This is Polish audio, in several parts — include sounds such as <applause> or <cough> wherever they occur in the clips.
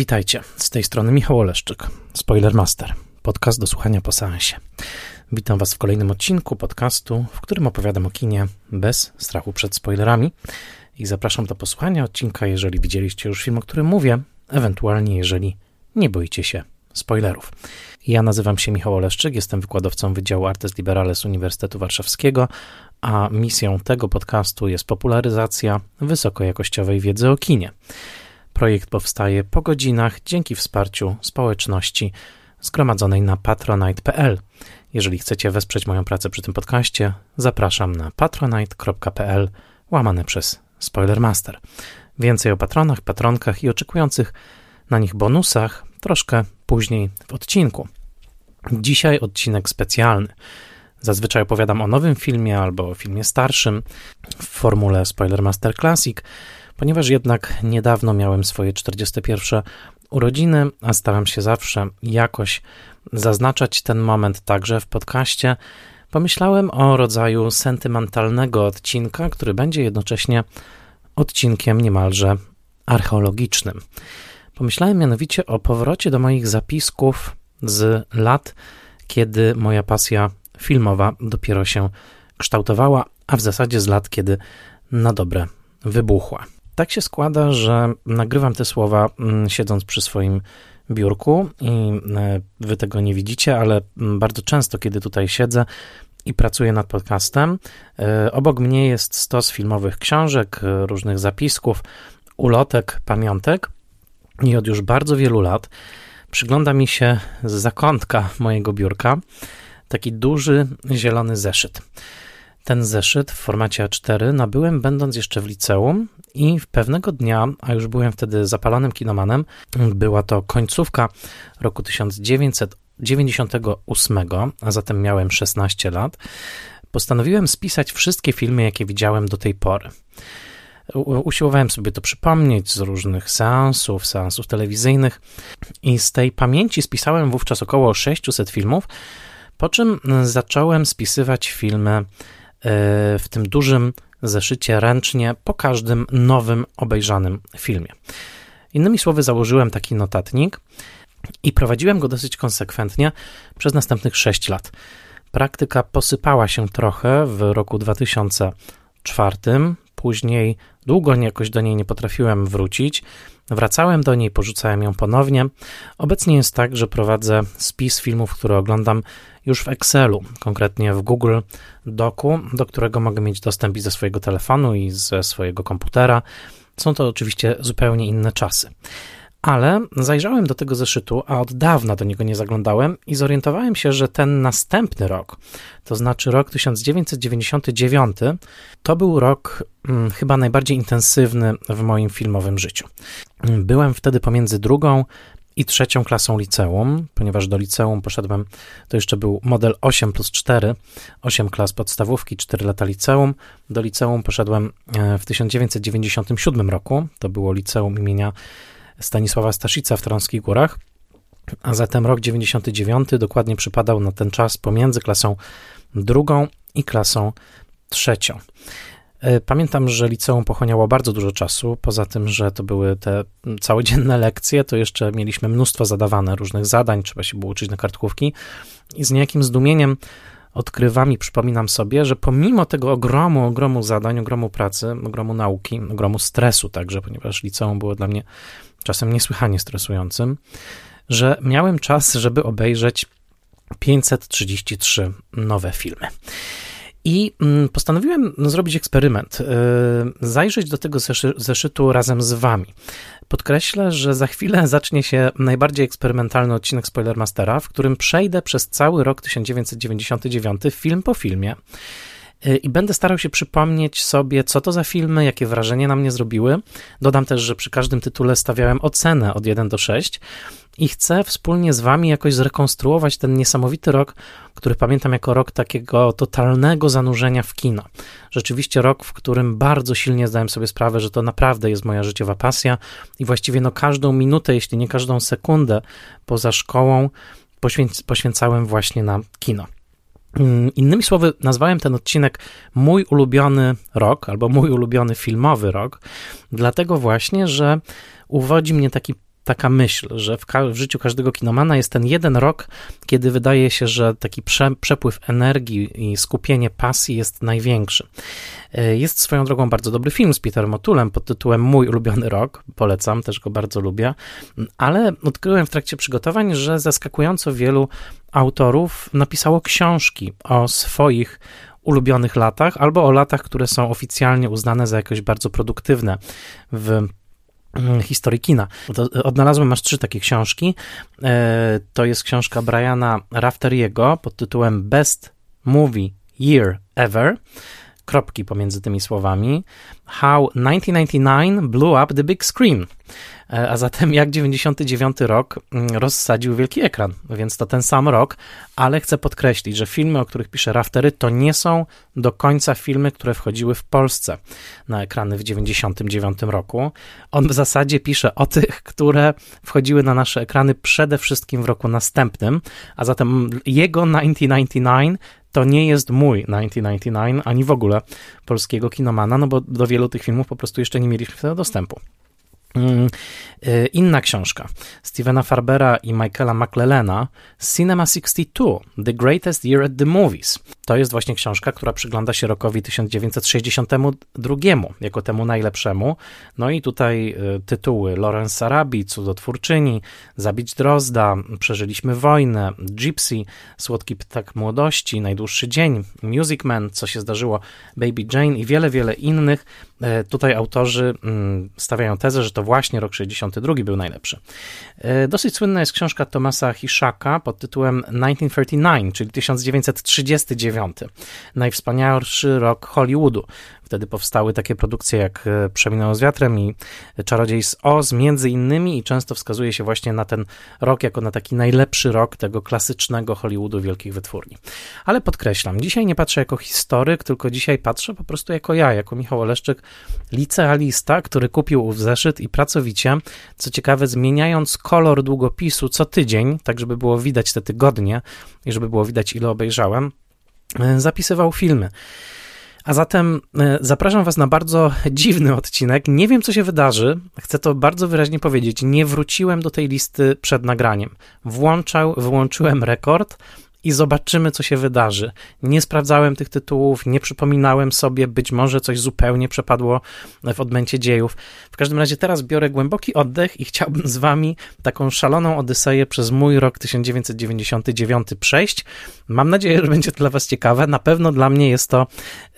Witajcie, z tej strony Michał Oleszczyk, Spoilermaster, podcast do słuchania po seansie. Witam Was w kolejnym odcinku podcastu, w którym opowiadam o kinie bez strachu przed spoilerami i zapraszam do posłuchania odcinka, jeżeli widzieliście już film, o którym mówię, ewentualnie jeżeli nie boicie się spoilerów. Ja nazywam się Michał Oleszczyk, jestem wykładowcą Wydziału Artes Liberales Uniwersytetu Warszawskiego, a misją tego podcastu jest popularyzacja wysokojakościowej wiedzy o kinie. Projekt powstaje po godzinach dzięki wsparciu społeczności zgromadzonej na patronite.pl. Jeżeli chcecie wesprzeć moją pracę przy tym podcaście, zapraszam na patronite.pl łamane przez Spoilermaster. Więcej o patronach, patronkach i oczekujących na nich bonusach troszkę później w odcinku. Dzisiaj odcinek specjalny. Zazwyczaj opowiadam o nowym filmie albo o filmie starszym w formule Spoilermaster Classic, ponieważ jednak niedawno miałem swoje 41 urodziny, a staram się zawsze jakoś zaznaczać ten moment także w podcaście. Pomyślałem o rodzaju sentymentalnego odcinka, który będzie jednocześnie odcinkiem niemalże archeologicznym. Pomyślałem mianowicie o powrocie do moich zapisków z lat, kiedy moja pasja filmowa dopiero się kształtowała, a w zasadzie z lat, kiedy na dobre wybuchła. Tak się składa, że nagrywam te słowa mm, siedząc przy swoim biurku i e, wy tego nie widzicie, ale mm, bardzo często, kiedy tutaj siedzę i pracuję nad podcastem, e, obok mnie jest stos filmowych książek, e, różnych zapisków, ulotek, pamiątek i od już bardzo wielu lat przygląda mi się z zakątka mojego biurka taki duży zielony zeszyt. Ten zeszyt w formacie A4 nabyłem będąc jeszcze w liceum i pewnego dnia, a już byłem wtedy zapalonym kinomanem, była to końcówka roku 1998, a zatem miałem 16 lat, postanowiłem spisać wszystkie filmy, jakie widziałem do tej pory. Usiłowałem sobie to przypomnieć z różnych seansów, seansów telewizyjnych i z tej pamięci spisałem wówczas około 600 filmów, po czym zacząłem spisywać filmy w tym dużym zeszycie ręcznie po każdym nowym obejrzanym filmie. Innymi słowy, założyłem taki notatnik i prowadziłem go dosyć konsekwentnie przez następnych 6 lat. Praktyka posypała się trochę w roku 2004, później długo jakoś do niej nie potrafiłem wrócić. Wracałem do niej, porzucałem ją ponownie. Obecnie jest tak, że prowadzę spis filmów, które oglądam już w Excelu, konkretnie w Google Docu, do którego mogę mieć dostęp i ze swojego telefonu, i ze swojego komputera. Są to oczywiście zupełnie inne czasy. Ale zajrzałem do tego zeszytu, a od dawna do niego nie zaglądałem i zorientowałem się, że ten następny rok, to znaczy rok 1999, to był rok hmm, chyba najbardziej intensywny w moim filmowym życiu. Byłem wtedy pomiędzy drugą i trzecią klasą liceum, ponieważ do liceum poszedłem, to jeszcze był model 8 plus 4, 8 klas podstawówki, 4 lata liceum. Do liceum poszedłem e, w 1997 roku, to było liceum imienia Stanisława Staszica w Trąskich Górach, a zatem rok 99 dokładnie przypadał na ten czas pomiędzy klasą drugą i klasą trzecią. E, pamiętam, że liceum pochłaniało bardzo dużo czasu. Poza tym, że to były te całodzienne <laughs> lekcje, to jeszcze mieliśmy mnóstwo zadawane różnych zadań, trzeba się było uczyć na kartkówki. I z niejakim zdumieniem odkrywam i przypominam sobie, że pomimo tego ogromu, ogromu zadań, ogromu pracy, ogromu nauki, ogromu stresu także, ponieważ liceum było dla mnie czasem niesłychanie stresującym, że miałem czas, żeby obejrzeć 533 nowe filmy. I mm, postanowiłem zrobić eksperyment, y, zajrzeć do tego zeszytu razem z Wami. Podkreślę, że za chwilę <laughs> zacznie się najbardziej eksperymentalny odcinek Spoilermastera, w którym przejdę przez cały rok 1999 film po filmie y, i będę starał się przypomnieć sobie, co to za filmy, jakie wrażenie na mnie zrobiły. Dodam też, że przy każdym tytule stawiałem ocenę od 1 do 6 i chcę wspólnie z Wami jakoś zrekonstruować ten niesamowity rok, który pamiętam jako rok takiego totalnego zanurzenia w kino. Rzeczywiście rok, w którym bardzo silnie zdałem sobie sprawę, że to naprawdę jest moja życiowa pasja i właściwie no każdą minutę, jeśli nie każdą sekundę poza szkołą poświęc poświęcałem właśnie na kino. Mm, innymi słowy, nazwałem ten odcinek mój ulubiony rok, albo mój ulubiony filmowy rok, dlatego właśnie, że uwodzi mnie taki taka myśl, że w, w, życiu każdego kinomana jest ten jeden rok, kiedy wydaje się, że taki prze przepływ energii i skupienie pasji jest największy. E, jest swoją drogą bardzo dobry film z Peterem Otulem pod tytułem Mój ulubiony rok, polecam, też go bardzo lubię, ale odkryłem w trakcie przygotowań, że zaskakująco wielu autorów napisało książki o swoich ulubionych latach albo o latach, które są oficjalnie uznane za jakoś bardzo produktywne w historii kina. Odnalazłem aż trzy takie książki. E, to jest książka Briana Rafteriego pod tytułem Best Movie Year Ever kropki pomiędzy tymi słowami. How 1999 blew up the big screen. E, a zatem jak 99 rok mm, rozsadził wielki ekran, więc to ten sam rok, ale chcę podkreślić, że filmy, o których pisze Raftery, to nie są do końca filmy, które wchodziły w Polsce na ekrany w 99 roku. On w zasadzie pisze o tych, które wchodziły na nasze ekrany przede wszystkim w roku następnym, a zatem jego 1999 to nie jest mój 1999, ani w ogóle polskiego kinomana, no bo do wielu tych filmów po prostu jeszcze nie mieliśmy wtedy dostępu. Mm, y, inna książka Stevena Farbera i Michaela McLellena Cinema 62 The Greatest Year at the Movies. To jest właśnie książka, która przygląda się rokowi 1962 jako temu najlepszemu. No i tutaj y, tytuły Lawrence Arabi, Cudotwórczyni, Zabić Drozda, Przeżyliśmy wojnę, Gypsy, Słodki ptak młodości, Najdłuższy dzień, Music Man, Co się zdarzyło, Baby Jane i wiele, wiele innych. Y, tutaj autorzy mm, stawiają tezę, że to właśnie rok 62 był najlepszy. Y, dosyć słynna jest książka Tomasa Hiszaka pod tytułem 1939, czyli 1939 Najwspanialszy rok Hollywoodu. Wtedy powstały takie produkcje jak e, Przeminęło z wiatrem i Czarodziej z Oz, między innymi, i często wskazuje się właśnie na ten rok jako na taki najlepszy rok tego klasycznego Hollywoodu wielkich wytwórni. Ale podkreślam, dzisiaj nie patrzę jako historyk, tylko dzisiaj patrzę po prostu jako ja, jako Michał Oleszczyk, licealista, który kupił ów zeszyt i pracowicie, co ciekawe, zmieniając kolor długopisu co tydzień, tak żeby było widać te tygodnie i żeby było widać ile obejrzałem, zapisywał filmy. A zatem e, zapraszam Was na bardzo dziwny odcinek. Nie wiem, co się wydarzy. Chcę to bardzo wyraźnie powiedzieć. Nie wróciłem do tej listy przed nagraniem. Włączał, wyłączyłem rekord i zobaczymy, co się wydarzy. Nie sprawdzałem tych tytułów, nie przypominałem sobie, być może coś zupełnie przepadło w odmęcie dziejów. W każdym razie teraz biorę głęboki oddech i chciałbym z wami taką szaloną odyseję przez mój rok 1999 przejść. Mam nadzieję, że będzie to dla was ciekawe. Na pewno dla mnie jest to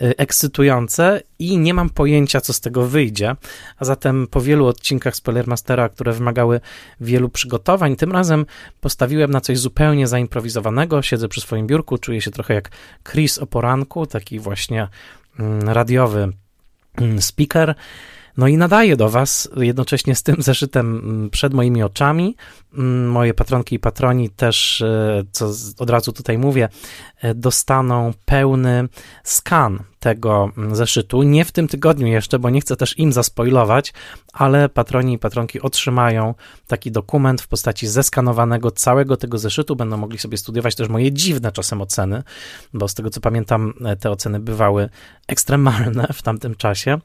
y, ekscytujące i nie mam pojęcia, co z tego wyjdzie. A zatem po wielu odcinkach Spoilermastera, które wymagały wielu przygotowań, tym razem postawiłem na coś zupełnie zaimprowizowanego, siedzę przy swoim biurku, czuję się trochę jak Chris o poranku, taki właśnie mm, radiowy mm, speaker. No i nadaję do Was jednocześnie z tym zeszytem mm, przed moimi oczami. Moje patronki i patroni też, e, co od razu tutaj mówię, e, dostaną pełny skan tego zeszytu. Nie w tym tygodniu jeszcze, bo nie chcę też im zaspoilować, ale patroni i patronki otrzymają taki dokument w postaci zeskanowanego całego tego zeszytu. Będą mogli sobie studiować też moje dziwne czasem oceny, bo z tego co pamiętam, e, te oceny bywały ekstremalne w tamtym czasie.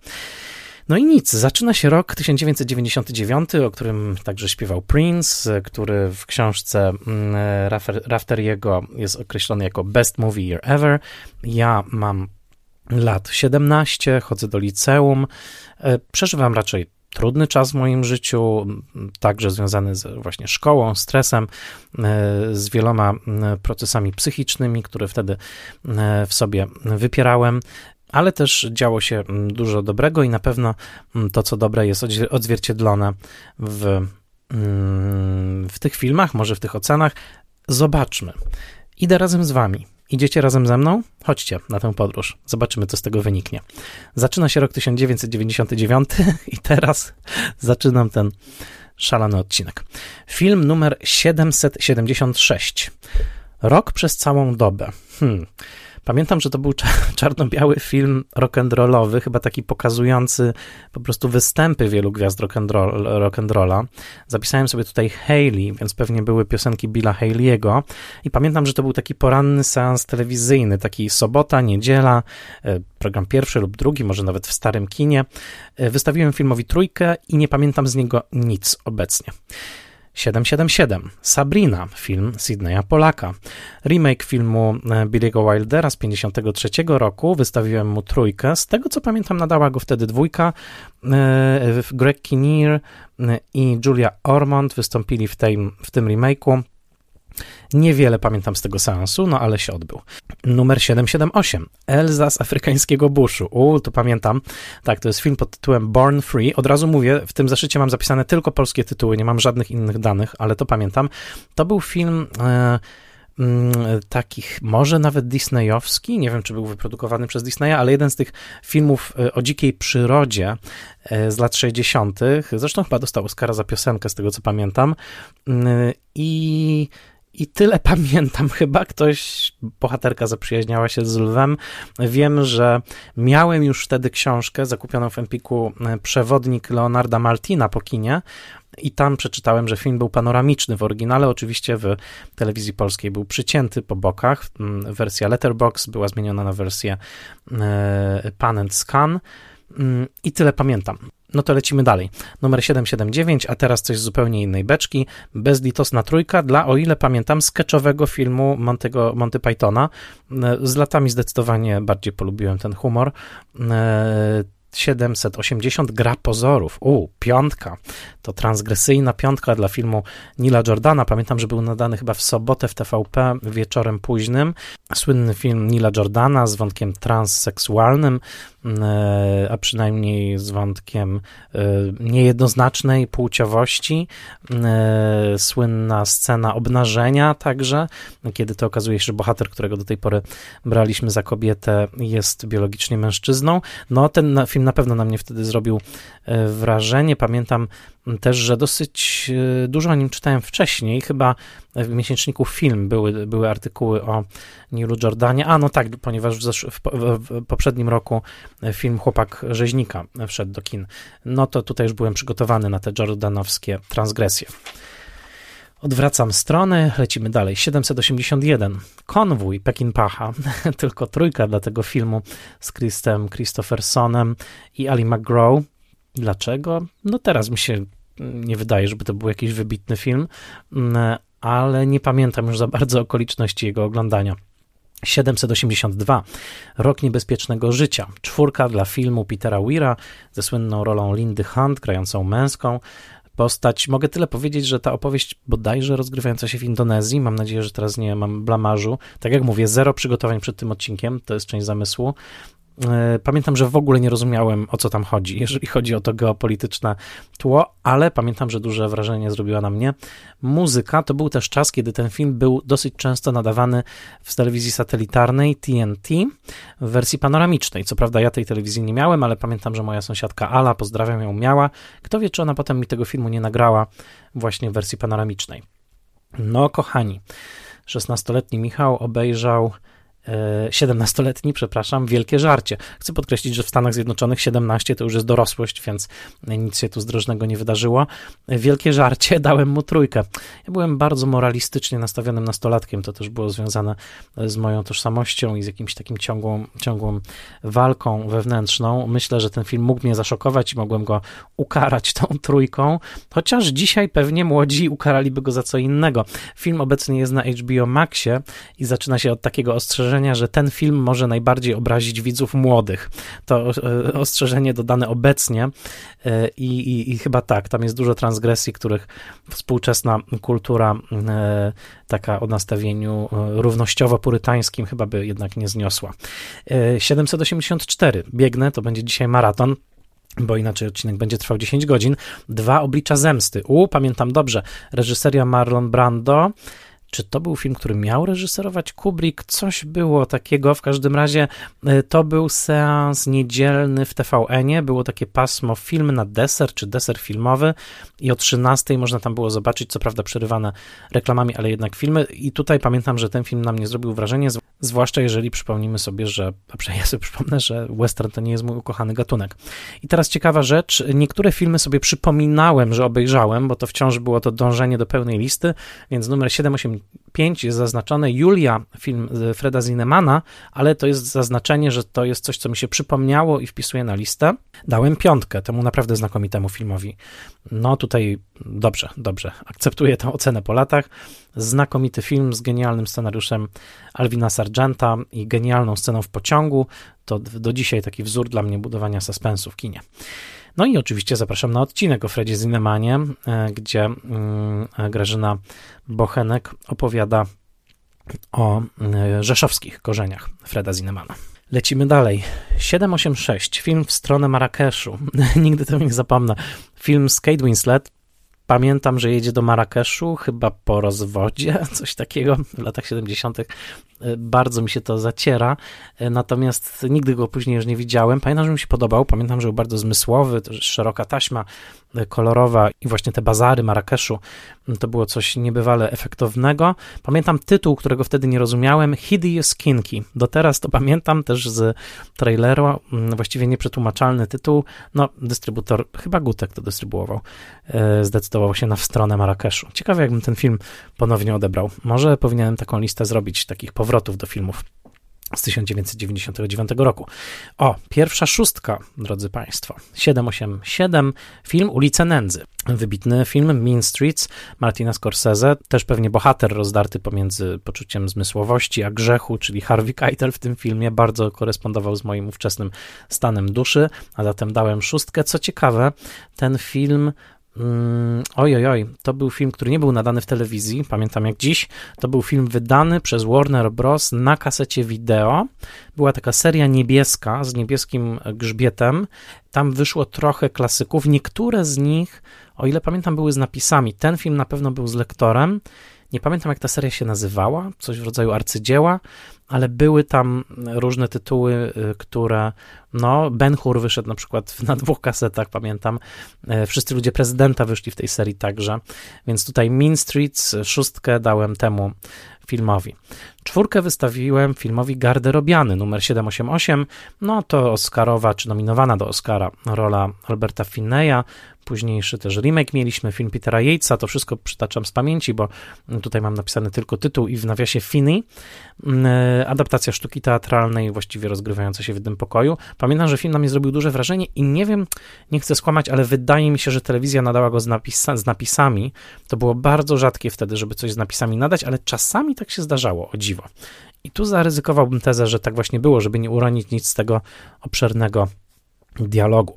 No i nic, zaczyna się rok 1999, o którym także śpiewał Prince, który w książce mm, Rafteriego jest określony jako Best Movie Year Ever. Ja mam lat 17, chodzę do liceum, e, przeżywam raczej trudny czas w moim życiu, także związany z właśnie szkołą, stresem, e, z wieloma procesami psychicznymi, które wtedy e, w sobie wypierałem ale też działo się mm, dużo dobrego i na pewno mm, to, co dobre, jest odzwierciedlone w, mm, w tych filmach, może w tych ocenach. Zobaczmy. Idę razem z Wami. Idziecie razem ze mną? Chodźcie na tę podróż. Zobaczymy, co z tego wyniknie. Zaczyna się rok 1999 <laughs> i teraz zaczynam ten szalony odcinek. Film numer 776. Rok przez całą dobę. Hmm. Pamiętam, że to był <laughs> czarno-biały film rock'n'rollowy, chyba taki pokazujący po prostu występy wielu gwiazd rock'n'rolla. Zapisałem sobie tutaj Hayley, więc pewnie były piosenki Billa Haley'ego i pamiętam, że to był taki poranny seans telewizyjny, taki sobota, niedziela, e, program pierwszy lub drugi, może nawet w starym kinie. E, wystawiłem filmowi trójkę i nie pamiętam z niego nic obecnie. 777. Sabrina, film Sydneya Polaka. Remake filmu e, Billy'ego Wildera z 53 roku. Wystawiłem mu trójkę. Z tego co pamiętam, nadała go wtedy dwójka. E, Greg Kinnear e, i Julia Ormond wystąpili w, tej, w tym remake'u. Niewiele pamiętam z tego seansu, no ale się odbył. Numer 778. Elza z afrykańskiego buszu. U, to pamiętam. Tak, to jest film pod tytułem Born Free. Od razu mówię, w tym zeszycie mam zapisane tylko polskie tytuły, nie mam żadnych innych danych, ale to pamiętam. To był film... E, mm, takich, może nawet disneyowski, nie wiem czy był wyprodukowany przez Disneya, ale jeden z tych filmów e, o dzikiej przyrodzie e, z lat 60., zresztą chyba dostał Oscara za piosenkę, z tego co pamiętam. Mm, I i tyle <laughs> pamiętam. Chyba ktoś, bohaterka zaprzyjaźniała się z lwem. Wiem, że miałem już wtedy książkę zakupioną w Empiku e, Przewodnik Leonarda Maltina po kinie. I tam przeczytałem, że film był panoramiczny w oryginale. Oczywiście w telewizji polskiej był przycięty po bokach. Mm, wersja Letterbox była zmieniona na wersję e, Pan and Scan. Mm, I tyle pamiętam. No to lecimy dalej. Numer 779, a teraz coś z zupełnie innej beczki. Bezlitosna trójka dla, o ile pamiętam, sketchowego filmu Montego, Monty Pythona. Z latami zdecydowanie bardziej polubiłem ten humor. E, 780 Gra Pozorów. U, piątka. To transgresyjna piątka dla filmu Nila Jordana. Pamiętam, że był nadany chyba w sobotę w TVP wieczorem późnym. Słynny film Nila Jordana z wątkiem transseksualnym, e, a przynajmniej z wątkiem e, niejednoznacznej płciowości. E, słynna scena obnażenia także, kiedy to okazuje się, że bohater, którego do tej pory braliśmy za kobietę, jest biologicznie mężczyzną. No, ten film na pewno na mnie wtedy zrobił e, wrażenie. Pamiętam też, że dosyć e, dużo o nim czytałem wcześniej. Chyba w miesięczniku film były, były artykuły o Nilu Jordanie. A, no tak, ponieważ w, w, w poprzednim roku film Chłopak Rzeźnika wszedł do kin. No to tutaj już byłem przygotowany na te jordanowskie transgresje. Odwracam stronę, lecimy dalej. 781. Konwój Pacha. <laughs> Tylko trójka dla tego filmu z Christem Christophersonem i Ali McGraw. Dlaczego? No teraz mi się nie wydaje, żeby to był jakiś wybitny film, mm, ale nie pamiętam już za bardzo okoliczności jego oglądania. 782. Rok niebezpiecznego życia. Czwórka dla filmu Petera Weira ze słynną rolą Lindy Hunt, grającą męską postać. Mogę tyle powiedzieć, że ta opowieść bodajże rozgrywająca się w Indonezji, mam nadzieję, że teraz nie mam blamarzu. Tak jak mówię, zero przygotowań przed tym odcinkiem, to jest część zamysłu. E, pamiętam, że w ogóle nie rozumiałem o co tam chodzi, <laughs> jeżeli chodzi o to geopolityczne tło, ale pamiętam, że duże wrażenie zrobiła na mnie muzyka. To był też czas, kiedy ten film był dosyć często nadawany w telewizji satelitarnej TNT w wersji panoramicznej. Co prawda, ja tej telewizji nie miałem, ale pamiętam, że moja sąsiadka Ala, pozdrawiam ją, miała. Kto wie, czy ona potem mi tego filmu nie nagrała właśnie w wersji panoramicznej. No, kochani, 16-letni Michał obejrzał 17-letni, przepraszam, wielkie żarcie. Chcę podkreślić, że w Stanach Zjednoczonych 17 to już jest dorosłość, więc nic się tu zdrożnego nie wydarzyło. Wielkie żarcie, <laughs> dałem mu trójkę. Ja byłem bardzo moralistycznie nastawionym nastolatkiem, to też było związane z moją tożsamością i z jakimś takim ciągłą, ciągłą walką wewnętrzną. Myślę, że ten film mógł mnie zaszokować i mogłem go ukarać tą <laughs> trójką, chociaż dzisiaj pewnie młodzi ukaraliby go za co innego. Film obecnie jest na HBO Maxie i zaczyna się od takiego ostrzeżenia, ostrzeżenia, że ten film może najbardziej obrazić widzów młodych. To e, ostrzeżenie dodane obecnie e, i, i, i chyba tak, tam jest dużo transgresji, których współczesna kultura e, taka o nastawieniu równościowo-purytańskim chyba by jednak nie zniosła. 784. Biegnę, to będzie dzisiaj maraton bo inaczej odcinek będzie trwał 10 godzin. Dwa oblicza zemsty. U, pamiętam dobrze, reżyseria Marlon Brando, Czy to był film, który miał reżyserować Kubrick? Coś było takiego. W każdym razie e, to był seans niedzielny w TVN-ie. Było takie pasmo film na deser, czy deser filmowy i o 13 można tam było zobaczyć, co prawda przerywane reklamami, ale jednak filmy. I tutaj pamiętam, że ten film na mnie zrobił wrażenie, zwłaszcza jeżeli przypomnimy sobie, że, a przynajmniej ja sobie przypomnę, że western to nie jest mój ukochany gatunek. I teraz ciekawa rzecz, niektóre filmy sobie przypominałem, że obejrzałem, bo to wciąż było to dążenie do pełnej listy, więc numer 785 jest zaznaczone Julia, film Freda Zinemana, ale to jest zaznaczenie, że to jest coś, co mi się przypomniało i wpisuję na listę. Dałem piątkę temu naprawdę znakomitemu filmowi. No tutaj dobrze, dobrze, akceptuję tę ocenę po latach. Znakomity film z genialnym scenariuszem Alvina Sargenta i genialną sceną w pociągu. To do dzisiaj taki wzór dla mnie budowania suspensu w kinie. No i oczywiście zapraszam na odcinek o Fredzie Zinemanie, e, gdzie mm, Grażyna Bochenek opowiada o e, rzeszowskich korzeniach Freda Zinemana. Lecimy dalej. 786, film w stronę Marrakeszu. <laughs> Nigdy tego nie zapomnę. Film z Kate Winslet. Pamiętam, że jedzie do Marrakeszu, chyba po rozwodzie, <laughs> coś takiego w latach 70. E, bardzo mi się to zaciera, e, natomiast nigdy go później już nie widziałem. Pamiętam, że mi się podobał, pamiętam, że był bardzo zmysłowy, szeroka taśma e, kolorowa i właśnie te bazary Marrakeszu, to było coś niebywale efektownego. Pamiętam tytuł, którego wtedy nie rozumiałem, Hideous Kinky. Do teraz to pamiętam też z traileru, właściwie nieprzetłumaczalny tytuł, no dystrybutor, chyba Gutek to dystrybuował, zdecydował się na stronę Marrakeszu. Ciekawe, jakbym ten film ponownie odebrał. Może powinienem taką listę zrobić, takich powodów powrotów do filmów z 1999 roku. O, pierwsza szóstka, drodzy Państwo. 787, film Ulice Nędzy. Wybitny film Mean Streets Martina Scorsese, też pewnie bohater rozdarty pomiędzy poczuciem zmysłowości a grzechu, czyli Harvey Keitel w tym filmie bardzo korespondował z moim ówczesnym stanem duszy, a zatem dałem szóstkę. Co ciekawe, ten film oj, oj, oj, to był film, który nie był nadany w telewizji, pamiętam jak dziś. To był film wydany przez Warner Bros. na kasecie wideo. Była taka seria niebieska z niebieskim grzbietem. Tam wyszło trochę klasyków. Niektóre z nich, o ile pamiętam, były z napisami. Ten film na pewno był z lektorem. Nie pamiętam, jak ta seria się nazywała, coś w rodzaju arcydzieła, ale były tam różne tytuły, y, które, no, Ben Hur wyszedł na przykład <laughs> na dwóch kasetach, pamiętam. E, wszyscy ludzie prezydenta wyszli w tej serii także, więc tutaj Mean Streets, szóstkę dałem temu filmowi. Czwórkę wystawiłem filmowi Garderobiany, numer 788, no to Oscarowa, czy nominowana do Oscara rola Alberta Finneya, późniejszy też remake mieliśmy, film Petera Yatesa, to wszystko przytaczam z pamięci, bo tutaj mam napisany tylko tytuł i w nawiasie Finney, mm, e, adaptacja sztuki teatralnej, właściwie rozgrywająca się w jednym pokoju. Pamiętam, że film na mnie zrobił duże wrażenie i nie wiem, nie chcę skłamać, ale wydaje mi się, że telewizja nadała go z, napisa z napisami. To było bardzo rzadkie wtedy, żeby coś z napisami nadać, ale czasami tak się zdarzało, o dziwo. I tu zaryzykowałbym tezę, że tak właśnie było, żeby nie uronić nic z tego obszernego dialogu.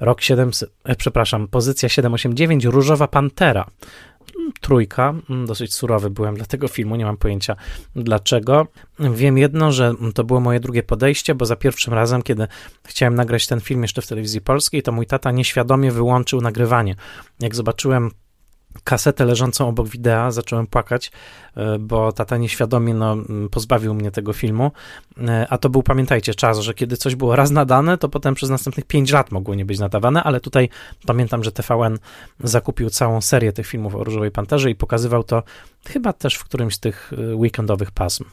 Rok 700, e, przepraszam, pozycja 789, Różowa Pantera. Mm, trójka, mm, dosyć surowy byłem dla tego filmu, nie mam pojęcia dlaczego. Wiem jedno, że to było moje drugie podejście, bo za pierwszym razem, kiedy chciałem nagrać ten film jeszcze w telewizji polskiej, to mój tata nieświadomie wyłączył nagrywanie. Jak zobaczyłem kasetę leżącą obok wideo, zacząłem płakać, e, bo tata nieświadomie no, pozbawił mnie tego filmu. E, a to był, pamiętajcie, czas, że kiedy coś było raz nadane, to potem przez następnych 5 lat mogło nie być nadawane, ale tutaj pamiętam, że TVN zakupił całą serię tych filmów o Różowej Panterze i pokazywał to chyba też w którymś z tych e, weekendowych pasm.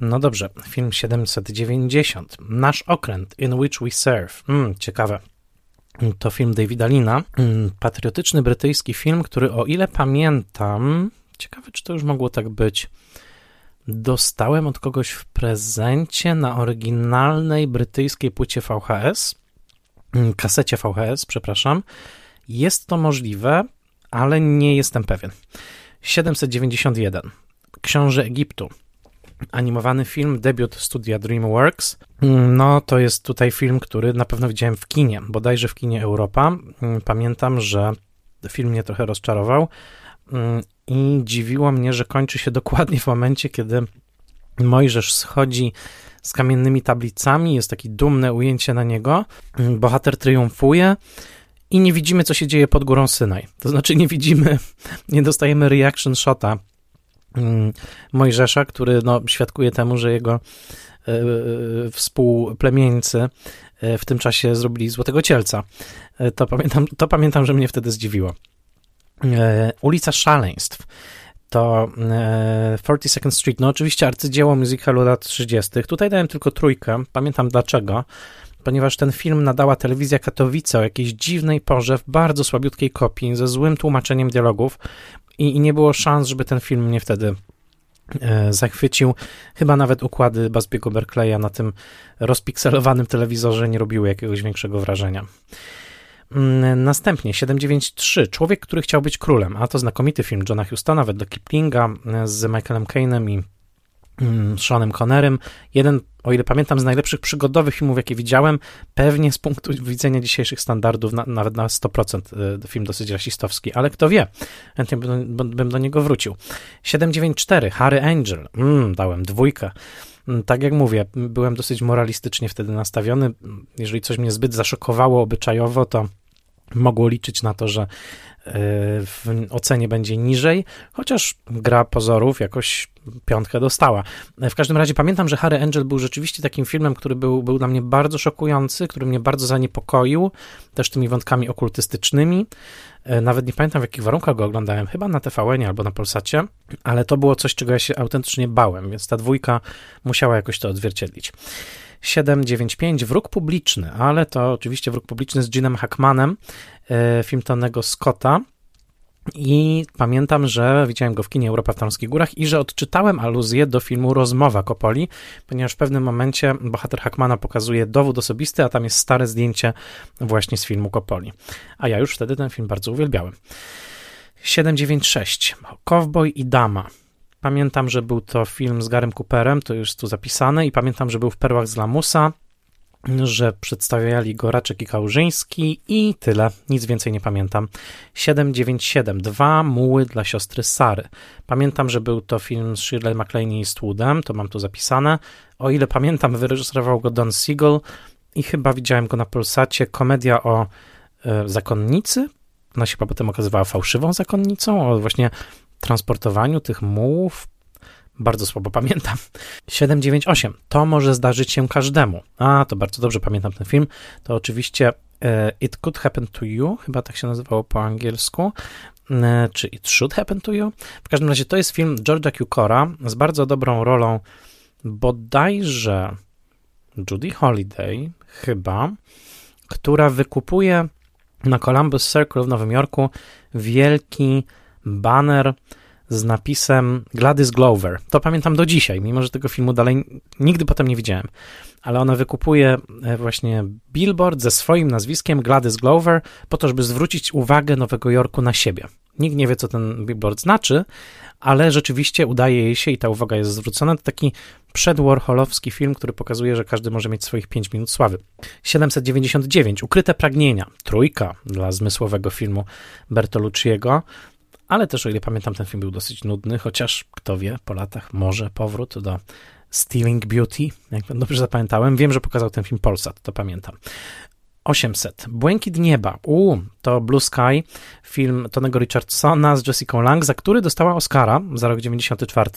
No dobrze, film 790. Nasz okręt, In Which We Serve. Mm, ciekawe to film Davida Lina, mm, patriotyczny brytyjski film, który o ile pamiętam, ciekawe czy to już mogło tak być, dostałem od kogoś w prezencie na oryginalnej brytyjskiej płycie VHS, mm, kasecie VHS, przepraszam. Jest to możliwe, ale nie jestem pewien. 791. Książę Egiptu animowany film, debiut studia DreamWorks. No, to jest tutaj film, który na pewno widziałem w kinie, bodajże w kinie Europa. Pamiętam, że film mnie trochę rozczarował i dziwiło mnie, że kończy się <laughs> dokładnie w momencie, kiedy Mojżesz schodzi z kamiennymi tablicami, jest takie dumne ujęcie na niego, bohater triumfuje i nie widzimy, co się dzieje pod górą Synaj. To znaczy nie widzimy, <laughs> nie dostajemy reaction shota mm, Mojżesza, który no, świadkuje temu, że jego współplemieńcy w tym czasie zrobili Złotego Cielca. To pamiętam, to pamiętam, że mnie wtedy zdziwiło. Ulica Szaleństw to 42nd Street, no oczywiście arcydzieło musicalu lat 30. Tutaj dałem tylko trójkę, pamiętam dlaczego, ponieważ ten film nadała telewizja Katowice o jakiejś dziwnej porze w bardzo słabiutkiej kopii, ze złym tłumaczeniem dialogów i, i nie było szans, żeby ten film mnie wtedy e, zachwycił. Chyba nawet układy Basbiego Berkeleya na tym rozpikselowanym telewizorze nie robiły jakiegoś większego wrażenia. Mm, następnie 793. Człowiek, który chciał być królem, a to znakomity film Johna Hustona, wedle Kiplinga e, z Michaelem Caine'em i mm, Seanem Connerem. Jeden, o ile pamiętam, z najlepszych przygodowych filmów, jakie widziałem. Pewnie z punktu widzenia dzisiejszych standardów, na, nawet na 100% e, film dosyć rasistowski, ale kto wie, chętnie bym do, niego wrócił. 794. Harry Angel. Mm, dałem dwójkę. Mm, tak jak mówię, byłem dosyć moralistycznie wtedy nastawiony. Jeżeli coś mnie zbyt zaszokowało obyczajowo, to mogło liczyć na to, że w ocenie będzie niżej, chociaż gra pozorów jakoś piątkę dostała. W każdym razie pamiętam, że Harry Angel był rzeczywiście takim filmem, który był, był dla mnie bardzo szokujący, który mnie bardzo zaniepokoił, też tymi wątkami okultystycznymi. E, nawet nie pamiętam w jakich warunkach go oglądałem, chyba na tvn albo na Polsacie, ale to było coś, czego ja się autentycznie bałem, więc ta dwójka musiała jakoś to odzwierciedlić. 795 Wróg publiczny, ale to oczywiście Wróg publiczny z Ginem Hackmanem, film Tonego Scotta. I pamiętam, że widziałem go w kinie Europa w Tarnowskich Górach i że odczytałem aluzję do filmu Rozmowa Kopoli, ponieważ w pewnym momencie bohater Hackmana pokazuje dowód osobisty, a tam jest stare zdjęcie właśnie z filmu Kopoli. A ja już wtedy ten film bardzo uwielbiałem. 796. Cowboy i Dama. Pamiętam, że był to film z Garym Cooperem, to już tu zapisane, i pamiętam, że był w Perłach z Lamusa, że przedstawiali go Raczek i Kałużyński i tyle, nic więcej nie pamiętam. 797, dwa muły dla siostry Sary. Pamiętam, że był to film z Shirley MacLaine i Eastwoodem, to mam tu zapisane. O ile pamiętam, wyreżyserował go Don Siegel i chyba widziałem go na Polsacie, komedia o e, zakonnicy, ona się potem okazywała fałszywą zakonnicą, o właśnie transportowaniu tych mułów. Bardzo słabo pamiętam. 798. To może zdarzyć się każdemu. A, to bardzo dobrze pamiętam ten film. To oczywiście e, It Could Happen to You, chyba tak się nazywało po angielsku. E, czy It Should Happen to You. W każdym razie to jest film George'a Cukora z bardzo dobrą rolą bodajże Judy Holiday, chyba, która wykupuje na Columbus Circle w Nowym Jorku wielki banner z napisem Gladys Glover. To pamiętam do dzisiaj, mimo że tego filmu dalej nigdy potem nie widziałem. Ale ona wykupuje e, właśnie billboard ze swoim nazwiskiem Gladys Glover po to, żeby zwrócić uwagę Nowego Jorku na siebie. Nikt nie wie, co ten billboard znaczy, ale rzeczywiście udaje jej się i ta uwaga jest zwrócona. To taki przedwarholowski film, który pokazuje, że każdy może mieć swoich 5 minut sławy. 799. Ukryte pragnienia. Trójka dla zmysłowego filmu Bertolucciego ale też, o ile pamiętam, ten film był dosyć nudny, chociaż kto wie, po latach może powrót do Stealing Beauty, jak dobrze zapamiętałem. Wiem, że pokazał ten film Polsat, to pamiętam. 800. Błękit nieba. U, to Blue Sky, film Tonego Richardsona z Jessica Lang, za który dostała Oscara za rok 94.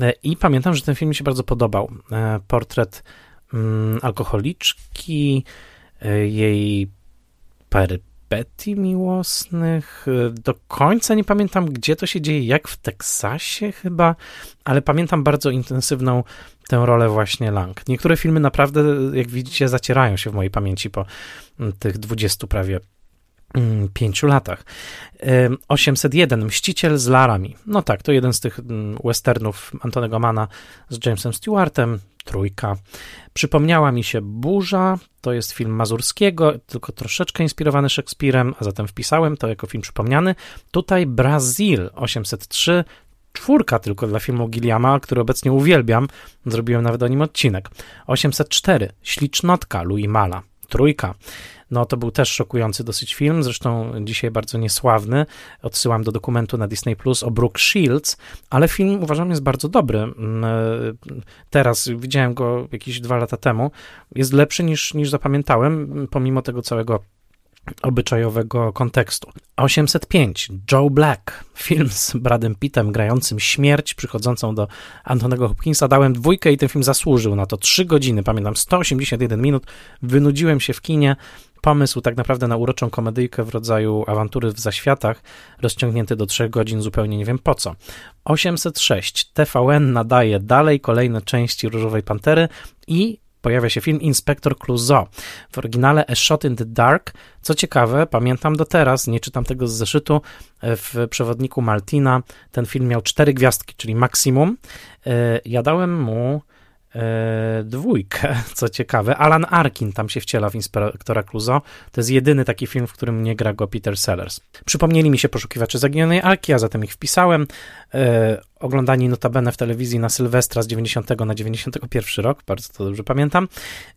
E, I pamiętam, że ten film mi się bardzo podobał. E, portret mm, alkoholiczki, e, jej pery perypetii miłosnych. Do końca nie pamiętam, gdzie to się dzieje, jak w Teksasie chyba, ale pamiętam bardzo intensywną tę rolę właśnie Lang. Niektóre filmy naprawdę, jak widzicie, zacierają się w mojej pamięci po tych dwudziestu prawie pięciu latach. 801, Mściciel z Larami. No tak, to jeden z tych mm, westernów Antonego Mana z Jamesem Stewartem, trójka. Przypomniała mi się Burza, to jest film Mazurskiego, tylko troszeczkę inspirowany Szekspirem, a zatem wpisałem to jako film przypomniany. Tutaj Brazil 803, czwórka tylko dla filmu Gilliama, który obecnie uwielbiam, zrobiłem nawet o nim odcinek. 804, Ślicznotka Louis Mala, trójka. No to był też szokujący dosyć film, zresztą dzisiaj bardzo niesławny. Odsyłam do dokumentu na Disney Plus o Brooke Shields, ale film uważam jest bardzo dobry. Mm, e, teraz widziałem go jakieś dwa lata temu. Jest lepszy niż, niż zapamiętałem, pomimo tego całego obyczajowego kontekstu. 805 Joe Black, film z Bradem Pittem grającym śmierć przychodzącą do Antonego Hopkinsa. Dałem dwójkę i ten film zasłużył na to. Trzy godziny, pamiętam, 181 minut. Wynudziłem się w kinie. Pomysł tak naprawdę na uroczą komedyjkę w rodzaju awantury w zaświatach, rozciągnięty do trzech godzin, zupełnie nie wiem po co. 806 TVN nadaje dalej kolejne części Różowej Pantery i pojawia się film Inspektor Clouseau. W oryginale A Shot in the Dark. Co ciekawe, pamiętam do teraz, nie czytam tego z zeszytu, w przewodniku Maltina ten film miał cztery gwiazdki, czyli maksimum. E, ja dałem mu dwójkę, <laughs> co ciekawe. Alan Arkin tam się wciela w Inspektora Clouseau. To jest jedyny taki film, w którym nie gra go Peter Sellers. Przypomnieli mi się poszukiwacze zaginionej Arki, a zatem ich wpisałem. E, oglądani notabene w telewizji na Sylwestra z 90 na 91 rok, bardzo to dobrze pamiętam.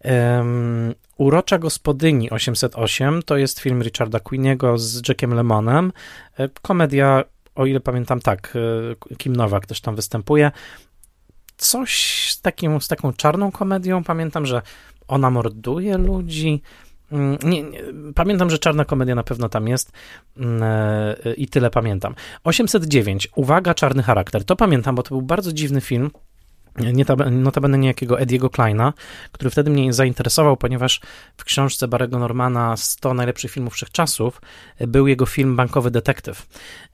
Um, Urocza Gospodyni 808 to jest film Richarda Queeniego z Jackiem Lemonem. E, komedia, o ile pamiętam, tak, e, Kim Nowak też tam występuje coś z, takim, z taką czarną komedią. Pamiętam, że ona morduje ludzi. Mm, nie, nie, pamiętam, że czarna komedia na pewno tam jest mm, e, i tyle pamiętam. 809. Uwaga, czarny charakter. To pamiętam, bo to był bardzo dziwny film notabene niejakiego Ediego Kleina, który wtedy mnie zainteresował, ponieważ w książce Barego Normana 100 najlepszych filmów wszechczasów był jego film Bankowy Detektyw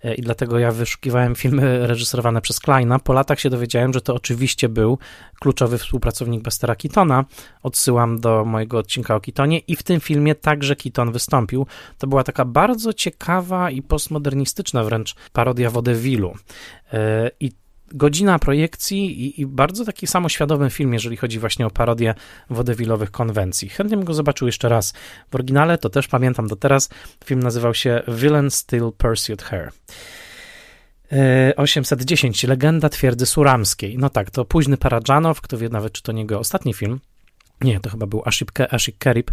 e, i dlatego ja wyszukiwałem filmy reżyserowane przez Kleina. Po latach się dowiedziałem, że to oczywiście był kluczowy współpracownik Bastera Keatona. Odsyłam do mojego odcinka o Keatonie i w tym filmie także Keaton wystąpił. To była taka bardzo ciekawa i postmodernistyczna wręcz parodia Wodewilu. E, I godzina projekcji i, i, bardzo taki samoświadomy film, jeżeli chodzi właśnie o parodię wodewilowych konwencji. Chętnie bym go zobaczył jeszcze raz. W oryginale to też pamiętam do teraz. Film nazywał się Villain Still Pursued Her. 810. E, Legenda twierdzy suramskiej. No tak, to późny Paradżanow, kto wie nawet, czy to nie jego ostatni film. Nie, to chyba był Ashik, Ashik Kerib.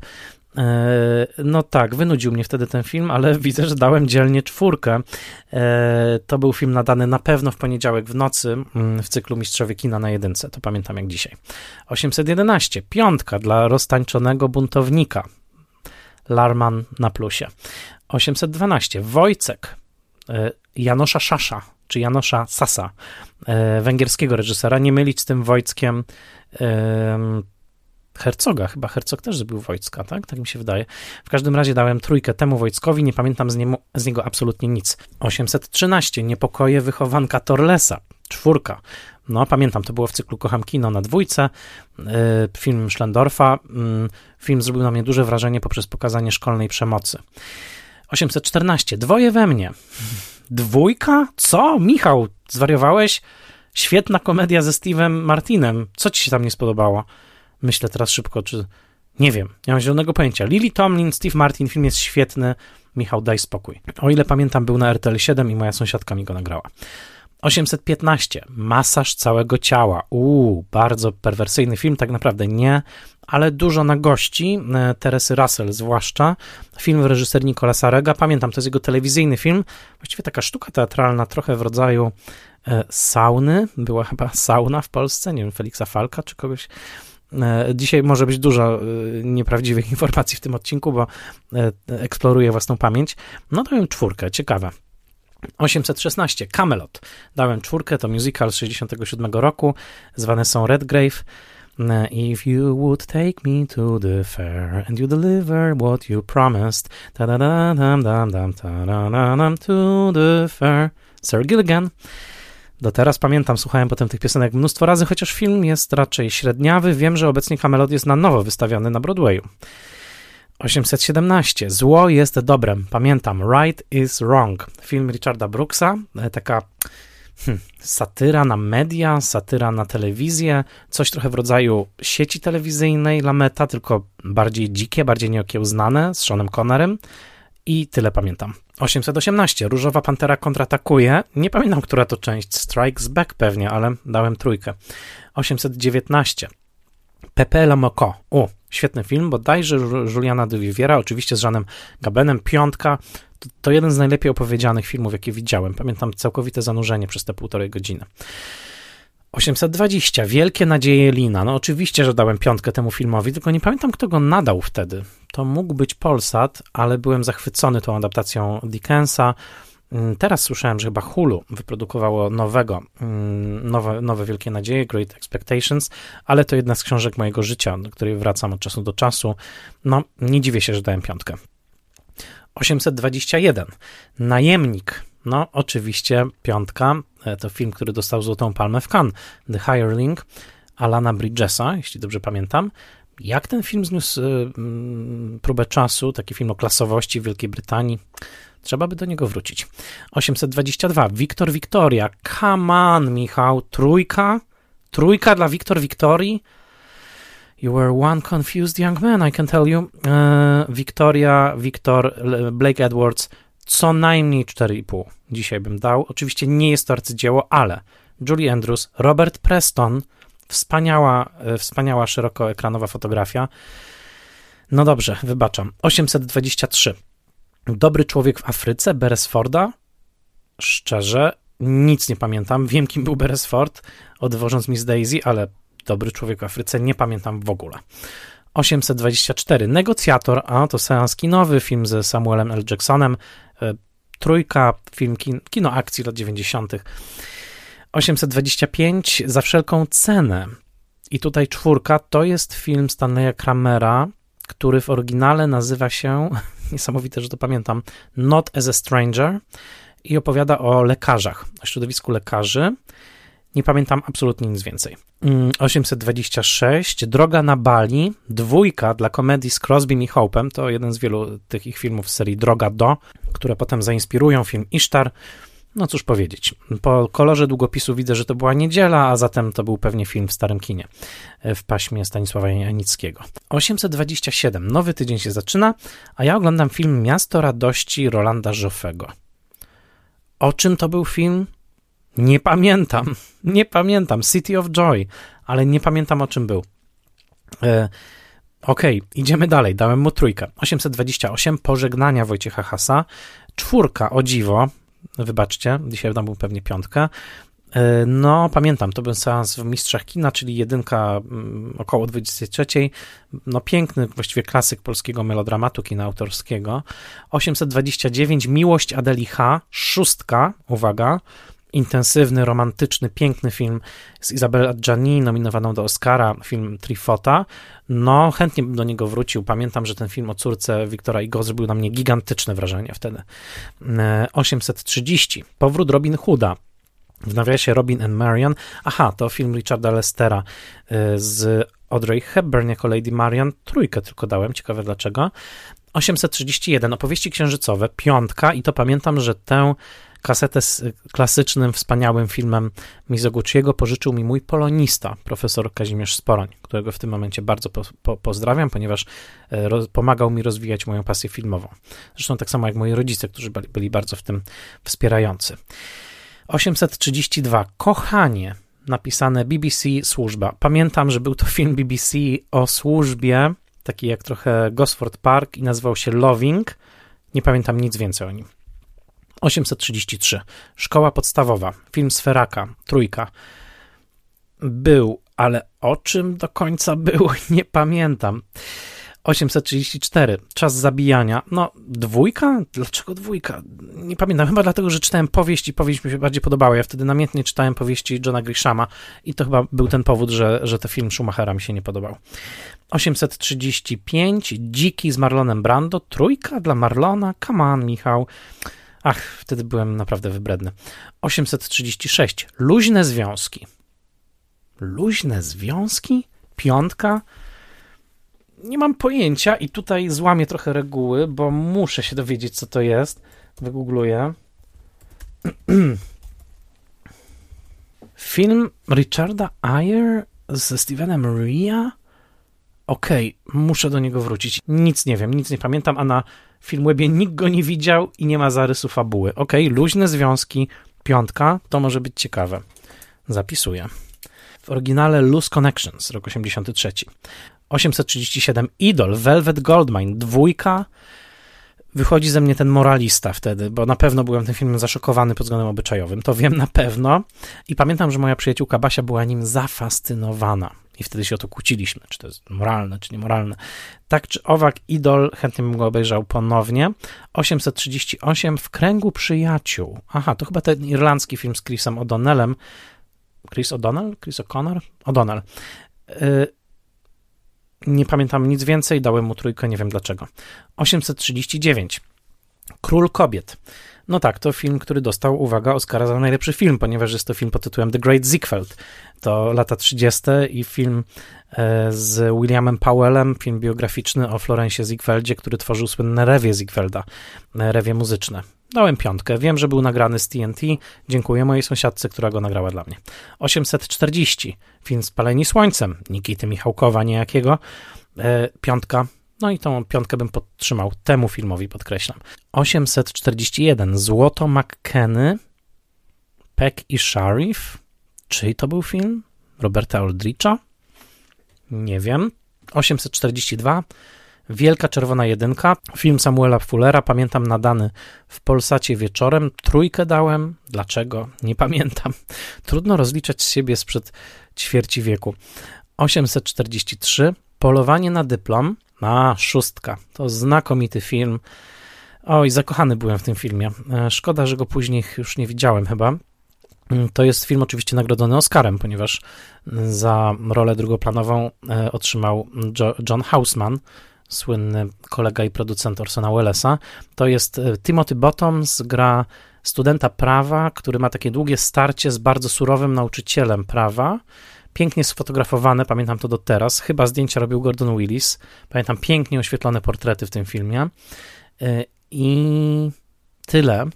E, no tak, wynudził mnie wtedy ten film, ale <laughs> widzę, że dałem dzielnie czwórkę. E, to był film nadany na pewno w poniedziałek w nocy mm, w cyklu Mistrzowie Kina na jedynce, to pamiętam jak dzisiaj. 811, piątka dla roztańczonego buntownika. Larman na plusie. 812, Wojcek e, Janosza Szasza, czy Janosza Sasa, węgierskiego reżysera, nie mylić z tym Wojckiem Hercoga, chyba Hercog też zrobił Wojcka, tak? Tak mi się wydaje. W każdym razie dałem trójkę temu Wojckowi, nie pamiętam z, niemu, z niego absolutnie nic. 813, Niepokoje wychowanka Torlesa, czwórka. No, pamiętam, to było w cyklu Kocham Kino na dwójce, yy, film Schlendorfa. Yy, film zrobił na mnie duże wrażenie poprzez pokazanie szkolnej przemocy. 814, Dwoje we mnie. Dwójka? Co? Michał, zwariowałeś? Świetna komedia ze Steve'em Martinem. Co ci się tam nie spodobało? Myślę teraz szybko, czy. Nie wiem, nie mam zielonego pojęcia. Lily Tomlin, Steve Martin, film jest świetny. Michał, daj spokój. O ile pamiętam, był na RTL 7 i moja sąsiadka mi go nagrała. 815. Masaż całego ciała. Uuu, bardzo perwersyjny film, tak naprawdę nie, ale dużo na gości. E, Teresy Russell zwłaszcza. Film w reżyser Nicolasa Rega. Pamiętam, to jest jego telewizyjny film. Właściwie taka sztuka teatralna, trochę w rodzaju e, sauny. Była chyba sauna w Polsce, nie wiem, Feliksa Falka czy kogoś dzisiaj może być dużo e, nieprawdziwych <laughs> informacji w tym odcinku, bo e, eksploruję własną pamięć. No dałem czwórkę, ciekawe. 816, Camelot. Dałem czwórkę, to musical z 67 roku, zwane są Redgrave. If you would take me to the fair and you deliver what you promised, ta da dam dam dam ta da dam to the fair. Sir Gilligan. Do teraz pamiętam, słuchałem potem tych piosenek mnóstwo razy, chociaż film jest raczej średniawy. Wiem, że obecnie Camelot jest na nowo wystawiony na Broadwayu. 817. Zło jest dobrem. Pamiętam. Right is wrong. Film Richarda Brooksa. E, taka hmm, satyra na media, satyra na telewizję. Coś trochę w rodzaju sieci telewizyjnej Lameta, tylko bardziej dzikie, bardziej nieokiełznane, z Seanem Connerem. I tyle pamiętam. 818. Różowa Pantera kontratakuje. Nie pamiętam, która to część. Strikes Back pewnie, ale dałem trójkę. 819. Pepe La Moco. U, świetny film, bodajże Juliana de Viviera, oczywiście z Żanem Gabenem. Piątka. To, to jeden z najlepiej opowiedzianych filmów, jakie widziałem. Pamiętam całkowite zanurzenie przez te półtorej godziny. 820. Wielkie nadzieje Lina. No oczywiście, że dałem piątkę temu filmowi, tylko nie pamiętam, kto go nadał wtedy. To mógł być Polsat, ale byłem zachwycony tą adaptacją Dickensa. Mm, teraz słyszałem, że chyba Hulu wyprodukowało nowego, mm, nowe, nowe Wielkie Nadzieje, Great Expectations, ale to jedna z książek mojego życia, do której wracam od czasu do czasu. No, nie dziwię się, że dałem piątkę. 821. Najemnik. No, oczywiście piątka. E, to film, który dostał Złotą Palmę w Cannes. The Hireling Alana Bridgesa, jeśli dobrze pamiętam. Jak ten film zniósł y, próbę czasu, taki film o klasowości w Wielkiej Brytanii? Trzeba by do niego wrócić. 822. Wiktor Wiktoria. Come on, Michał. Trójka? Trójka dla Wiktor Wiktorii? You were one confused young man, I can tell you. Eee, Victoria, Victor, Blake Edwards, co najmniej 4,5 dzisiaj bym dał. Oczywiście nie jest to arcydzieło, ale Julie Andrews, Robert Preston, wspaniała, e, wspaniała szerokoekranowa fotografia. No dobrze, wybaczam. 823. Dobry człowiek w Afryce, Beresforda. Szczerze, nic nie pamiętam. Wiem, kim był Beresford, odwożąc Miss Daisy, ale Dobry człowiek w Afryce nie pamiętam w ogóle. 824. Negocjator, a to seans kinowy, film ze Samuelem L. Jacksonem. E, trójka, film kin, kino akcji lat 90. 825. Za wszelką cenę. I tutaj czwórka to jest film Stanleya Kramera, który w oryginale nazywa się, <laughs> niesamowite, że to pamiętam, Not as a Stranger i opowiada o lekarzach, o środowisku lekarzy. Nie pamiętam absolutnie nic więcej. 826, mm, Droga na Bali, dwójka dla komedii z Crosbym i Hope'em, to jeden z wielu tych ich filmów z serii Droga do, które potem zainspirują film Isztar. No cóż powiedzieć, po kolorze długopisu widzę, że to była niedziela, a zatem to był pewnie film w starym kinie, e, w paśmie Stanisława Janickiego. 827, nowy tydzień się zaczyna, a ja oglądam film Miasto Radości Rolanda Joffego. O czym to był film? Nie pamiętam, <laughs> nie pamiętam. City of Joy, ale nie pamiętam o czym był. E, Okej, okay, idziemy dalej. Dałem mu trójkę. 828, pożegnania Wojciecha Hasa. Czwórka, o dziwo. Wybaczcie, dzisiaj dam mu pewnie piątkę. E, no, pamiętam, to był seans w Mistrzach Kina, czyli jedynka mm, około 23. No, piękny, właściwie klasyk polskiego melodramatu kina autorskiego. 829, Miłość Adeli H. Szóstka, uwaga, intensywny, romantyczny, piękny film z Isabella Gianni, nominowaną do Oscara, film Trifota. No, chętnie bym do niego wrócił. Pamiętam, że ten film o córce Wiktora Igo zrobił na mnie gigantyczne wrażenie wtedy. 830. E, Powrót Robin Hooda. W nawiasie Robin and Marion. Aha, to film Richarda Lestera e, z Audrey Hepburn jako Lady Marion. Trójkę tylko dałem, ciekawe dlaczego. 831. Opowieści księżycowe. Piątka i to pamiętam, że tę Kasetę z klasycznym, wspaniałym filmem Mizoguchiego pożyczył mi mój polonista, profesor Kazimierz Sporoń, którego w tym momencie bardzo po, po, pozdrawiam, ponieważ e, pomagał mi rozwijać moją pasję filmową. Zresztą tak samo jak moi rodzice, którzy byli, byli bardzo w tym wspierający. 832. Kochanie. Napisane BBC Służba. Pamiętam, że był to film BBC o służbie, taki jak trochę Gosford Park i nazywał się Loving. Nie pamiętam nic więcej o nim. 833. Szkoła podstawowa. Film Sferaka. Trójka. Był, ale o czym do końca <laughs> był? Nie pamiętam. 834. Czas zabijania. No, dwójka? Dlaczego dwójka? Nie pamiętam. Chyba dlatego, że czytałem powieść i powieść mi się bardziej podobała. Ja wtedy namiętnie czytałem powieści Johna Grishama i to chyba był ten powód, że, że ten film Schumachera mi się nie podobał. 835. Dziki z Marlonem Brando. Trójka dla Marlona? Come on, Michał. Ach, wtedy byłem naprawdę wybredny. 836. Luźne związki. Luźne związki? Piątka? Nie mam pojęcia i tutaj złamię trochę reguły, bo muszę się dowiedzieć, co to jest. Wygoogluję. <clears throat> Film Richarda Ayer ze Stevenem Ria? Okej, okay, muszę do niego wrócić. Nic nie wiem, nic nie pamiętam, a na Filmwebie nikt go nie widział i nie ma zarysu fabuły. Ok, luźne związki, piątka, to może być ciekawe. Zapisuję. W oryginale Loose Connections, rok 83. 837 Idol, Velvet Goldmine, dwójka. Wychodzi ze mnie ten moralista wtedy, bo na pewno byłem tym filmem zaszokowany pod względem obyczajowym. To wiem na pewno. I pamiętam, że moja przyjaciółka Basia była nim zafascynowana. I wtedy się o to kłóciliśmy, czy to jest moralne, czy niemoralne. Tak czy owak, Idol chętnie bym go obejrzał ponownie. 838 w kręgu przyjaciół. Aha, to chyba ten irlandzki film z Chrisem O'Donnellem. Chris O'Donnell? Chris O'Connor? O'Donnell. Yy, nie pamiętam nic więcej, dałem mu trójkę, nie wiem dlaczego. 839. Król Kobiet. No tak, to film, który dostał, uwaga, Oscara za najlepszy film, ponieważ jest to film pod tytułem The Great Ziegfeld. To lata 30. i film e, z Williamem Powellem, film biograficzny o Florencie Ziegfeldzie, który tworzył słynne rewie Ziegfelda, e, rewie muzyczne. Dałem piątkę. Wiem, że był nagrany z TNT. Dziękuję mojej sąsiadce, która go nagrała dla mnie. 840. Film Spaleni Słońcem. Nikity Michałkowa niejakiego. E, piątka. No i tą piątkę bym podtrzymał. Temu filmowi podkreślam. 841. Złoto McKenny. Peck i Sharif. Czyj to był film? Roberta Aldricha? Nie wiem. 842. Wielka Czerwona Jedynka, film Samuela Fullera, pamiętam nadany w Polsacie wieczorem, trójkę dałem, dlaczego? Nie <laughs> pamiętam. Trudno rozliczać siebie sprzed ćwierci wieku. 843, Polowanie na dyplom, a szóstka, to znakomity film. Oj, zakochany byłem w tym filmie. E, szkoda, że go później już nie widziałem chyba. Mm, to jest film oczywiście nagrodzony Oscarem, ponieważ za rolę drugoplanową e, otrzymał John Houseman, słynny kolega i producent Orsona Wellesa. To jest e, Timothy Bottoms, gra studenta prawa, który ma takie długie starcie z bardzo surowym nauczycielem prawa. Pięknie sfotografowane, pamiętam to do teraz. Chyba zdjęcia robił Gordon Willis. Pamiętam pięknie oświetlone portrety w tym filmie. E, I tyle.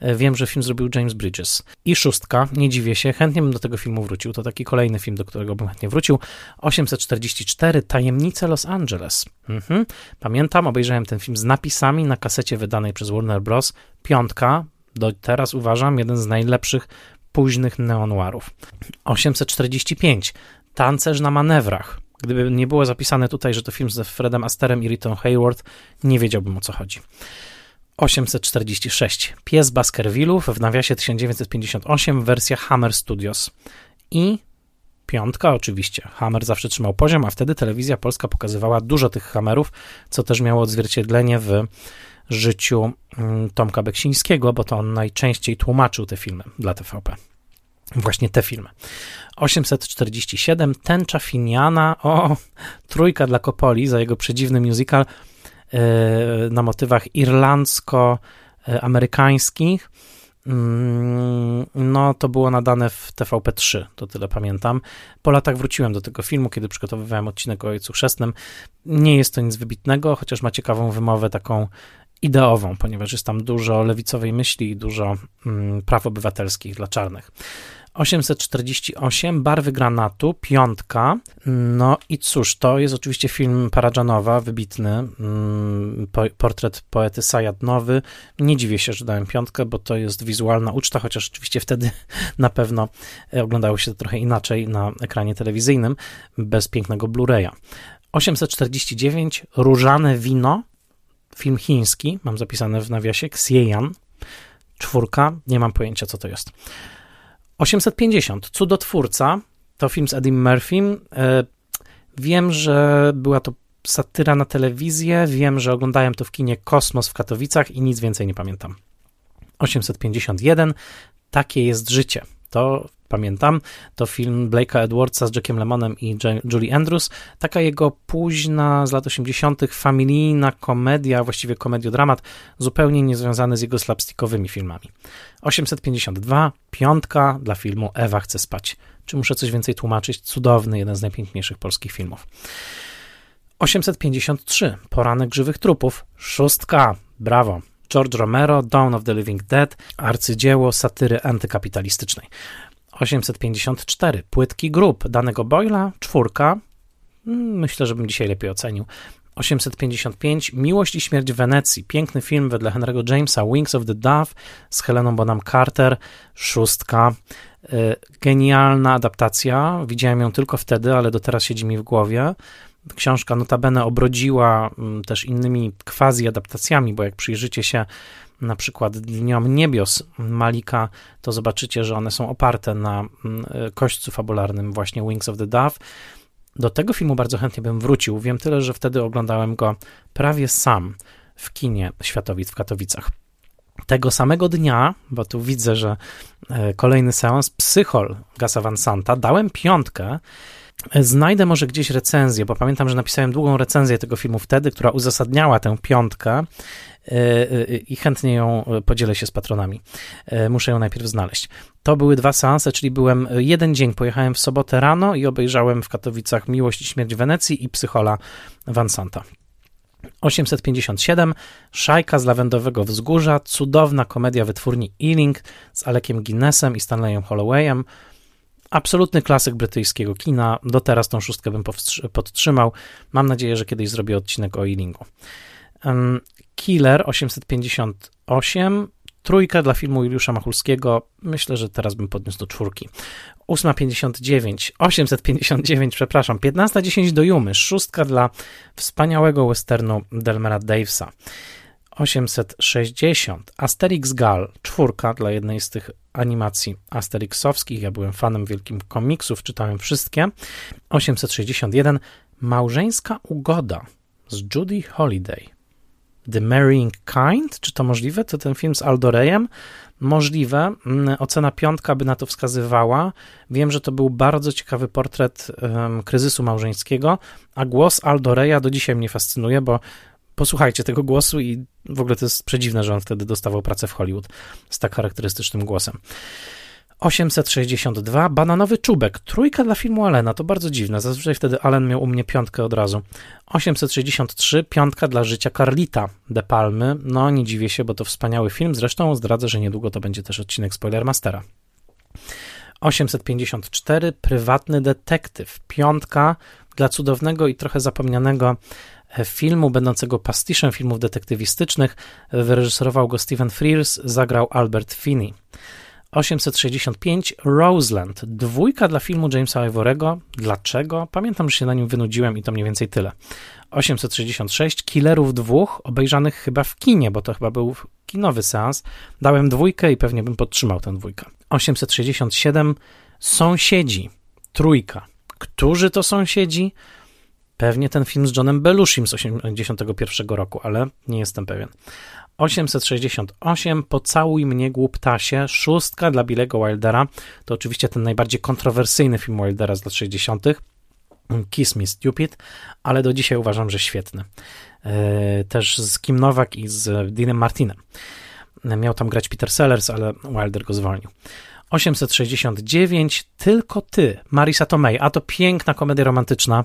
E, wiem, że film zrobił James Bridges. I szóstka, nie dziwię się, chętnie bym do tego filmu wrócił. To taki kolejny film, do którego bym chętnie wrócił. 844, Tajemnice Los Angeles. Mhm. Pamiętam, obejrzałem ten film z napisami na kasecie wydanej przez Warner Bros. Piątka, do teraz uważam, jeden z najlepszych późnych neonuarów. 845, Tancerz na manewrach. Gdyby nie było zapisane tutaj, że to film z Fredem Asterem i Riton Hayward, nie wiedziałbym o co chodzi. 846. Pies Baskervillów w nawiasie 1958, wersja Hammer Studios. I piątka oczywiście. Hammer zawsze trzymał poziom, a wtedy telewizja polska pokazywała dużo tych Hammerów, co też miało odzwierciedlenie w życiu mm, Tomka Beksińskiego, bo to on najczęściej tłumaczył te filmy dla TVP. Właśnie te filmy. 847. Tęcza Finiana. O, trójka dla Kopoli za jego przedziwny musical na motywach irlandzko-amerykańskich. Mm, no, to było nadane w TVP3, to tyle pamiętam. Po latach wróciłem do tego filmu, kiedy przygotowywałem odcinek o Ojcu Chrzestnym. Nie jest to nic wybitnego, chociaż ma ciekawą wymowę taką ideową, ponieważ jest tam dużo lewicowej myśli i dużo mm, praw obywatelskich dla czarnych. 848, Barwy Granatu, piątka. No i cóż, to jest oczywiście film Paradżanowa, wybitny, mm, portret poety Sajad Nowy. Nie dziwię się, że dałem piątkę, bo to jest wizualna uczta, chociaż oczywiście wtedy <laughs> na pewno oglądało się to trochę inaczej na ekranie telewizyjnym, bez pięknego Blu-raya. 849, Różane Wino, film chiński, mam zapisane w nawiasie, Xieyan, czwórka, nie mam pojęcia co to jest. 850. Cudotwórca to film z Eddie Murphym. E, wiem, że była to satyra na telewizję. Wiem, że oglądałem to w kinie Kosmos w Katowicach i nic więcej nie pamiętam. 851. Takie jest życie. To pamiętam. To film Blake'a Edwardsa z Jackiem Lemonem i Julie Andrews. Taka jego późna, z lat 80., familijna komedia, właściwie komediodramat, zupełnie niezwiązany z jego slapstickowymi filmami. 852, piątka dla filmu Ewa chce spać. Czy muszę coś więcej tłumaczyć? Cudowny, jeden z najpiękniejszych polskich filmów. 853, Poranek żywych trupów, szóstka, brawo. George Romero, Dawn of the Living Dead, arcydzieło satyry antykapitalistycznej. 854. Płytki grup danego Boyla, czwórka. Hmm, myślę, że bym dzisiaj lepiej ocenił. 855. Miłość i śmierć w Wenecji. Piękny film wedle Henry'ego Jamesa. Wings of the Dove z Heleną Bonham Carter. Szóstka. Y, genialna adaptacja. Widziałem ją tylko wtedy, ale do teraz siedzi mi w głowie. Książka notabene obrodziła mm, też innymi quasi-adaptacjami, bo jak przyjrzycie się na przykład Dniom Niebios Malika, to zobaczycie, że one są oparte na mm, kośćcu fabularnym właśnie Wings of the Dove. Do tego filmu bardzo chętnie bym wrócił. Wiem tyle, że wtedy oglądałem go prawie sam w kinie Światowic w Katowicach. Tego samego dnia, bo tu widzę, że e, kolejny seans, Psychol Gasa Van Santa, dałem piątkę. Znajdę może gdzieś recenzję, bo pamiętam, że napisałem długą recenzję tego filmu wtedy, która uzasadniała tę piątkę e, e, i chętnie ją podzielę się z patronami. Muszę ją najpierw znaleźć. To były dwa seanse, czyli byłem jeden dzień, pojechałem w sobotę rano i obejrzałem w Katowicach Miłość i Śmierć Wenecji i Psychola Van Santa. 857, Szajka z Lawendowego Wzgórza, cudowna komedia wytwórni Ealing z Alekiem Guinnessem i Stanleyem Hollowayem. Absolutny klasyk brytyjskiego kina. Do teraz tą szóstkę bym podtrzymał. Mam nadzieję, że kiedyś zrobię odcinek o Ealingu. Killer 858, trójka dla filmu Juliusza Machulskiego. Myślę, że teraz bym podniósł do czwórki. 859, 859, przepraszam, 15.10 do Jumy, szóstka dla wspaniałego westernu Delmera Davesa. 860, Asterix Gal, czwórka dla jednej z tych animacji asterixowskich. Ja byłem fanem wielkim komiksów, czytałem wszystkie. 861, Małżeńska Ugoda z Judy Holiday. The Marrying Kind, czy to możliwe? To ten film z Aldorejem? Możliwe. Mm, ocena piątka by na to wskazywała. Wiem, że to był bardzo ciekawy portret um, kryzysu małżeńskiego, a głos Aldoreja do dzisiaj mnie fascynuje, bo posłuchajcie tego głosu i w ogóle to jest przedziwne, że on wtedy dostawał pracę w Hollywood z tak charakterystycznym głosem. 862, bananowy czubek, trójka dla filmu Alena, to bardzo dziwne, zazwyczaj wtedy Allen miał u mnie piątkę od razu. 863, piątka dla życia Carlita De Palmy, no nie dziwię się, bo to wspaniały film, zresztą zdradzę, że niedługo to będzie też odcinek Spoilermastera. 854, prywatny detektyw, piątka dla cudownego i trochę zapomnianego filmu, będącego pastiszem filmów detektywistycznych, wyreżyserował go Stephen Frears, zagrał Albert Finney. 865 Roseland, dwójka dla filmu Jamesa Ivorego. Dlaczego? Pamiętam, że się na nim wynudziłem i to mniej więcej tyle. 866 Killerów dwóch, obejrzanych chyba w kinie, bo to chyba był kinowy seans. Dałem dwójkę i pewnie bym podtrzymał tę dwójkę. 867 Sąsiedzi, trójka. Którzy to sąsiedzi? Pewnie ten film z Johnem Belushim z 81 roku, ale nie jestem pewien. 868 Pocałuj mnie głuptasie, szóstka dla Billego Wildera. To oczywiście ten najbardziej kontrowersyjny film Wildera z lat 60. Kiss Me Stupid, ale do dzisiaj uważam, że świetny. E, też z Kim Nowak i z Deanem Martinem. Miał tam grać Peter Sellers, ale Wilder go zwolnił. 869 Tylko ty, Marisa Tomei, a to piękna komedia romantyczna.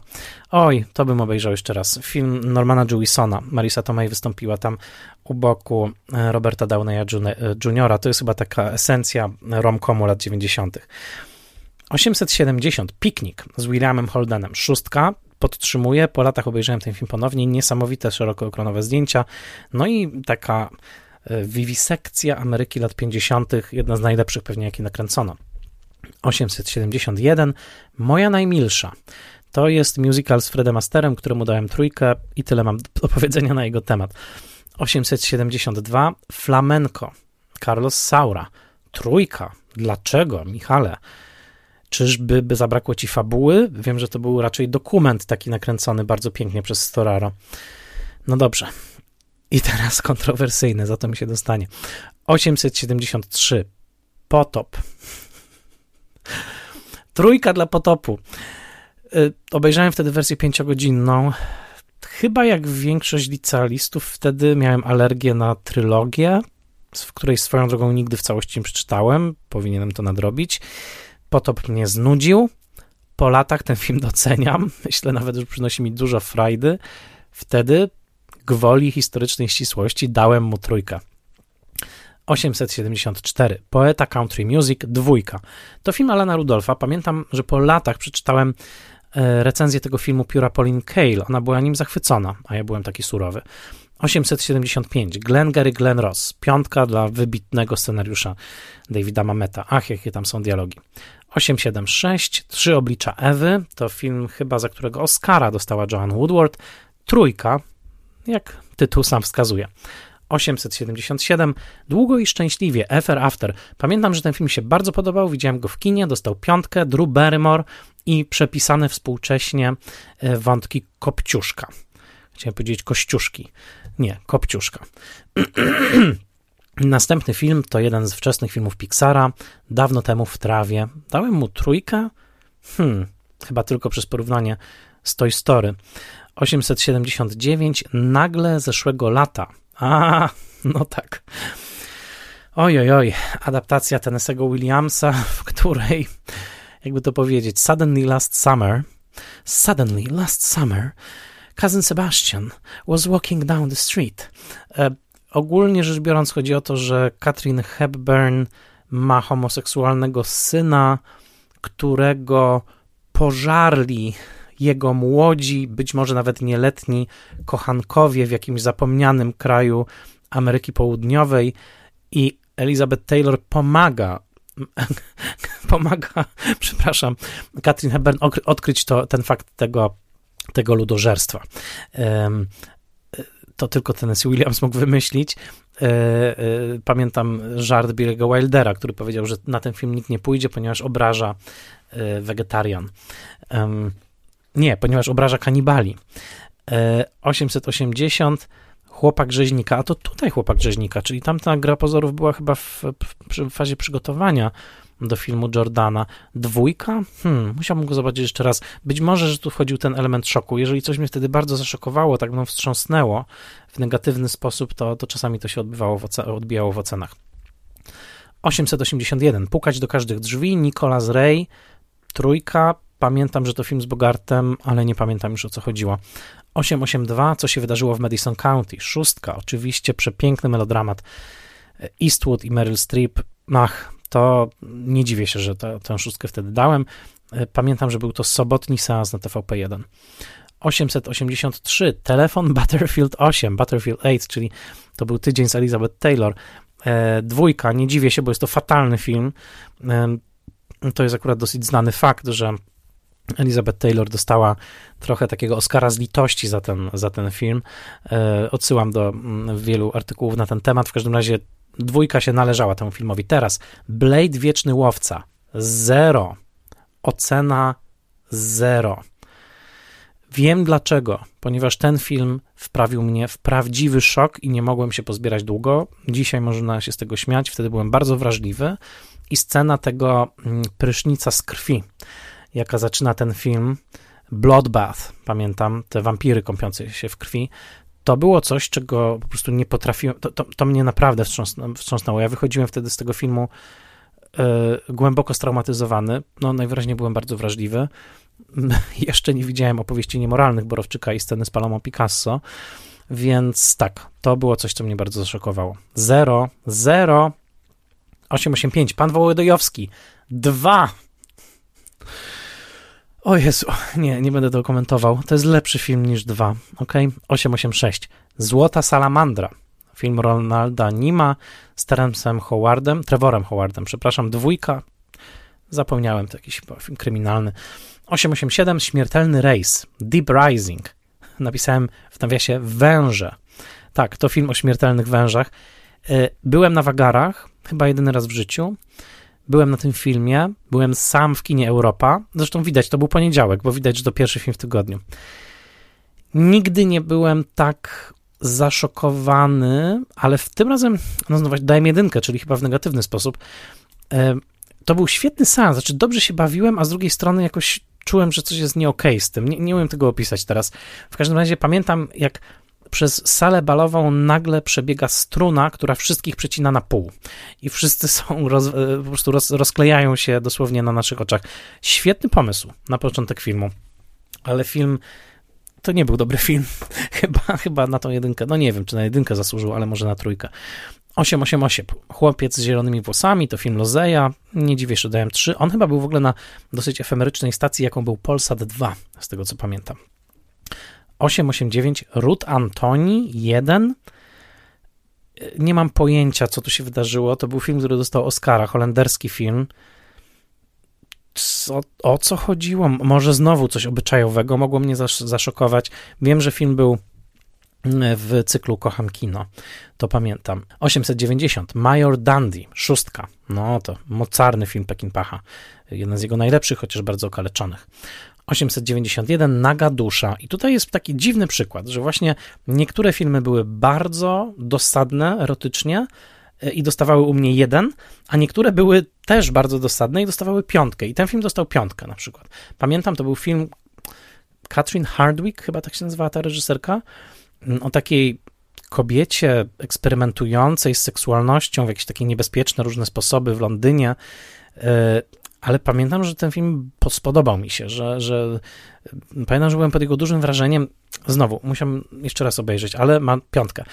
Oj, to bym obejrzał jeszcze raz. Film Normana Jewisona. Marisa Tomei wystąpiła tam u boku e, Roberta Downeya Jr. To jest chyba taka esencja romkomu lat 90. 870 Piknik z Williamem Holdenem. Szóstka, podtrzymuję. Po latach obejrzałem ten film ponownie. Niesamowite, szerokoekronowe zdjęcia. No i taka Wiwisekcja Ameryki lat 50., jedna z najlepszych pewnie, jakie nakręcono. 871, Moja najmilsza. To jest musical z Fredem Asterem, któremu dałem trójkę i tyle mam do powiedzenia na jego temat. 872, Flamenco, Carlos Saura. Trójka. Dlaczego, Michale? Czyżby by zabrakło ci fabuły? Wiem, że to był raczej dokument taki nakręcony bardzo pięknie przez Storaro. No dobrze, i teraz <laughs> kontrowersyjne, za to mi się dostanie. 873. Potop. Trójka dla potopu. Y, obejrzałem wtedy wersję pięciogodzinną. Chyba jak większość licealistów, wtedy miałem alergię na trylogię, w której swoją drogą nigdy w całości nie przeczytałem. Powinienem to nadrobić. Potop mnie znudził. Po latach ten film doceniam. <laughs> Myślę nawet, że przynosi mi dużo frajdy. Wtedy gwoli historycznej ścisłości dałem mu trójkę. 874. Poeta Country Music, dwójka. To film Alana Rudolfa. Pamiętam, że po latach przeczytałem recenzję tego filmu pióra Pauline Kael. Ona była nim zachwycona, a ja byłem taki surowy. 875. Glenn Gary Glenn Ross. Piątka dla wybitnego scenariusza Davida Mameta. Ach, jakie tam są dialogi. 876, Trzy oblicza Ewy, to film chyba, za którego Oscara dostała Joan Woodward. Trójka, jak tytuł sam wskazuje. 877, Długo i Szczęśliwie, Ever After. Pamiętam, że ten film się bardzo podobał, widziałem go w kinie, dostał piątkę, Drew Barrymore i przepisane współcześnie e, wątki Kopciuszka. Chciałem powiedzieć Kościuszki. Nie, Kopciuszka. <clears throat> Następny film to jeden z wczesnych filmów Pixara, dawno temu w trawie. Dałem mu trójkę? Hmm, chyba tylko przez porównanie z Toy Story. 879, nagle zeszłego lata. A, no tak. Oj, oj, oj, adaptacja Tennessee'ego Williamsa, w której, jakby to powiedzieć, Suddenly Last Summer, Suddenly Last Summer, Cousin Sebastian was walking down the street. E, ogólnie rzecz biorąc, chodzi o to, że Katrin Hepburn ma homoseksualnego syna, którego pożarli jego młodzi, być może nawet nieletni kochankowie w jakimś zapomnianym kraju Ameryki Południowej i Elizabeth Taylor pomaga <laughs> pomaga, <laughs> przepraszam, Katrin Hepburn odkryć to, ten fakt tego, tego ludożerstwa. To tylko Tennessee Williams mógł wymyślić. E, e, pamiętam żart Billy'ego Wildera, który powiedział, że na ten film nikt nie pójdzie, ponieważ obraża e, wegetarian. Nie, ponieważ obraża kanibali. 880 e, chłopak rzeźnika, a to tutaj chłopak rzeźnika, czyli tamta gra pozorów była chyba w, w fazie przygotowania do filmu Jordana. Dwójka? Hmm, musiałbym go zobaczyć jeszcze raz. Być może, że tu wchodził ten element szoku. Jeżeli coś mnie wtedy bardzo zaszokowało, tak mną wstrząsnęło w negatywny sposób, to, to czasami to się odbywało w odbijało w ocenach. 881. Pukać do każdych drzwi. Nicolas Ray. Trójka. Pamiętam, że to film z Bogartem, ale nie pamiętam już o co chodziło. 882, co się wydarzyło w Madison County. Szóstka, oczywiście przepiękny melodramat. Eastwood i Meryl Streep. Ach, to nie dziwię się, że tę szóstkę wtedy dałem. Pamiętam, że był to sobotni seans na TVP1. 883, telefon Battlefield 8, Battlefield 8, czyli to był tydzień z Elizabeth Taylor. E, dwójka, nie dziwię się, bo jest to fatalny film. E, to jest akurat dosyć znany fakt, że Elizabeth Taylor dostała trochę takiego Oscara z litości za ten, za ten film. E, odsyłam do mm, wielu artykułów na ten temat. W każdym razie dwójka się należała temu filmowi. Teraz Blade Wieczny Łowca. Zero. Ocena zero. Wiem dlaczego, ponieważ ten film wprawił mnie w prawdziwy szok i nie mogłem się pozbierać długo. Dzisiaj można się z tego śmiać, wtedy byłem bardzo wrażliwy i scena tego mm, prysznica z krwi jaka zaczyna ten film, Bloodbath, pamiętam, te wampiry kąpiące się w krwi, to było coś, czego po prostu nie potrafiłem, to, to, to mnie naprawdę wstrząsnęło. Ja wychodziłem wtedy z tego filmu y, głęboko straumatyzowany, no najwyraźniej byłem bardzo wrażliwy. <laughs> Jeszcze nie widziałem opowieści niemoralnych Borowczyka i sceny z Palomą Picasso, więc tak, to było coś, co mnie bardzo zaszokowało. 0, 0, 885, pan Wołodyjowski, 2, o Jezu, nie, nie będę tego komentował. To jest lepszy film niż dwa, ok? 886. Złota Salamandra. Film Ronalda Nima z Terencem Howardem, Trevorem Howardem, przepraszam, dwójka. Zapomniałem, to jakiś film kryminalny. 887. Śmiertelny rejs. Deep Rising. Napisałem w nawiasie Węże. Tak, to film o śmiertelnych wężach. E, byłem na wagarach, chyba jedyny raz w życiu byłem na tym filmie, byłem sam w kinie Europa. Zresztą widać, to był poniedziałek, bo widać, że to pierwszy film w tygodniu. Nigdy nie byłem tak zaszokowany, ale w tym razem, no znowu dałem jedynkę, czyli chyba w negatywny sposób. E, to był świetny seans, znaczy dobrze się bawiłem, a z drugiej strony jakoś czułem, że coś jest nie okay z tym. Nie, nie umiem tego opisać teraz. W każdym razie pamiętam, jak przez salę balową nagle przebiega struna, która wszystkich przecina na pół. I wszyscy są, roz, e, po prostu roz, rozklejają się dosłownie na naszych oczach. Świetny pomysł na początek filmu, ale film to nie był dobry film. <laughs> Chyba, chyba na tą jedynkę, no nie wiem, czy na jedynkę zasłużył, ale może na trójkę. 888. Chłopiec z zielonymi włosami, to film Lozeja. Nie dziwię, że dałem 3. On chyba był w ogóle na dosyć efemerycznej stacji, jaką był Polsat 2, z tego co pamiętam. 889 Ruth Antoni 1 nie mam pojęcia, co tu się wydarzyło. To był film, który dostał Oscara, holenderski film. co, o co chodziło? Może znowu coś obyczajowego mogło mnie zaszokować. Wiem, że film był mm, w cyklu Kocham Kino, to pamiętam. 890, Major Dandy, szóstka. No to mocarny film Pekinpacha. Jeden z jego najlepszych, chociaż bardzo okaleczonych. 891 Naga Dusza. I tutaj jest taki dziwny przykład, że właśnie niektóre filmy były bardzo dosadne erotycznie, E, i dostawały u mnie jeden, a niektóre były też bardzo dosadne i dostawały piątkę. I ten film dostał piątkę na przykład. Pamiętam, to był film Katrin Hardwick, chyba tak się nazywała ta reżyserka, mm, o takiej kobiecie eksperymentującej z seksualnością w jakieś takie niebezpieczne różne sposoby w Londynie. Ale pamiętam, że ten film spodobał mi się, że, że pamiętam, że byłem pod jego dużym wrażeniem. Znowu, musiałem jeszcze raz obejrzeć, ale ma piątkę.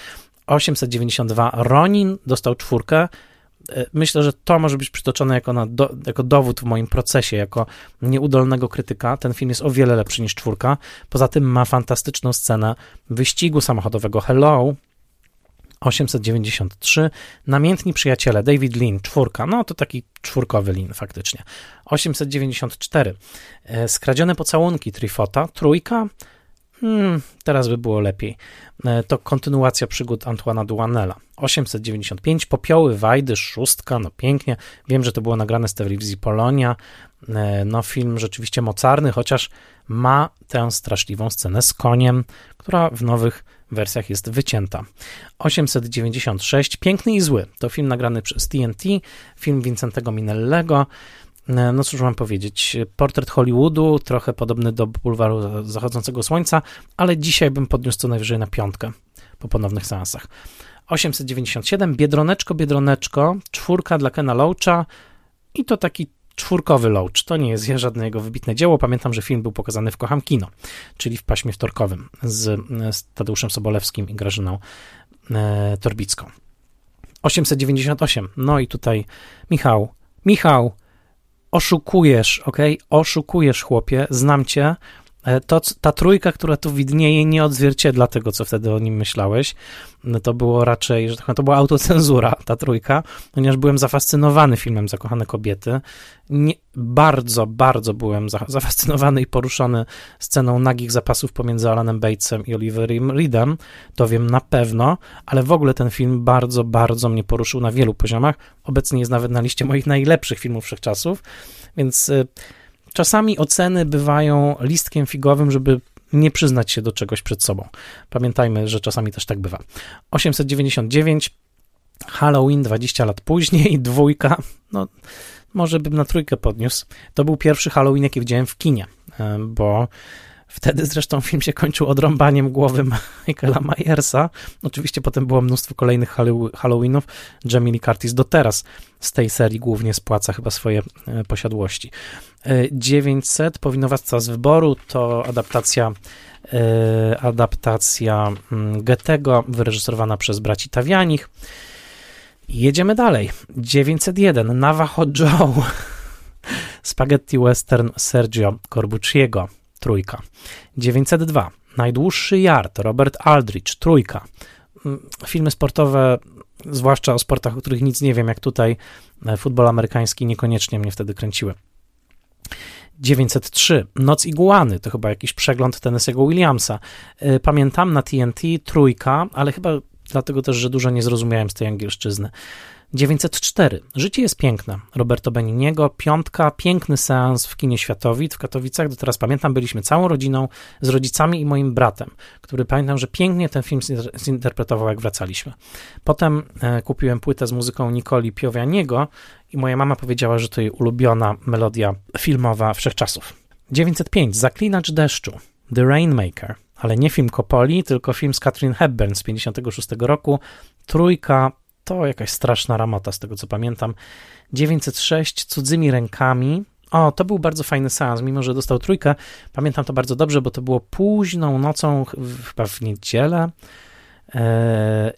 892 Ronin dostał czwórkę. E, myślę, że to może być przytoczone jako, na do, jako dowód w moim procesie, jako nieudolnego krytyka. Ten film jest o wiele lepszy niż czwórka. Poza tym ma fantastyczną scenę wyścigu samochodowego Hello, 893. Namiętni przyjaciele, David Lean, czwórka. No to taki czwórkowy Lean faktycznie. 894. E, skradzione pocałunki Trifota, trójka. Hmm, teraz by było lepiej. E, to kontynuacja przygód Antoana Duanela. 895, Popioły Wajdy, szóstka, no pięknie. Wiem, że to było nagrane z telewizji Polonia. E, no film rzeczywiście mocarny, chociaż ma tę straszliwą scenę z koniem, która w nowych wersjach jest wycięta. 896, Piękny i Zły, to film nagrany przez TNT, film Vincentego Minellego. E, no cóż mam powiedzieć, portret Hollywoodu, trochę podobny do bulwaru zachodzącego słońca, ale dzisiaj bym podniósł co najwyżej na piątkę po ponownych seansach. 897, Biedroneczko, Biedroneczko, czwórka dla Kena Loacha i to taki czwórkowy Loach. To nie jest <laughs> żadne jego wybitne dzieło. Pamiętam, że film był pokazany w Kocham Kino, czyli w paśmie wtorkowym z, z Tadeuszem Sobolewskim i Grażyną e, Torbicką. 898, no i tutaj Michał, Michał, oszukujesz, ok? Oszukujesz, chłopie, znam cię. E, to, ta trójka, która tu widnieje, nie odzwierciedla tego, co wtedy o nim myślałeś. No to było raczej, że tak to była autocenzura, ta trójka, ponieważ byłem zafascynowany filmem Zakochane Kobiety. Nie, bardzo, bardzo byłem za, zafascynowany i poruszony sceną nagich zapasów pomiędzy Alanem Batesem i Oliverem Reedem, to wiem na pewno, ale w ogóle ten film bardzo, bardzo mnie poruszył na wielu poziomach. Obecnie jest nawet na liście moich najlepszych filmów wszechczasów, więc y, czasami oceny bywają listkiem figowym, żeby nie przyznać się do czegoś przed sobą. Pamiętajmy, że czasami też tak bywa. 899, Halloween 20 lat później, <laughs> dwójka, no może bym na trójkę podniósł. To był pierwszy Halloween, jaki widziałem w kinie, bo Wtedy zresztą film się kończył odrąbaniem głowy Michaela Myersa. Oczywiście potem było mnóstwo kolejnych Halloweenów. Jamie Lee Curtis do teraz z tej serii głównie spłaca chyba swoje e, posiadłości. 900 e, Powinowactwa z wyboru to adaptacja e, adaptacja mm, Goethego, wyreżyserowana przez braci Tawianich. Jedziemy dalej. 901 Navajo Joe <laughs> Spaghetti Western Sergio Corbucciego trójka. 902, Najdłuższy Yard, Robert Aldrich, trójka. Mm, filmy sportowe, zwłaszcza o sportach, o których nic nie wiem, jak tutaj e, futbol amerykański, niekoniecznie mnie wtedy kręciły. 903, Noc Iguany, to chyba jakiś przegląd Tennessee'ego Williamsa. E, pamiętam na TNT, trójka, ale chyba dlatego też, że dużo nie zrozumiałem z tej angielszczyzny. 904. Życie jest piękne. Roberto Beniniego, piątka, piękny seans w kinie Światowit w Katowicach. Do teraz pamiętam, byliśmy całą rodziną, z rodzicami i moim bratem, który pamiętam, że pięknie ten film zinterpretował, jak wracaliśmy. Potem e, kupiłem płytę z muzyką Nikoli Piowianiego i moja mama powiedziała, że to jej ulubiona melodia filmowa wszechczasów. 905. Zaklinacz deszczu. The Rainmaker ale nie film Coppoli, tylko film z Catherine Hepburn z 56 roku. Trójka to jakaś straszna ramota, z tego co pamiętam. 906 cudzymi rękami. O, to był bardzo fajny seans, mimo że dostał trójkę. Pamiętam to bardzo dobrze, bo to było późną nocą, chyba w niedzielę. Eee,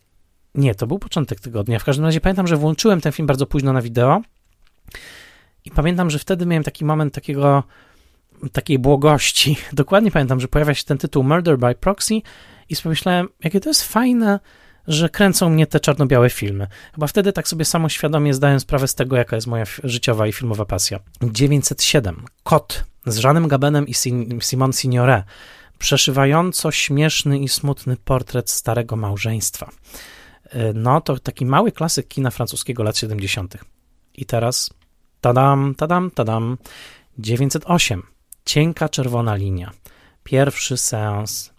nie, to był początek tygodnia. W każdym razie pamiętam, że włączyłem ten film bardzo późno na wideo. I pamiętam, że wtedy miałem taki moment takiego, takiej błogości. <laughs> Dokładnie pamiętam, że pojawia się ten tytuł Murder by Proxy i pomyślałem, jakie to jest fajne że kręcą mnie te czarno-białe filmy. Chyba wtedy tak sobie samoświadomie zdałem sprawę z tego, jaka jest moja życiowa i filmowa pasja. 907. Kot z Żanem Gabenem i Simon Signore. Przeszywająco śmieszny i smutny portret starego małżeństwa. Y, no to taki mały klasyk kina francuskiego lat 70. I teraz tadam, tadam, tadam. 908. Cienka czerwona linia. Pierwszy seans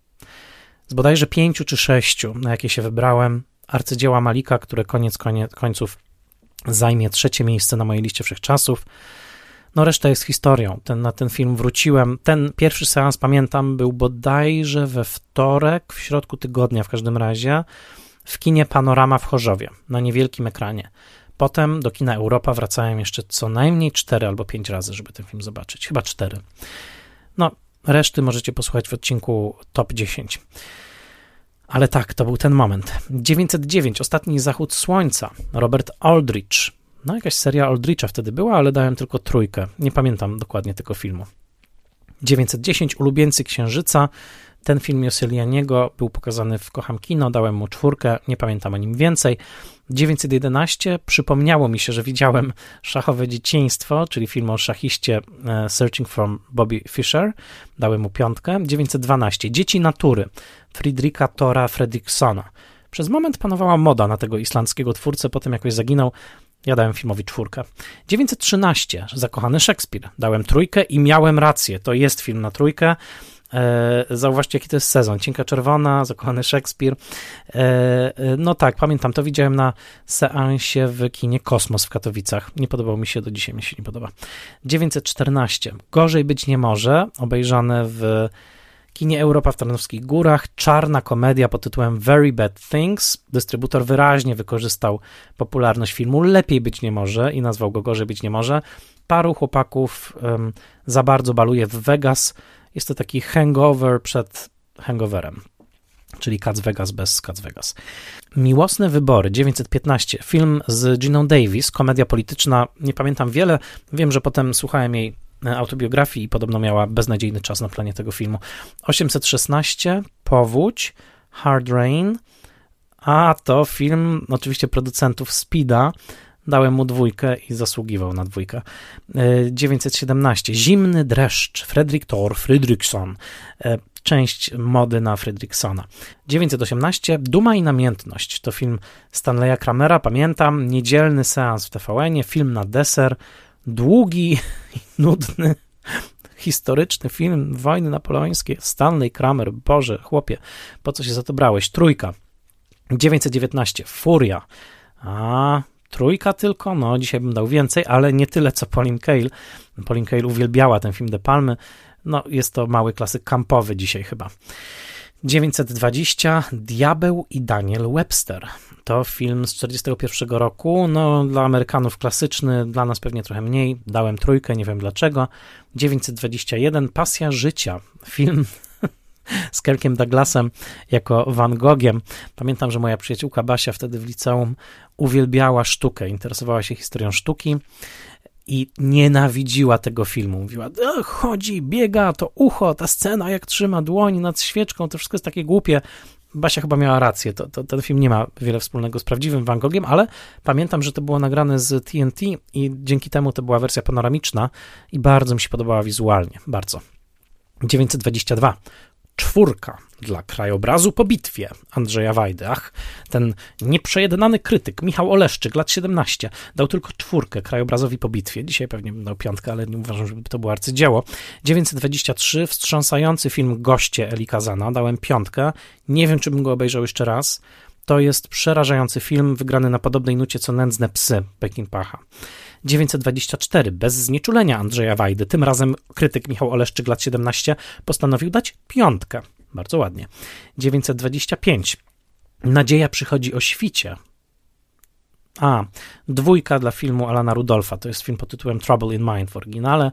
z bodajże pięciu czy sześciu, na jakie się wybrałem, arcydzieła Malika, które koniec, końców zajmie trzecie miejsce na mojej liście wszechczasów. No reszta jest historią. Ten, na ten film wróciłem. Ten pierwszy seans, pamiętam, był bodajże we wtorek, w środku tygodnia w każdym razie, w kinie Panorama w Chorzowie, na niewielkim ekranie. Potem do kina Europa wracałem jeszcze co najmniej cztery albo pięć razy, żeby ten film zobaczyć. Chyba cztery. Reszty możecie posłuchać w odcinku Top 10. Ale tak, to był ten moment. 909, Ostatni Zachód Słońca, Robert Aldrich. No, jakaś seria Aldricha wtedy była, ale dałem tylko trójkę. Nie pamiętam dokładnie tego filmu. 910, Ulubieńcy Księżyca. Ten film Joselianiego był pokazany w Kocham Kino, dałem mu czwórkę, nie pamiętam o nim więcej. 911 przypomniało mi się, że widziałem Szachowe Dzieciństwo, czyli film o szachiście e, Searching for Bobby Fischer, dałem mu piątkę. 912 Dzieci Natury Friedricha Tora Fredriksona. Przez moment panowała moda na tego islandzkiego twórcę, potem jakoś zaginął. Ja dałem filmowi czwórkę. 913 Zakochany Szekspir. Dałem trójkę i miałem rację. To jest film na trójkę. E, zauważcie, jaki to jest sezon. Cienka Czerwona, Zakochany Szekspir. E, e, no tak, pamiętam, to widziałem na seansie w kinie Kosmos w Katowicach. Nie podobał mi się, do dzisiaj mi się nie podoba. 914. Gorzej być nie może, obejrzane w kinie Europa w Tarnowskich Górach. Czarna komedia pod tytułem Very Bad Things. Dystrybutor wyraźnie wykorzystał popularność filmu Lepiej być nie może i nazwał go Gorzej być nie może. Paru chłopaków um, za bardzo baluje w Vegas jest to taki hangover przed hangoverem, czyli Cats Vegas bez Cats Vegas. Miłosne wybory 915, film z Giną Davis, komedia polityczna. Nie pamiętam wiele, wiem, że potem słuchałem jej e, autobiografii i podobno miała beznadziejny czas na planie tego filmu. 816, Powódź, Hard Rain, a to film oczywiście producentów Speeda, Dałem mu dwójkę i zasługiwał na dwójkę. 917. E, Zimny dreszcz. Fredrik Thor Fredriksson. E, część mody na Fredriksona. 918. Duma i namiętność. To film Stanleya Kramera. Pamiętam. Niedzielny seans w tvn Film na deser. Długi <laughs> i nudny historyczny film wojny napoleońskie. Stanley Kramer. Boże, chłopie, po co się za to brałeś? Trójka. 919. Furia. A, Trójka tylko, no dzisiaj bym dał więcej, ale nie tyle co Pauline Kael. Pauline Kael uwielbiała ten film De Palmy. No jest to mały klasyk kampowy dzisiaj chyba. 920 Diabeł i Daniel Webster. To film z 1941 roku. No, dla Amerykanów klasyczny, dla nas pewnie trochę mniej. Dałem trójkę, nie wiem dlaczego. 921 Pasja życia. Film <laughs> z Kirkiem Douglasem jako Van Gogiem. Pamiętam, że moja przyjaciółka Basia wtedy w liceum uwielbiała sztukę, interesowała się historią sztuki i nienawidziła tego filmu. Mówiła, chodzi, biega, to ucho, ta scena, jak trzyma dłoń nad świeczką, to wszystko jest takie głupie. Basia chyba miała rację, to, to, ten film nie ma wiele wspólnego z prawdziwym Van Gogiem, ale pamiętam, że to było nagrane z TNT i dzięki temu to była wersja panoramiczna i bardzo mi się podobała wizualnie, bardzo. 922 czwórka dla krajobrazu po bitwie Andrzeja Wajdy. Ach, ten nieprzejednany krytyk Michał Oleszczyk, lat 17, dał tylko czwórkę krajobrazowi po bitwie. Dzisiaj pewnie bym dał piątkę, ale nie uważam, żeby to było arcydzieło. 923, wstrząsający film Goście Eli Kazana, dałem piątkę. Nie wiem, czy bym go obejrzał jeszcze raz. To jest przerażający film, wygrany na podobnej nucie co Nędzne psy Pacha. 924 bez znieczulenia Andrzeja Wajdy. Tym razem krytyk Michał Oleszczyk, lat 17, postanowił dać piątkę. Bardzo ładnie. 925. Nadzieja przychodzi o świcie. A, dwójka dla filmu Alana Rudolfa. To jest film pod tytułem Trouble in Mind w oryginale.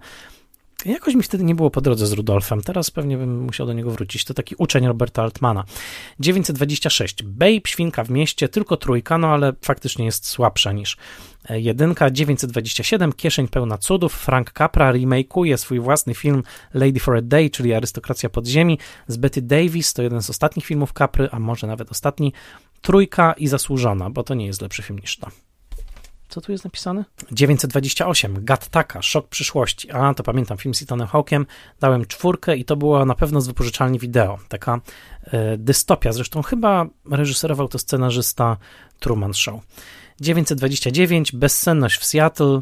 Jakoś mi wtedy nie było po drodze z Rudolfem, teraz pewnie bym musiał do niego wrócić. To taki uczeń Roberta Altmana. 926. Babe, Świnka w mieście, tylko trójka, no ale faktycznie jest słabsza niż jedynka. 927. Kieszeń pełna cudów. Frank Capra remakeuje swój własny film Lady for a Day, czyli Arystokracja Podziemi z Betty Davis. To jeden z ostatnich filmów Capry, a może nawet ostatni. Trójka i Zasłużona, bo to nie jest lepszy film niż to. Co tu jest napisane? 928, Gattaka, Szok przyszłości. A, to pamiętam, film z Ethanem Hawkiem. Dałem czwórkę i to było na pewno z wypożyczalni wideo. Taka e, dystopia. Zresztą chyba reżyserował to scenarzysta Truman Show. 929, Bezsenność w Seattle.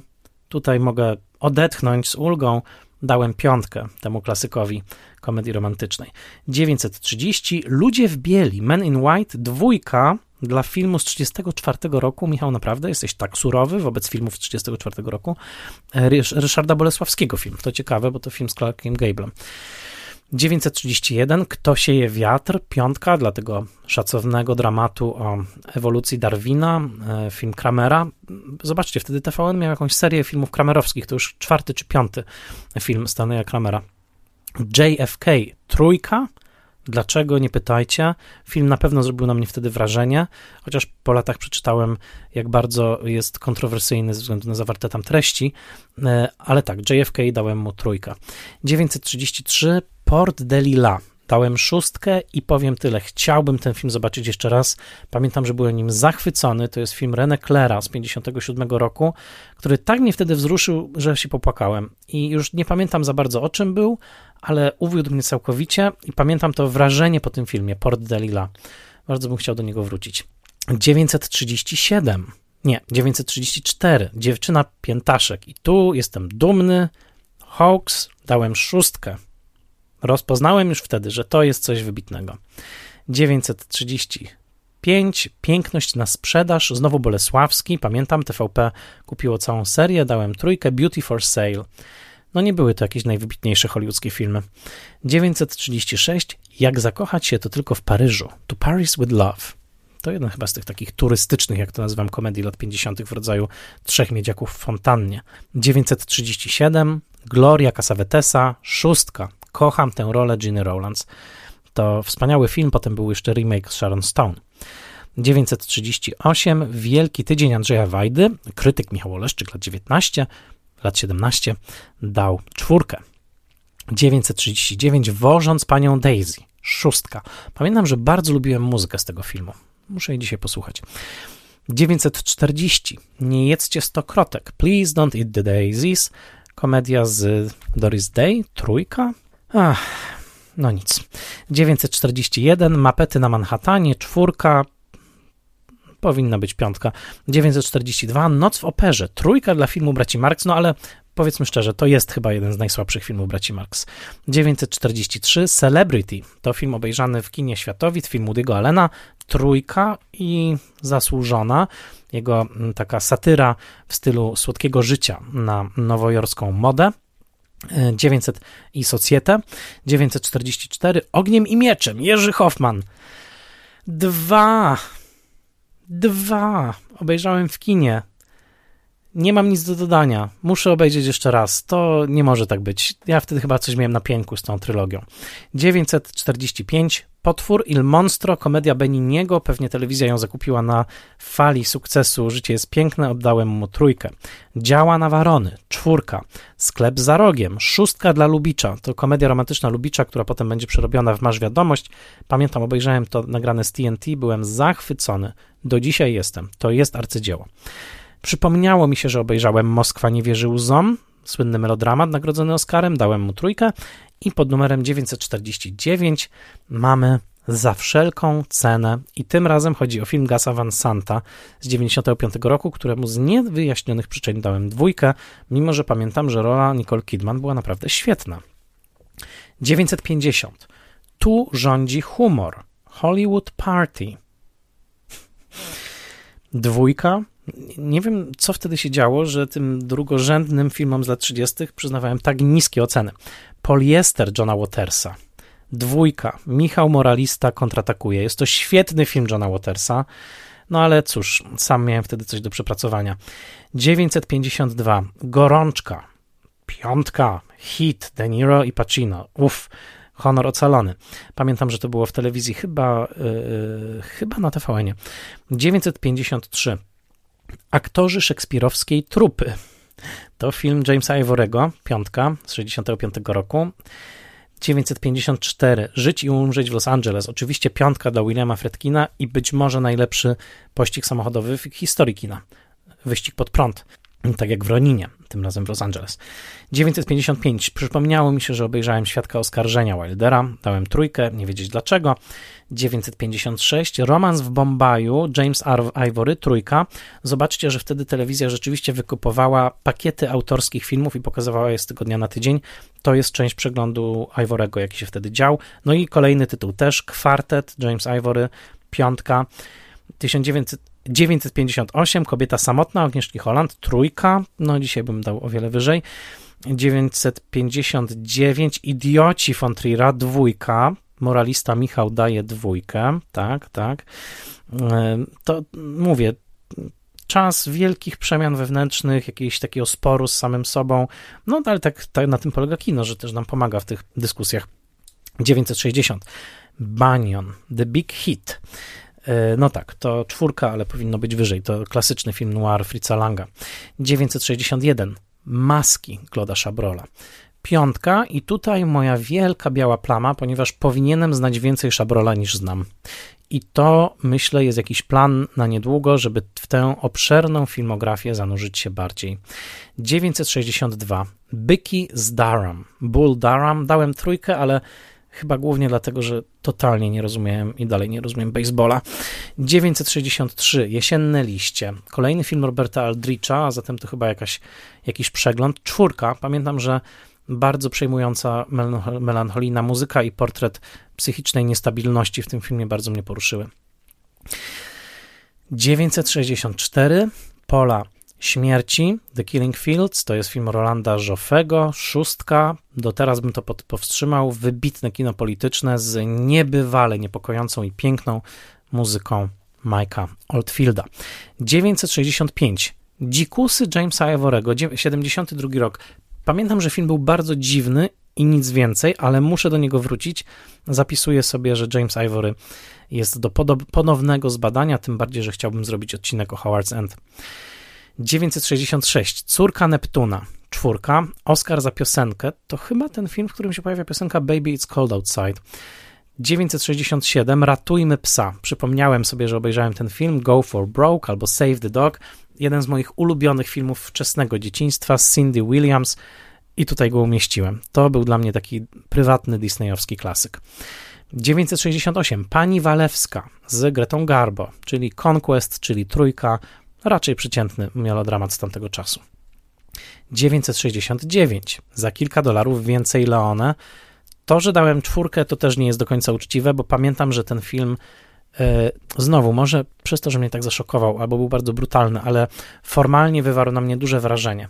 Tutaj mogę odetchnąć z ulgą. Dałem piątkę temu klasykowi komedii romantycznej. 930, Ludzie w bieli, Men in White, dwójka dla filmu z 1934 roku. Michał, naprawdę jesteś tak surowy wobec filmów z 1934 roku. E, Ryszarda Bolesławskiego film. To ciekawe, bo to film z Clarkiem Gablem. 931, Kto sieje wiatr, piątka dla tego szacownego dramatu o ewolucji Darwina, e, film Kramera. Zobaczcie, wtedy TVN miał jakąś serię filmów kramerowskich, to już czwarty czy piąty film Stanleya Kramera. JFK, trójka, Dlaczego, nie pytajcie. Film na pewno zrobił na mnie wtedy wrażenie, chociaż po latach przeczytałem, jak bardzo jest kontrowersyjny ze względu na zawarte tam treści, e, ale tak, JFK dałem mu trójkę. 933, Port de Lila. Dałem szóstkę i powiem tyle. Chciałbym ten film zobaczyć jeszcze raz. Pamiętam, że byłem nim zachwycony. To jest film René Claira z 57 roku, który tak mnie wtedy wzruszył, że się popłakałem. I już nie pamiętam za bardzo o czym był, ale uwiódł mnie całkowicie i pamiętam to wrażenie po tym filmie, Port Delila. Bardzo bym chciał do niego wrócić. 937, nie, 934, Dziewczyna Piętaszek. I tu jestem dumny. Hawks, dałem szóstkę. Rozpoznałem już wtedy, że to jest coś wybitnego. 935, Piękność na sprzedaż, znowu Bolesławski, pamiętam, TVP kupiło całą serię, dałem trójkę, Beauty for Sale. No nie były to jakieś najwybitniejsze hollywoodzkie filmy. 936. Jak zakochać się to tylko w Paryżu. To Paris with Love. To jeden chyba z tych takich turystycznych, jak to nazywam, komedii lat 50. w rodzaju Trzech Miedziaków w Fontannie. 937. Gloria Casavetesa. Szóstka. Kocham tę rolę Ginny Rowlands. To wspaniały film, potem był jeszcze remake z Sharon Stone. 938. Wielki tydzień Andrzeja Wajdy. Krytyk Michał Oleszczyk, lat 19 lat 17, dał czwórkę. 939 Wożąc panią Daisy, szóstka. Pamiętam, że bardzo lubiłem muzykę z tego filmu. Muszę jej dzisiaj posłuchać. 940 Nie jedzcie stokrotek. Please don't eat the daisies. Komedia z Doris Day, trójka. Ach, no nic. 941 Mapety na Manhattanie, czwórka powinna być piątka. 942, Noc w operze, trójka dla filmu Braci Marx, no ale powiedzmy szczerze, to jest chyba jeden z najsłabszych filmów Braci Marx. 943, Celebrity, to film obejrzany w kinie Światowit, film Woody'ego Allena, trójka i zasłużona, jego mm, taka satyra w stylu słodkiego życia na nowojorską modę. 900 i Societe, 944 Ogniem i Mieczem, Jerzy Hoffman. Dwa Dwa. Obejrzałem w kinie. Nie mam nic do dodania. Muszę obejrzeć jeszcze raz. To nie może tak być. Ja wtedy chyba coś miałem na pięku z tą trylogią. 945. Potwór Il Monstro, komedia Beniniego. Pewnie telewizja ją zakupiła na fali sukcesu. Życie jest piękne. Oddałem mu trójkę. Działa na Warony. Czwórka. Sklep za rogiem. Szóstka dla Lubicza. To komedia romantyczna Lubicza, która potem będzie przerobiona w Masz Wiadomość. Pamiętam, obejrzałem to nagrane z TNT. Byłem zachwycony. Do dzisiaj jestem. To jest arcydzieło. Przypomniało mi się, że obejrzałem Moskwa nie wierzy łzom, słynny melodramat nagrodzony Oscarem, dałem mu trójkę i pod numerem 949 mamy za wszelką cenę i tym razem chodzi o film Gasa Van Santa z 95 roku, któremu z niewyjaśnionych przyczyn dałem dwójkę, mimo że pamiętam, że rola Nicole Kidman była naprawdę świetna. 950. Tu rządzi humor. Hollywood Party. Dwójka. Nie wiem, co wtedy się działo, że tym drugorzędnym filmom z lat 30. przyznawałem tak niskie oceny. Poliester Johna Watersa. Dwójka. Michał Moralista kontratakuje. Jest to świetny film Johna Watersa. No ale cóż, sam miałem wtedy coś do przepracowania. 952. Gorączka. Piątka. Hit. De Niro i Pacino. Uff. Honor ocalony. Pamiętam, że to było w telewizji chyba, yy, chyba na TVN. 953. Aktorzy szekspirowskiej trupy. To film Jamesa Ivorego, piątka z 65 roku. 954 Żyć i umrzeć w Los Angeles. Oczywiście piątka dla Williama Fredkina i być może najlepszy pościg samochodowy w historii kina. Wyścig pod prąd, tak jak w Roninie, tym razem w Los Angeles. 955. Przypomniało mi się, że obejrzałem Świadka Oskarżenia Wildera. Dałem trójkę, nie wiedzieć dlaczego. 956. Romans w Bombaju, James R. Ivory, trójka. Zobaczcie, że wtedy telewizja rzeczywiście wykupowała pakiety autorskich filmów i pokazywała je z tygodnia na tydzień. To jest część przeglądu Ivorego, jaki się wtedy dział. No i kolejny tytuł też, Kwartet, James Ivory, piątka. 1958, Kobieta samotna, Agnieszki Holland, trójka, no dzisiaj bym dał o wiele wyżej. 959, Idioci von Trier'a, dwójka, moralista Michał daje dwójkę, tak, tak. To mówię, czas wielkich przemian wewnętrznych, jakiegoś takiego sporu z samym sobą, no ale tak, tak na tym polega kino, że też nam pomaga w tych dyskusjach. 960. Banyan, The Big Hit. E, no tak, to czwórka, ale powinno być wyżej. To klasyczny film noir Fritza Langa. 961. Maski Claude'a Chabrola piątka i tutaj moja wielka biała plama, ponieważ powinienem znać więcej Szabrola niż znam. I to, myślę, jest jakiś plan na niedługo, żeby w tę obszerną filmografię zanurzyć się bardziej. 962. Byki z Durham. Bull Durham. Dałem trójkę, ale chyba głównie dlatego, że totalnie nie rozumiałem i dalej nie rozumiem baseballa. 963. Jesienne liście. Kolejny film Roberta Aldricha, a zatem to chyba jakaś, jakiś przegląd. Czwórka. Pamiętam, że bardzo przejmująca melancholijna muzyka i portret psychicznej niestabilności w tym filmie bardzo mnie poruszyły. 964 Pola Śmierci, The Killing Fields, to jest film Rolanda Joffego, szóstka, do teraz bym to powstrzymał, wybitne kino polityczne z niebywale niepokojącą i piękną muzyką Mike'a Oldfielda. 965 Dzikusy Jamesa Ivorego, 72 rok, Pamiętam, że film był bardzo dziwny i nic więcej, ale muszę do niego wrócić. Zapisuję sobie, że James Ivory jest do ponownego zbadania, tym bardziej, że chciałbym zrobić odcinek o Howard's End. 966. Córka Neptuna. Czwórka. Oscar za piosenkę. To chyba ten film, w którym się pojawia piosenka Baby It's Cold Outside. 967. Ratujmy psa. Przypomniałem sobie, że obejrzałem ten film Go for Broke albo Save the Dog jeden z moich ulubionych filmów wczesnego dzieciństwa z Cindy Williams i tutaj go umieściłem. To był dla mnie taki prywatny disneyowski klasyk. 968. Pani Walewska z Gretą Garbo, czyli Conquest, czyli Trójka, raczej przeciętny melodramat z tamtego czasu. 969. Za kilka dolarów więcej Leone. To, że dałem czwórkę, to też nie jest do końca uczciwe, bo pamiętam, że ten film E, znowu, może przez to, że mnie tak zaszokował, albo był bardzo brutalny, ale formalnie wywarł na mnie duże wrażenie.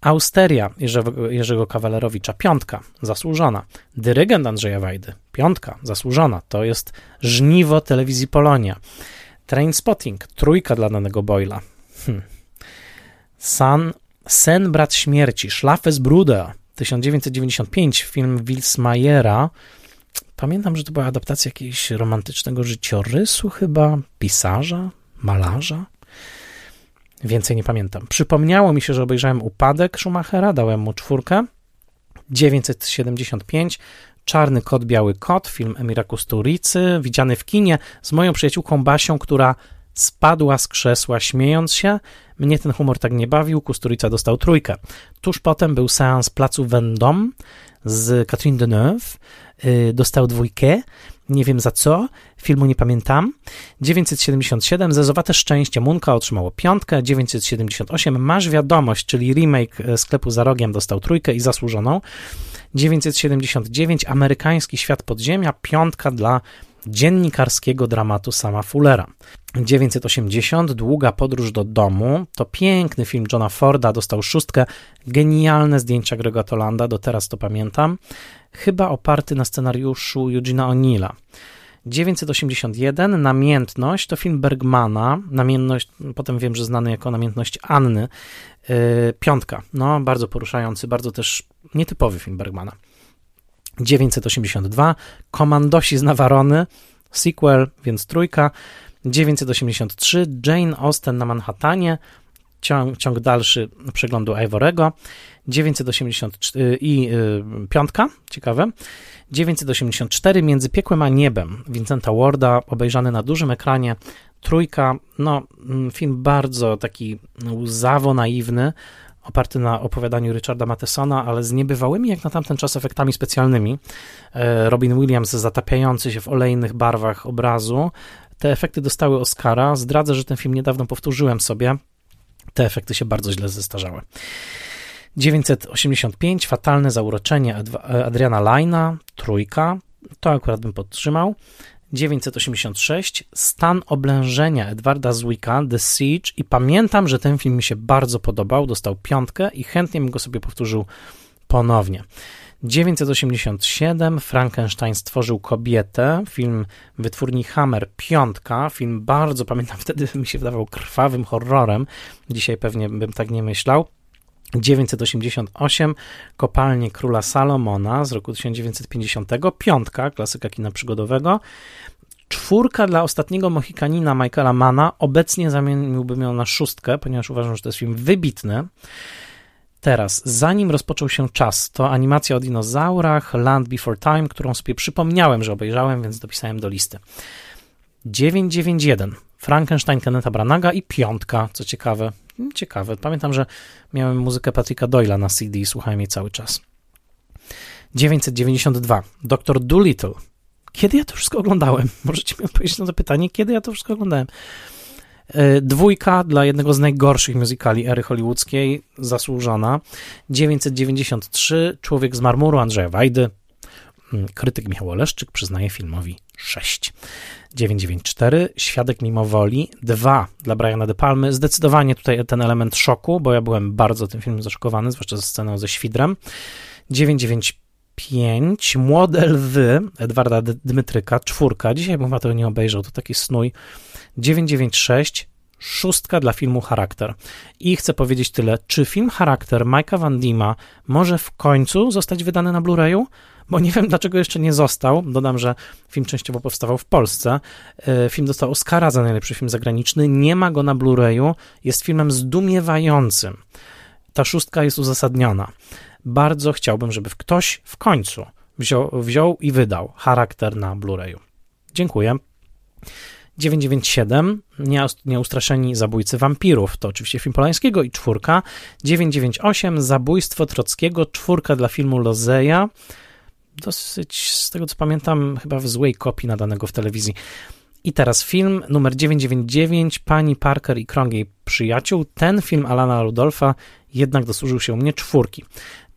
Austeria Jerzego, Jerzego Kawalerowicza, piątka, zasłużona. Dyrygent Andrzeja Wajdy, piątka, zasłużona. To jest żniwo telewizji Polonia. Trainspotting, trójka dla danego Boyla. Hm. Sen Brat Śmierci, Schlafes Bruder, 1995, film Wilsmajera, Pamiętam, że to była adaptacja jakiegoś romantycznego życiorysu, chyba pisarza, malarza. Więcej nie pamiętam. Przypomniało mi się, że obejrzałem Upadek Schumachera, dałem mu czwórkę. 975, Czarny Kot, Biały Kot, film Emira Kusturicy, widziany w kinie z moją przyjaciółką Basią, która spadła z krzesła śmiejąc się. Mnie ten humor tak nie bawił, Kusturica dostał trójkę. Tuż potem był seans Placu Vendôme z Catherine Deneuve, Y, dostał dwójkę, nie wiem za co, filmu nie pamiętam. 977, Zezowate Szczęście, Munka otrzymało piątkę, 978, Masz Wiadomość, czyli remake e, sklepu za rogiem dostał trójkę i zasłużoną. 979, Amerykański Świat Podziemia, piątka dla dziennikarskiego dramatu sama Fullera. 980, Długa podróż do domu, to piękny film Johna Forda, dostał szóstkę, genialne zdjęcia Grega Tolanda, do teraz to pamiętam. Chyba oparty na scenariuszu Eugena O'Neilla. 981, Namiętność, to film Bergmana, Namiętność, potem wiem, że znany jako Namiętność Anny, yy, piątka, no bardzo poruszający, bardzo też nietypowy film Bergmana. 982, Komandosi z Nawarony, sequel, więc trójka. 983, Jane Austen na Manhattanie, ciąg, ciąg dalszy przeglądu Ivorego, 984 i y, piątka, ciekawe, 984 Między piekłem a niebem Vincenta Warda, obejrzany na dużym ekranie, trójka, no mm, film bardzo taki łzawo naiwny, oparty na opowiadaniu Richarda Mathesona, ale z niebywałymi jak na tamten czas efektami specjalnymi. E, Robin Williams zatapiający się w olejnych barwach obrazu. Te efekty dostały Oscara. Zdradzę, że ten film niedawno powtórzyłem sobie. Te efekty się bardzo źle zestarzały. 985, Fatalne zauroczenie Adriana Lajna, trójka, to akurat bym podtrzymał. 986, Stan oblężenia Edwarda Zwicka, The Siege i pamiętam, że ten film mi się bardzo podobał, dostał piątkę i chętnie bym go sobie powtórzył ponownie. 987 Frankenstein stworzył kobietę, film wytwórni Hammer, piątka, film bardzo, pamiętam <laughs> wtedy mi się wydawał krwawym horrorem, dzisiaj pewnie bym tak nie myślał. 988 Kopalnie Króla Salomona z roku 1950, piątka, klasyka kina przygodowego. Czwórka dla ostatniego Mohikanina Michaela Mana. Obecnie zamieniłbym ją na szóstkę, ponieważ uważam, że to jest film wybitny. Teraz, zanim rozpoczął się czas, to animacja o dinozaurach, Land Before Time, którą sobie przypomniałem, że obejrzałem, więc dopisałem do listy. 991 Frankenstein Kenneta Branaga i piątka, co ciekawe. Ciekawe. Pamiętam, że miałem muzykę Patricka Doyla na CD i słuchałem jej cały czas. 992 Dr. Dolittle. Kiedy ja to wszystko oglądałem? <laughs> Możecie mi odpowiedzieć na to pytanie, kiedy ja to wszystko oglądałem? E, dwójka dla jednego z najgorszych musicali ery hollywoodzkiej, zasłużona. 993, Człowiek z marmuru Andrzeja Wajdy. Mm, krytyk Michał Oleszczyk przyznaje filmowi 6. 994, Świadek mimo woli 2 dla Briana De Palmy. Zdecydowanie tutaj ten element szoku, bo ja byłem bardzo tym filmem zaszokowany, zwłaszcza ze sceną ze świdrem. 995, Młode lwy Edwarda Dmytryka, czwórka. Dzisiaj bym chyba tego nie obejrzał, to taki snój. 996, szóstka dla filmu Charakter. I chcę powiedzieć tyle, czy film Charakter Mike'a Van Dima może w końcu zostać wydany na Blu-rayu? Bo nie wiem, dlaczego jeszcze nie został. Dodam, że film częściowo powstawał w Polsce. E, film dostał Oscara za najlepszy film zagraniczny. Nie ma go na Blu-rayu. Jest filmem zdumiewającym. Ta szóstka jest uzasadniona. Bardzo chciałbym, żeby ktoś w końcu wziął, wziął i wydał charakter na Blu-rayu. Dziękuję. 997 Nieustraszeni zabójcy wampirów to oczywiście film Polańskiego i czwórka. 998 Zabójstwo Trockiego, czwórka dla filmu Lozeja. Dosyć, z tego co pamiętam, chyba w złej kopii nadanego w telewizji. I teraz film numer 999, Pani Parker i krąg jej przyjaciół. Ten film Alana Rudolfa jednak dosłużył się u mnie czwórki.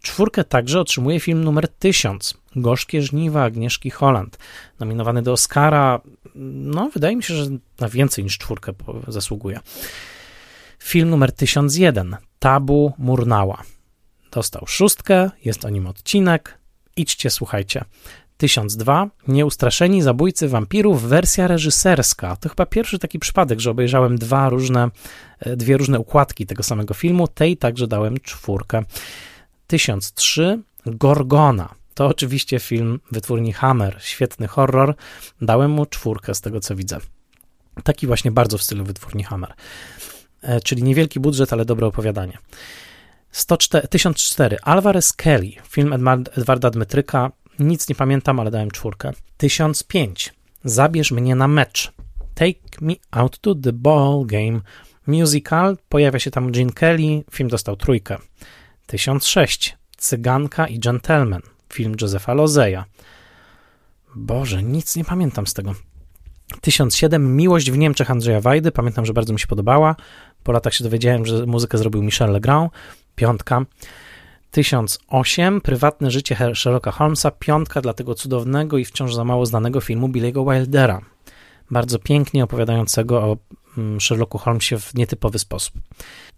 Czwórkę także otrzymuje film numer 1000, Gorzkie żniwa Agnieszki Holland, nominowany do Oscara. No, wydaje mi się, że na więcej niż czwórkę zasługuje. Film numer 1001, Tabu Murnała. Dostał szóstkę, jest o nim odcinek. Idźcie, słuchajcie. 1002. Nieustraszeni zabójcy wampirów, wersja reżyserska. To chyba pierwszy taki przypadek, że obejrzałem dwa różne, e, dwie różne układki tego samego filmu. Tej także dałem czwórkę. 1003 Gorgona. To oczywiście film wytwórni Hammer, świetny horror. Dałem mu czwórkę z tego co widzę. Taki właśnie bardzo w stylu wytwórni Hammer. E, czyli niewielki budżet, ale dobre opowiadanie. 104, 1004 Alvarez Kelly, film Edwarda Dmytryka. Nic nie pamiętam, ale dałem czwórkę. 1005 Zabierz mnie na mecz. Take me out to the ball game. Musical, pojawia się tam Gene Kelly, film dostał trójkę. 1006. Cyganka i Gentleman. Film Josepha Lozeja. Boże, nic nie pamiętam z tego. 1007. Miłość w Niemczech Andrzeja Wajdy. Pamiętam, że bardzo mi się podobała. Po latach się dowiedziałem, że muzykę zrobił Michel Legrand. Piątka. 1008. Prywatne życie Sherlocka Holmesa. Piątka dla tego cudownego i wciąż za mało znanego filmu Billy'ego Wildera. Bardzo pięknie opowiadającego o mm, Sherlocku Holmesie w nietypowy sposób.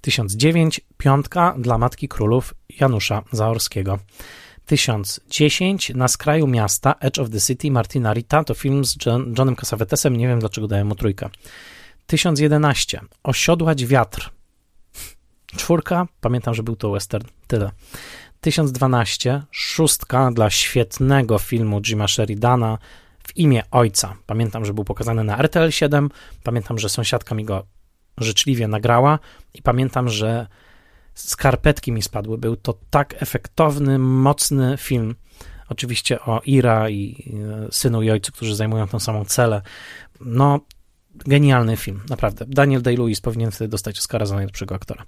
1009 piątka dla Matki Królów Janusza Zaorskiego. 1010 Na skraju miasta Edge of the City Martina Rita to film z John, Johnem Cassavetesem, nie wiem dlaczego dałem mu trójkę. 1011 Osiodłać wiatr. Czwórka, pamiętam, że był to western, tyle. 1012 Szóstka dla świetnego filmu Jima Sheridana w imię ojca. Pamiętam, że był pokazany na RTL 7, pamiętam, że sąsiadka mi go życzliwie nagrała i pamiętam, że skarpetki mi spadły. Był to tak efektowny, mocny film. Oczywiście o Ira i e, synu i ojcu, którzy zajmują tą samą celę. No, genialny film, naprawdę. Daniel Day-Lewis powinien wtedy dostać Oscara za najlepszego aktora.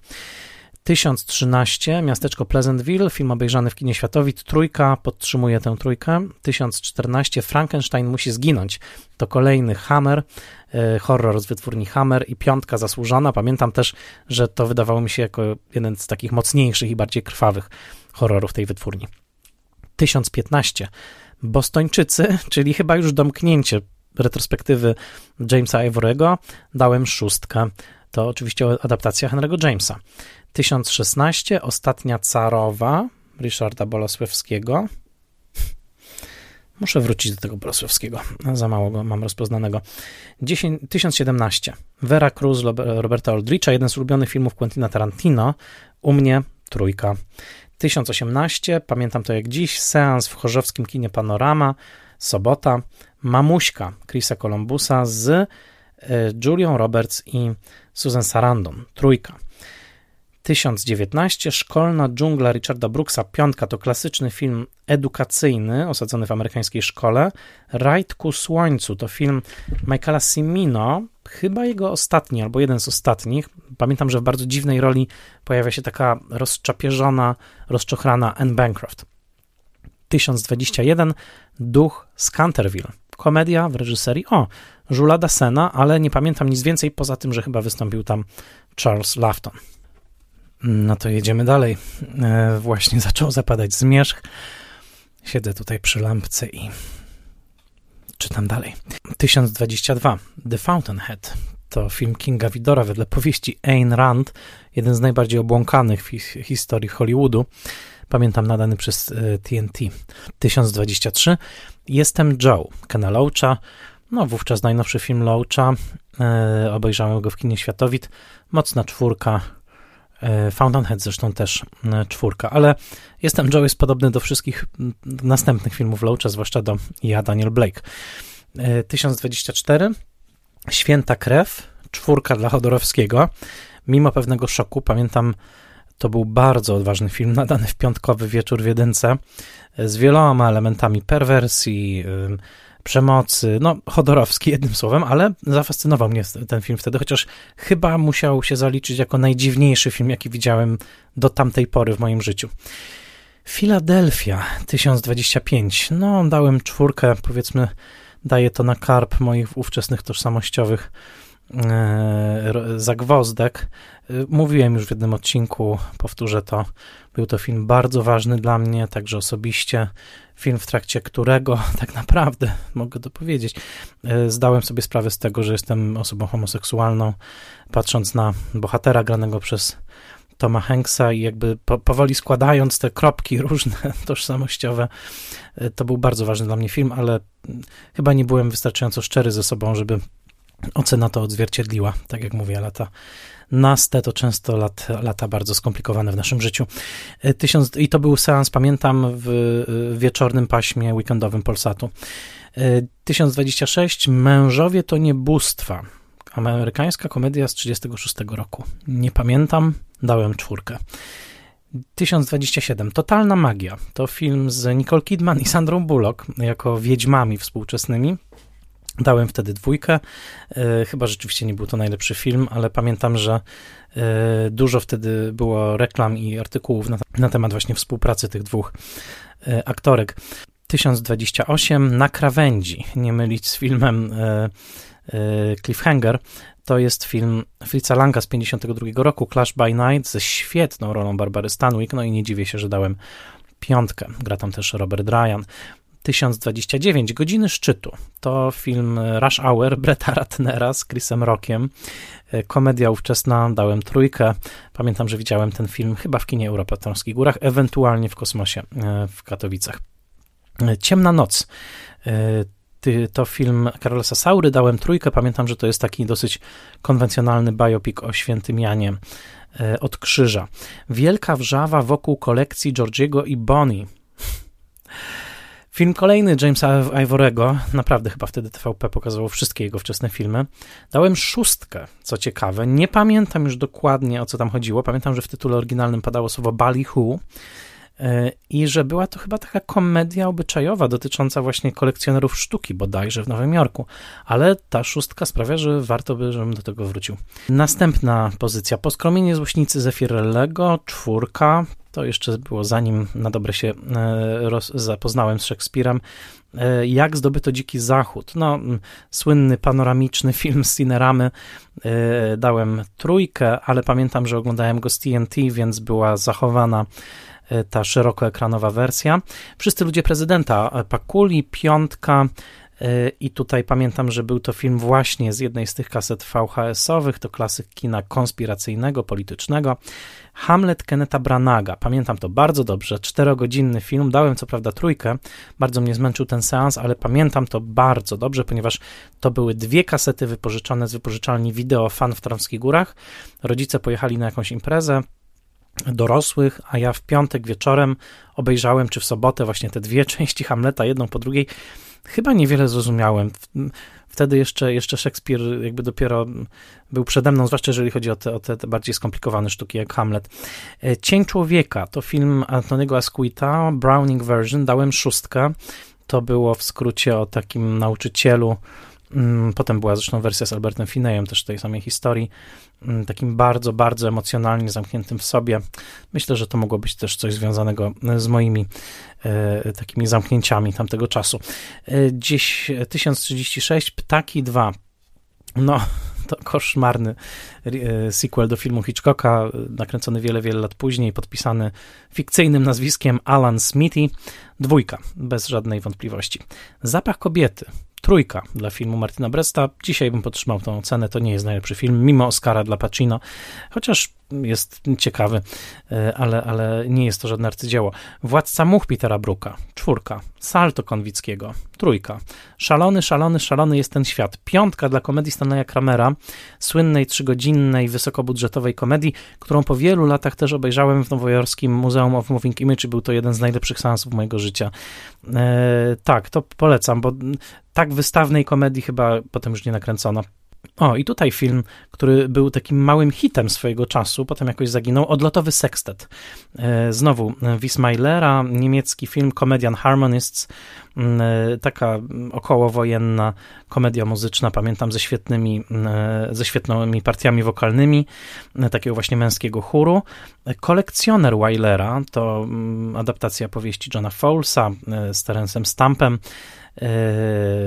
1013, miasteczko Pleasantville, film obejrzany w kinie Światowit, trójka, podtrzymuje tę trójkę. 1014, Frankenstein musi zginąć, to kolejny Hammer, e, horror z wytwórni Hammer i piątka zasłużona. Pamiętam też, że to wydawało mi się jako jeden z takich mocniejszych i bardziej krwawych horrorów tej wytwórni. 1015, Bostończycy, czyli chyba już domknięcie retrospektywy Jamesa Ivorego, dałem szóstkę. To oczywiście adaptacja Henry'ego Jamesa. 1016, Ostatnia Carowa Ryszarda Bolesławskiego. Muszę wrócić do tego Bolesławskiego, za mało go mam rozpoznanego. 10, 1017, Vera Cruz Roberta Aldricha, jeden z ulubionych filmów Quentina Tarantino. U mnie trójka. 1018, pamiętam to jak dziś, seans w chorzowskim kinie Panorama, sobota, Mamuśka Chrisa Columbusa z e, Julią Roberts i Susan Sarandon, trójka. 1019, Szkolna dżungla Richarda Brooksa, piątka to klasyczny film edukacyjny osadzony w amerykańskiej szkole. Rajd ku słońcu to film Michaela Cimino, chyba jego ostatni albo jeden z ostatnich. Pamiętam, że w bardzo dziwnej roli pojawia się taka rozczapieżona, rozczochrana Anne Bancroft. 1021, Duch z Canterville. Komedia w reżyserii, o, Żula Dassena, ale nie pamiętam nic więcej poza tym, że chyba wystąpił tam Charles Lafton. No to jedziemy dalej. E, właśnie <laughs> zaczął zapadać zmierzch. Siedzę tutaj przy lampce i czytam dalej. 1022. The Fountainhead to film Kinga Vidora wedle powieści Ayn Rand, jeden z najbardziej obłąkanych w historii Hollywoodu. Pamiętam nadany przez TNT. E, 1023. Jestem Joe, Kena Loacha. No, wówczas najnowszy film Loacha. E, obejrzałem go w kinie Światowit. Mocna czwórka, E, Fountainhead zresztą też e, czwórka, ale Jestem Joe jest podobny do wszystkich następnych filmów Loacha, zwłaszcza do Ja, Daniel Blake. 1024, e, Święta Krew, czwórka dla Chodorowskiego. Mimo pewnego szoku, pamiętam, to był bardzo odważny film, nadany w piątkowy wieczór w jedynce, z wieloma elementami perwersji, przemocy, no Chodorowski jednym słowem, ale zafascynował mnie ten film wtedy, chociaż chyba musiał się zaliczyć jako najdziwniejszy film, jaki widziałem do tamtej pory w moim życiu. Filadelfia 1025. No, dałem czwórkę, powiedzmy, daję to na karp moich ówczesnych tożsamościowych e, zagwozdek. E, mówiłem już w jednym odcinku, powtórzę to. Był to film bardzo ważny dla mnie, także osobiście film, w trakcie którego <laughs> tak naprawdę, mogę to powiedzieć, e, zdałem sobie sprawę z tego, że jestem osobą homoseksualną, patrząc na bohatera granego przez Toma Hanksa i jakby po, powoli składając te kropki <laughs> różne tożsamościowe, e, to był bardzo ważny dla mnie film, ale chyba nie byłem wystarczająco szczery ze sobą, żeby ocena to odzwierciedliła, tak jak mówię, lata naste to często lat, lata bardzo skomplikowane w naszym życiu. E, tysiąc, I to był seans, pamiętam, w wieczornym paśmie weekendowym Polsatu. 1026 e, Mężowie to nie bóstwa. Amerykańska komedia z 36 roku. Nie pamiętam, dałem czwórkę. 1027. Totalna magia. To film z Nicole Kidman i Sandrą Bullock jako wiedźmami współczesnymi. Dałem wtedy dwójkę. E, chyba rzeczywiście nie był to najlepszy film, ale pamiętam, że e, dużo wtedy było reklam i artykułów na, na temat właśnie współpracy tych dwóch e, aktorek. 1028 na krawędzi, nie mylić z filmem Cliffhanger. To jest film Fritza Langa z 52 roku, Clash by Night, ze świetną rolą Barbary Stanwyck, no i nie dziwię się, że dałem piątkę. Gra tam też Robert Ryan. 1029 Godziny Szczytu. To film Rush Hour Bretta Ratnera z Chrisem Rockiem. E, komedia ówczesna, dałem trójkę. Pamiętam, że widziałem ten film chyba w kinie Europejskich Górach, ewentualnie w kosmosie e, w Katowicach. E, Ciemna Noc. To film Karolesa Saury, dałem trójkę. Pamiętam, że to jest taki dosyć konwencjonalny biopic o świętym Janie od krzyża. Wielka wrzawa wokół kolekcji Georgiego i Bonnie Film kolejny Jamesa Ivorego, naprawdę chyba wtedy TVP pokazało wszystkie jego wczesne filmy. Dałem szóstkę, co ciekawe. Nie pamiętam już dokładnie o co tam chodziło. Pamiętam, że w tytule oryginalnym padało słowo Ballyhoo i że była to chyba taka komedia obyczajowa dotycząca właśnie kolekcjonerów sztuki bodajże w Nowym Jorku. Ale ta szóstka sprawia, że warto by, żebym do tego wrócił. Następna pozycja. Poskromienie złośnicy Zefirellego, czwórka, to jeszcze było zanim na dobre się e, roz, zapoznałem z Szekspirem. E, jak zdobyto Dziki Zachód? No, słynny panoramiczny <laughs> film z Cineramy. E, dałem trójkę, ale pamiętam, że oglądałem go z TNT, więc była zachowana ta szerokoekranowa wersja. Wszyscy ludzie prezydenta Pakuli, piątka, i tutaj pamiętam, że był to film właśnie z jednej z tych kaset VHS-owych, to klasyk kina konspiracyjnego, politycznego. Hamlet Keneta Branaga. Pamiętam to bardzo dobrze. Czterogodzinny film. Dałem co prawda trójkę. Bardzo mnie zmęczył ten seans, ale pamiętam to bardzo dobrze, ponieważ to były dwie kasety wypożyczone z wypożyczalni wideo Fan w Trąskich Górach. Rodzice pojechali na jakąś imprezę dorosłych, a ja w piątek wieczorem obejrzałem, czy w sobotę, właśnie te dwie <laughs> części Hamleta, jedną po drugiej. Chyba niewiele zrozumiałem. Wtedy jeszcze, jeszcze Szekspir jakby dopiero był przede mną, zwłaszcza jeżeli chodzi o te, o te, bardziej skomplikowane sztuki jak Hamlet. E, Cień Człowieka to film Antoniego Asquita, Browning version, dałem szóstkę. To było w skrócie o takim nauczycielu, Potem była zresztą wersja z Albertem Finejem też tej samej historii, mm, takim bardzo, bardzo emocjonalnie zamkniętym w sobie. Myślę, że to mogło być też coś związanego z moimi e, takimi zamknięciami tamtego czasu. E, dziś 1036, Ptaki 2. No, <laughs> to koszmarny e, sequel do filmu Hitchcocka, nakręcony wiele, wiele lat później, podpisany fikcyjnym nazwiskiem Alan Smithy. Dwójka, bez żadnej wątpliwości. Zapach kobiety, trójka dla filmu Martina Bresta. Dzisiaj bym podtrzymał tą ocenę, to nie jest najlepszy film, mimo Oscara dla Pacino, chociaż jest ciekawy, e, ale, ale nie jest to żadne arcydzieło. Władca much Petera Bruka, czwórka. Salto Konwickiego, trójka. Szalony, szalony, szalony jest ten świat. Piątka dla komedii Stanleya Kramera, słynnej trzygodzinnej, wysokobudżetowej komedii, którą po wielu latach też obejrzałem w nowojorskim Muzeum of Moving Image był to jeden z najlepszych seansów mojego życia. E, tak, to polecam, bo tak wystawnej komedii chyba potem już nie nakręcono. O, i tutaj film, który był takim małym hitem swojego czasu, potem jakoś zaginął, Odlotowy Sextet. E, znowu Wismailera, niemiecki film Comedian Harmonists, mm, e, taka okołowojenna komedia muzyczna, pamiętam, ze świetnymi, e, ze świetnymi partiami wokalnymi, takiego właśnie męskiego chóru. Kolekcjoner Weilera to mm, adaptacja powieści Johna Fowlesa z Terencem Stampem, E,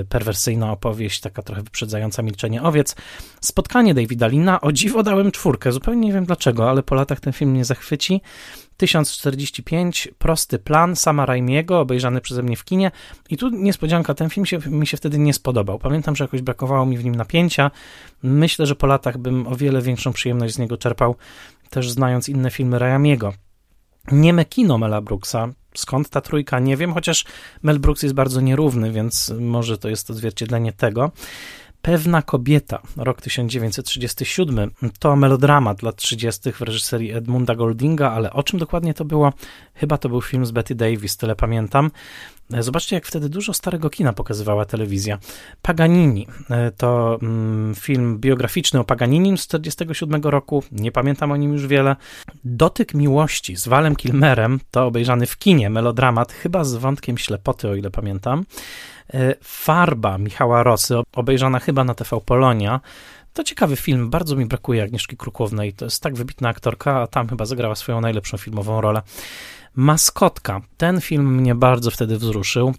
perwersyjna opowieść, taka trochę wyprzedzająca milczenie owiec. Spotkanie Davida Lina, o dziwo dałem czwórkę, zupełnie nie wiem dlaczego, ale po latach ten film mnie zachwyci. 1045, prosty plan Sama Raimiego, obejrzany przeze mnie w kinie. I tu niespodzianka, ten film się, mi się wtedy nie spodobał. Pamiętam, że jakoś brakowało mi w nim napięcia. Myślę, że po latach bym o wiele większą przyjemność z niego czerpał, też znając inne filmy Raimiego. Nieme kino Mela Brooksa, Skąd ta trójka? Nie wiem, chociaż Mel Brooks jest bardzo nierówny, więc może to jest odzwierciedlenie tego. Pewna kobieta, rok 1937, to melodramat lat 30. w reżyserii Edmunda Goldinga, ale o czym dokładnie to było? Chyba to był film z Betty Davis, tyle pamiętam. Zobaczcie, jak wtedy dużo starego kina pokazywała telewizja. Paganini to mm, film biograficzny o Paganinim z 1947 roku, nie pamiętam o nim już wiele. Dotyk miłości z Walem Kilmerem to obejrzany w kinie melodramat, chyba z wątkiem ślepoty, o ile pamiętam. E, Farba Michała Rosy, obejrzana chyba na TV Polonia. To ciekawy film, bardzo mi brakuje Agnieszki Krukłownej, to jest tak wybitna aktorka, a tam chyba zagrała swoją najlepszą filmową rolę. Maskotka. Ten film mnie bardzo wtedy wzruszył.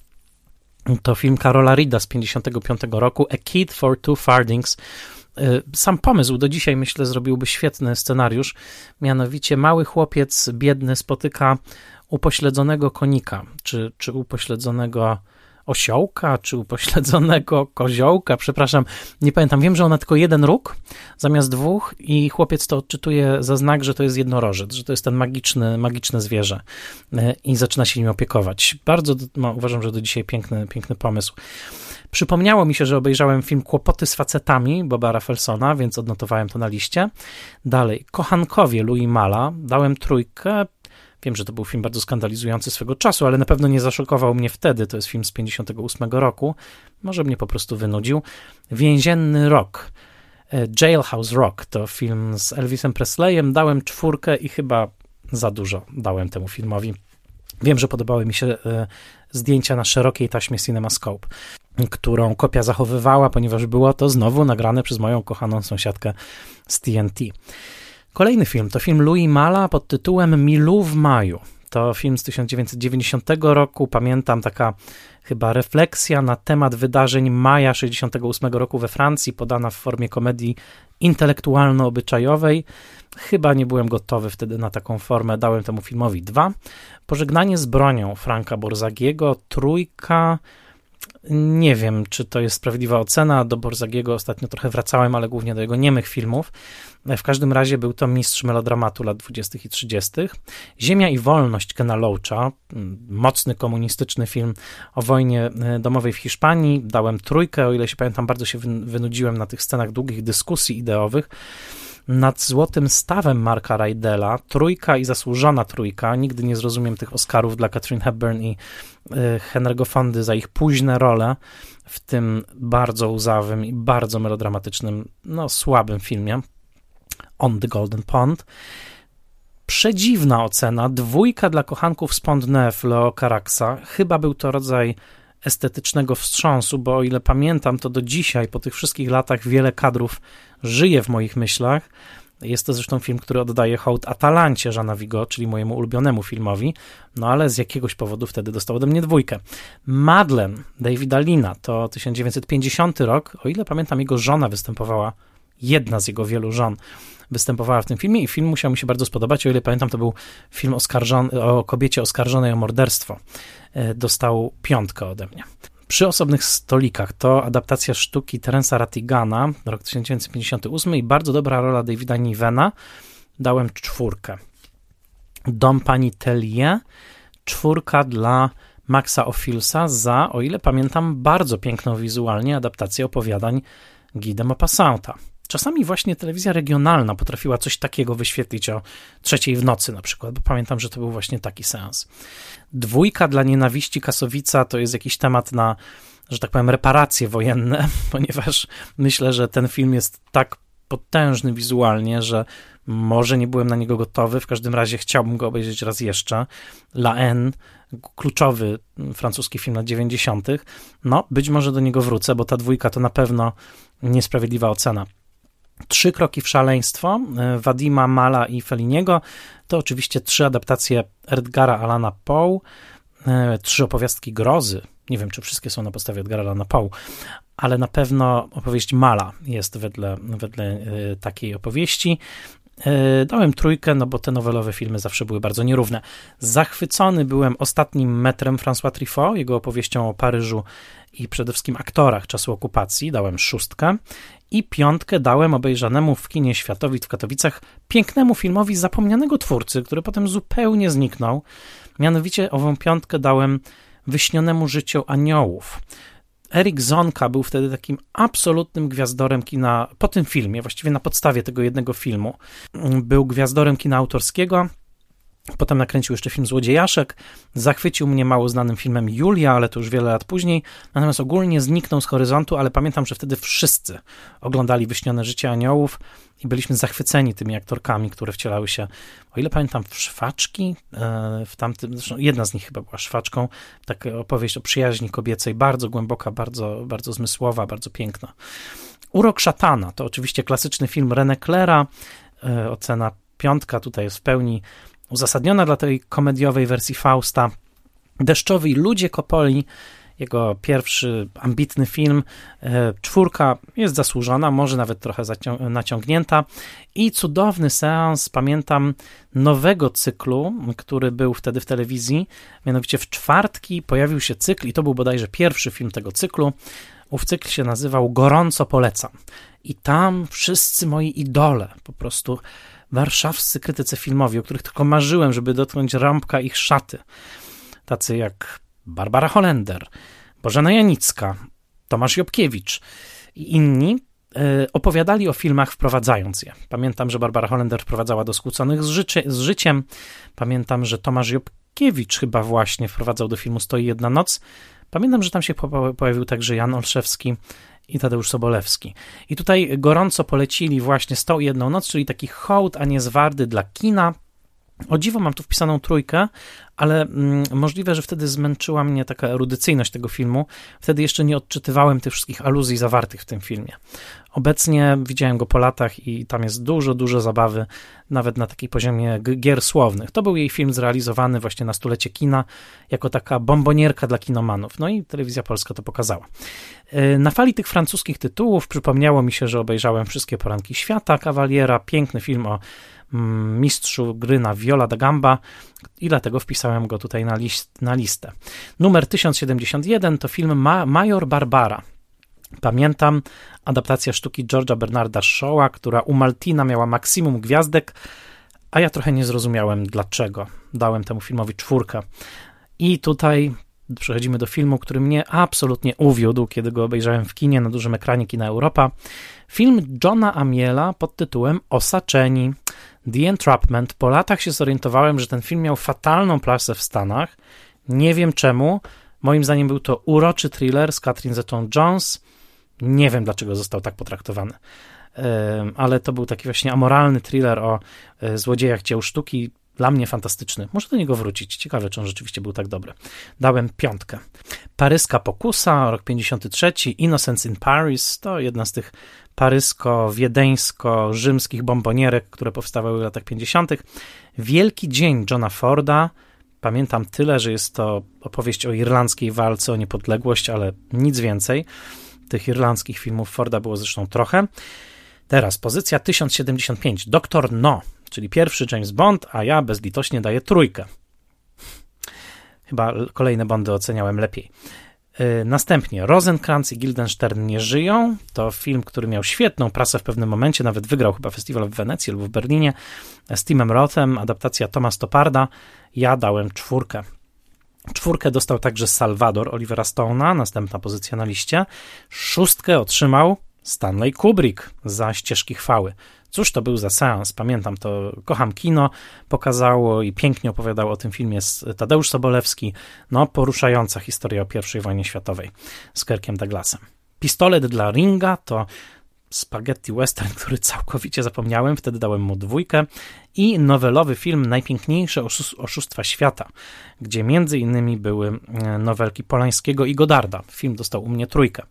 To film Karola Rida z 55 roku, A Kid for Two Fardings. Y, sam pomysł do dzisiaj, myślę, zrobiłby świetny scenariusz. Mianowicie mały chłopiec biedny spotyka upośledzonego konika, czy, czy upośledzonego osiołka, czy upośledzonego koziołka, przepraszam, nie pamiętam. Wiem, że ona tylko jeden róg zamiast dwóch i chłopiec to odczytuje za znak, że to jest jednorożec, że to jest ten magiczny, magiczne zwierzę e, i zaczyna się nim opiekować. Bardzo no, uważam, że do dzisiaj piękny, piękny pomysł. Przypomniało mi się, że obejrzałem film Kłopoty z facetami Boba Raffelsona, więc odnotowałem to na liście. Dalej, Kochankowie Louis Mala, dałem trójkę, Wiem, że to był film bardzo skandalizujący swego czasu, ale na pewno nie zaszokował mnie wtedy. To jest film z 58 roku. Może mnie po prostu wynudził. Więzienny rok. E, Jailhouse Rock to film z Elvisem Presleyem. Dałem czwórkę i chyba za dużo dałem temu filmowi. Wiem, że podobały mi się e, zdjęcia na szerokiej taśmie CinemaScope, którą kopia zachowywała, ponieważ było to znowu nagrane przez moją kochaną sąsiadkę z TNT. Kolejny film to film Louis Mala pod tytułem Milu w maju. To film z 1990 roku. Pamiętam taka chyba refleksja na temat wydarzeń maja 68 roku we Francji, podana w formie komedii intelektualno-obyczajowej. Chyba nie byłem gotowy wtedy na taką formę, dałem temu filmowi dwa. Pożegnanie z bronią Franka Borzagiego, trójka. Nie wiem, czy to jest sprawiedliwa ocena. Do Borzagiego ostatnio trochę wracałem, ale głównie do jego niemych filmów. W każdym razie był to mistrz melodramatu lat 20. i 30. Ziemia i wolność Kena Loacha, mocny komunistyczny film o wojnie e, domowej w Hiszpanii. Dałem trójkę, o ile się pamiętam, bardzo się wynudziłem na tych scenach długich dyskusji ideowych nad złotym stawem Marka Rydela, trójka i zasłużona trójka. Nigdy nie zrozumiem tych Oscarów dla Catherine Hepburn i y, Henry'ego Fondy za ich późne role w tym bardzo łzawym i bardzo melodramatycznym, no słabym filmie On the Golden Pond. Przedziwna ocena, dwójka dla kochanków z Pont Neuf Leo Caraxa. Chyba był to rodzaj estetycznego wstrząsu, bo o ile pamiętam, to do dzisiaj, po tych wszystkich latach, wiele kadrów żyje w moich myślach. Jest to zresztą film, który oddaje hołd Atalancie Żana Vigo, czyli mojemu ulubionemu filmowi, no ale z jakiegoś powodu wtedy dostał ode mnie dwójkę. Madeleine Davida Lina to 1950 rok, o ile pamiętam, jego żona występowała, jedna z jego wielu żon występowała w tym filmie i film musiał mi się bardzo spodobać, o ile pamiętam, to był film o kobiecie oskarżonej o morderstwo. E, dostał piątkę ode mnie. Przy osobnych stolikach to adaptacja sztuki Terensa Ratigana, rok 1958 i bardzo dobra rola Davida Nivena. Dałem czwórkę. Dom pani Tellier, czwórka dla Maxa Ophilsa za, o ile pamiętam, bardzo piękną wizualnie adaptację opowiadań Guy de Maupassanta. Czasami właśnie telewizja regionalna potrafiła coś takiego wyświetlić o trzeciej w nocy na przykład, bo pamiętam, że to był właśnie taki seans. Dwójka dla nienawiści Kasowica to jest jakiś temat na, że tak powiem, reparacje wojenne, <laughs> ponieważ myślę, że ten film jest tak potężny wizualnie, że może nie byłem na niego gotowy, w każdym razie chciałbym go obejrzeć raz jeszcze. La N, kluczowy francuski film lat 90. No, być może do niego wrócę, bo ta dwójka to na pewno niesprawiedliwa ocena. Trzy kroki w szaleństwo e, Wadima Mala i Feliniego to oczywiście trzy adaptacje Edgara Alana Poe, e, trzy opowiastki grozy. Nie wiem, czy wszystkie są na podstawie Edgara Alana Poe, ale na pewno opowieść Mala jest wedle, wedle e, takiej opowieści. Dałem trójkę, no bo te nowelowe filmy zawsze były bardzo nierówne. Zachwycony byłem ostatnim metrem François Truffaut, jego opowieścią o Paryżu i przede wszystkim aktorach czasu okupacji. Dałem szóstkę i piątkę dałem obejrzanemu w kinie Światowit w Katowicach pięknemu filmowi zapomnianego twórcy, który potem zupełnie zniknął. Mianowicie ową piątkę dałem Wyśnionemu życiu aniołów. Erik Zonka był wtedy takim absolutnym gwiazdorem kina po tym filmie, właściwie na podstawie tego jednego filmu. Był gwiazdorem kina autorskiego, Potem nakręcił jeszcze film Złodziejaszek, zachwycił mnie mało znanym filmem Julia, ale to już wiele lat później, natomiast ogólnie zniknął z horyzontu, ale pamiętam, że wtedy wszyscy oglądali Wyśnione Życie Aniołów i byliśmy zachwyceni tymi aktorkami, które wcielały się, o ile pamiętam, w szwaczki, e, w tamtym, zresztą jedna z nich chyba była szwaczką, taka opowieść o przyjaźni kobiecej, bardzo głęboka, bardzo, bardzo zmysłowa, bardzo piękna. Urok szatana to oczywiście klasyczny film René Claira, e, ocena piątka tutaj jest w pełni uzasadniona dla tej komediowej wersji Fausta. Deszczowi Ludzie Kopoli, jego pierwszy ambitny film. E, czwórka jest zasłużona, może nawet trochę naciągnięta. I cudowny seans, pamiętam, nowego cyklu, który był wtedy w telewizji. Mianowicie w czwartki pojawił się cykl, i to był bodajże pierwszy film tego cyklu. Ów cykl się nazywał Gorąco Polecam. I tam wszyscy moi idole po prostu warszawscy krytycy filmowi, o których tylko marzyłem, żeby dotknąć rąbka ich szaty. Tacy jak Barbara Holender, Bożena Janicka, Tomasz Jobkiewicz i inni opowiadali o filmach wprowadzając je. Pamiętam, że Barbara Hollender wprowadzała do Skłóconych z, życie, z życiem. Pamiętam, że Tomasz Jobkiewicz chyba właśnie wprowadzał do filmu Stoi jedna noc. Pamiętam, że tam się pojawił także Jan Olszewski i Tadeusz Sobolewski. I tutaj gorąco polecili właśnie Stał jedną noc, czyli taki hołd, a nie zwardy dla kina. O dziwo mam tu wpisaną trójkę, ale mm, możliwe, że wtedy zmęczyła mnie taka erudycyjność tego filmu. Wtedy jeszcze nie odczytywałem tych wszystkich aluzji zawartych w tym filmie. Obecnie widziałem go po latach i tam jest dużo, dużo zabawy, nawet na takiej poziomie gier słownych. To był jej film zrealizowany właśnie na stulecie kina, jako taka bombonierka dla kinomanów. No i telewizja polska to pokazała. Y, na fali tych francuskich tytułów przypomniało mi się, że obejrzałem wszystkie poranki świata Kawaliera, piękny film o mistrzu gry na viola da gamba i dlatego wpisałem go tutaj na, list, na listę. Numer 1071 to film Ma Major Barbara. Pamiętam adaptację sztuki George'a Bernarda Shaw'a, która u Maltina miała maksimum gwiazdek, a ja trochę nie zrozumiałem dlaczego. Dałem temu filmowi czwórkę. I tutaj przechodzimy do filmu, który mnie absolutnie uwiódł, kiedy go obejrzałem w kinie na dużym ekranie Kina Europa. Film Johna Amiela pod tytułem Osaczeni. The Entrapment. Po latach się zorientowałem, że ten film miał fatalną plasę w Stanach. Nie wiem czemu. Moim zdaniem był to uroczy thriller z Catherine Zeta-Jones. Nie wiem, dlaczego został tak potraktowany. Ale to był taki właśnie amoralny thriller o e, złodziejach dzieł sztuki. Dla mnie fantastyczny. Muszę do niego wrócić. Ciekawe, czy on rzeczywiście był tak dobry. Dałem piątkę. Paryska pokusa, rok 53. Innocence in Paris to jedna z tych parysko-wiedeńsko-rzymskich bombonierek, które powstawały w latach 50. Wielki dzień Johna Forda. Pamiętam tyle, że jest to opowieść o irlandzkiej walce o niepodległość, ale nic więcej. Tych irlandzkich filmów Forda było zresztą trochę. Teraz pozycja 1075. Doktor No, czyli pierwszy James Bond, a ja bezlitośnie daję trójkę. Chyba kolejne Bondy oceniałem lepiej. Y, następnie Rosenkrantz i Guildenstern nie żyją. To film, który miał świetną prasę w pewnym momencie, nawet wygrał chyba festiwal w Wenecji lub w Berlinie z Timem Rothem, adaptacja Thomas Toparda. Ja dałem czwórkę. Czwórkę dostał także Salvador Olivera Stone'a, następna pozycja na liście. Szóstkę otrzymał Stanley Kubrick za ścieżki chwały. Cóż to był za seans? Pamiętam to, kocham kino, pokazało i pięknie opowiadał o tym filmie Tadeusz Sobolewski. No, poruszająca historia o I wojnie światowej z Kirkiem Douglasem. Pistolet dla Ringa to spaghetti western, który całkowicie zapomniałem, wtedy dałem mu dwójkę i nowelowy film Najpiękniejsze oszustwa świata, gdzie między innymi były e, nowelki Polańskiego i Godarda. Film dostał u mnie trójkę.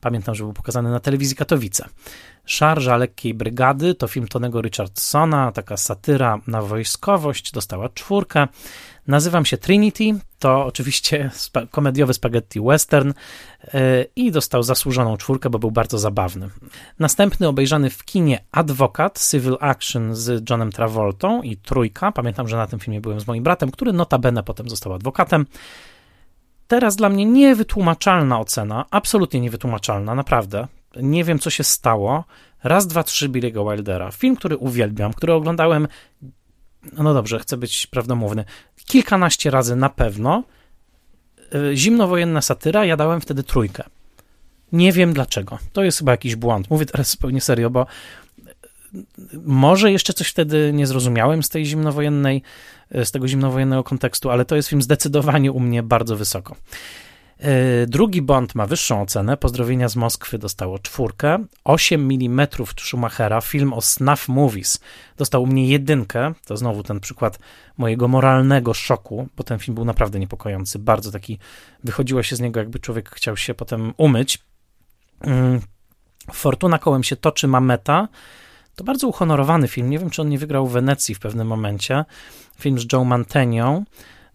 Pamiętam, że był pokazany na telewizji Katowice. Szarża lekkiej brygady to film Tonego Richardsona, taka satyra na wojskowość, dostała czwórkę. Nazywam się Trinity, to oczywiście <laughs> komediowy spaghetti western yy, i dostał zasłużoną czwórkę, bo był bardzo zabawny. Następny obejrzany w kinie Adwokat, Civil Action z Johnem Travoltą i Trójka. Pamiętam, że na tym filmie byłem z moim bratem, który notabene potem został adwokatem. Teraz dla mnie niewytłumaczalna ocena, absolutnie niewytłumaczalna, naprawdę. Nie wiem, co się stało. Raz, dwa, trzy Billy'ego Wildera. Film, który uwielbiam, który oglądałem, no dobrze, chcę być prawdomówny, kilkanaście razy na pewno. E, zimnowojenna satyra, ja dałem wtedy trójkę. Nie wiem dlaczego. To jest chyba jakiś błąd. Mówię teraz zupełnie serio, bo może jeszcze coś wtedy nie zrozumiałem z tej zimnowojennej, e, z tego zimnowojennego kontekstu, ale to jest film zdecydowanie u mnie bardzo wysoko. E, drugi Bond ma wyższą ocenę. Pozdrowienia z Moskwy dostało czwórkę. 8 mm Schumachera, film o snuff movies, dostał u mnie jedynkę. To znowu ten przykład mojego moralnego szoku, bo ten film był naprawdę niepokojący. Bardzo taki, wychodziło się z niego, jakby człowiek chciał się potem umyć. Mm, Fortuna kołem się toczy, ma meta. To bardzo uhonorowany film. Nie wiem, czy on nie wygrał w Wenecji w pewnym momencie. Film z Joe Mantegną,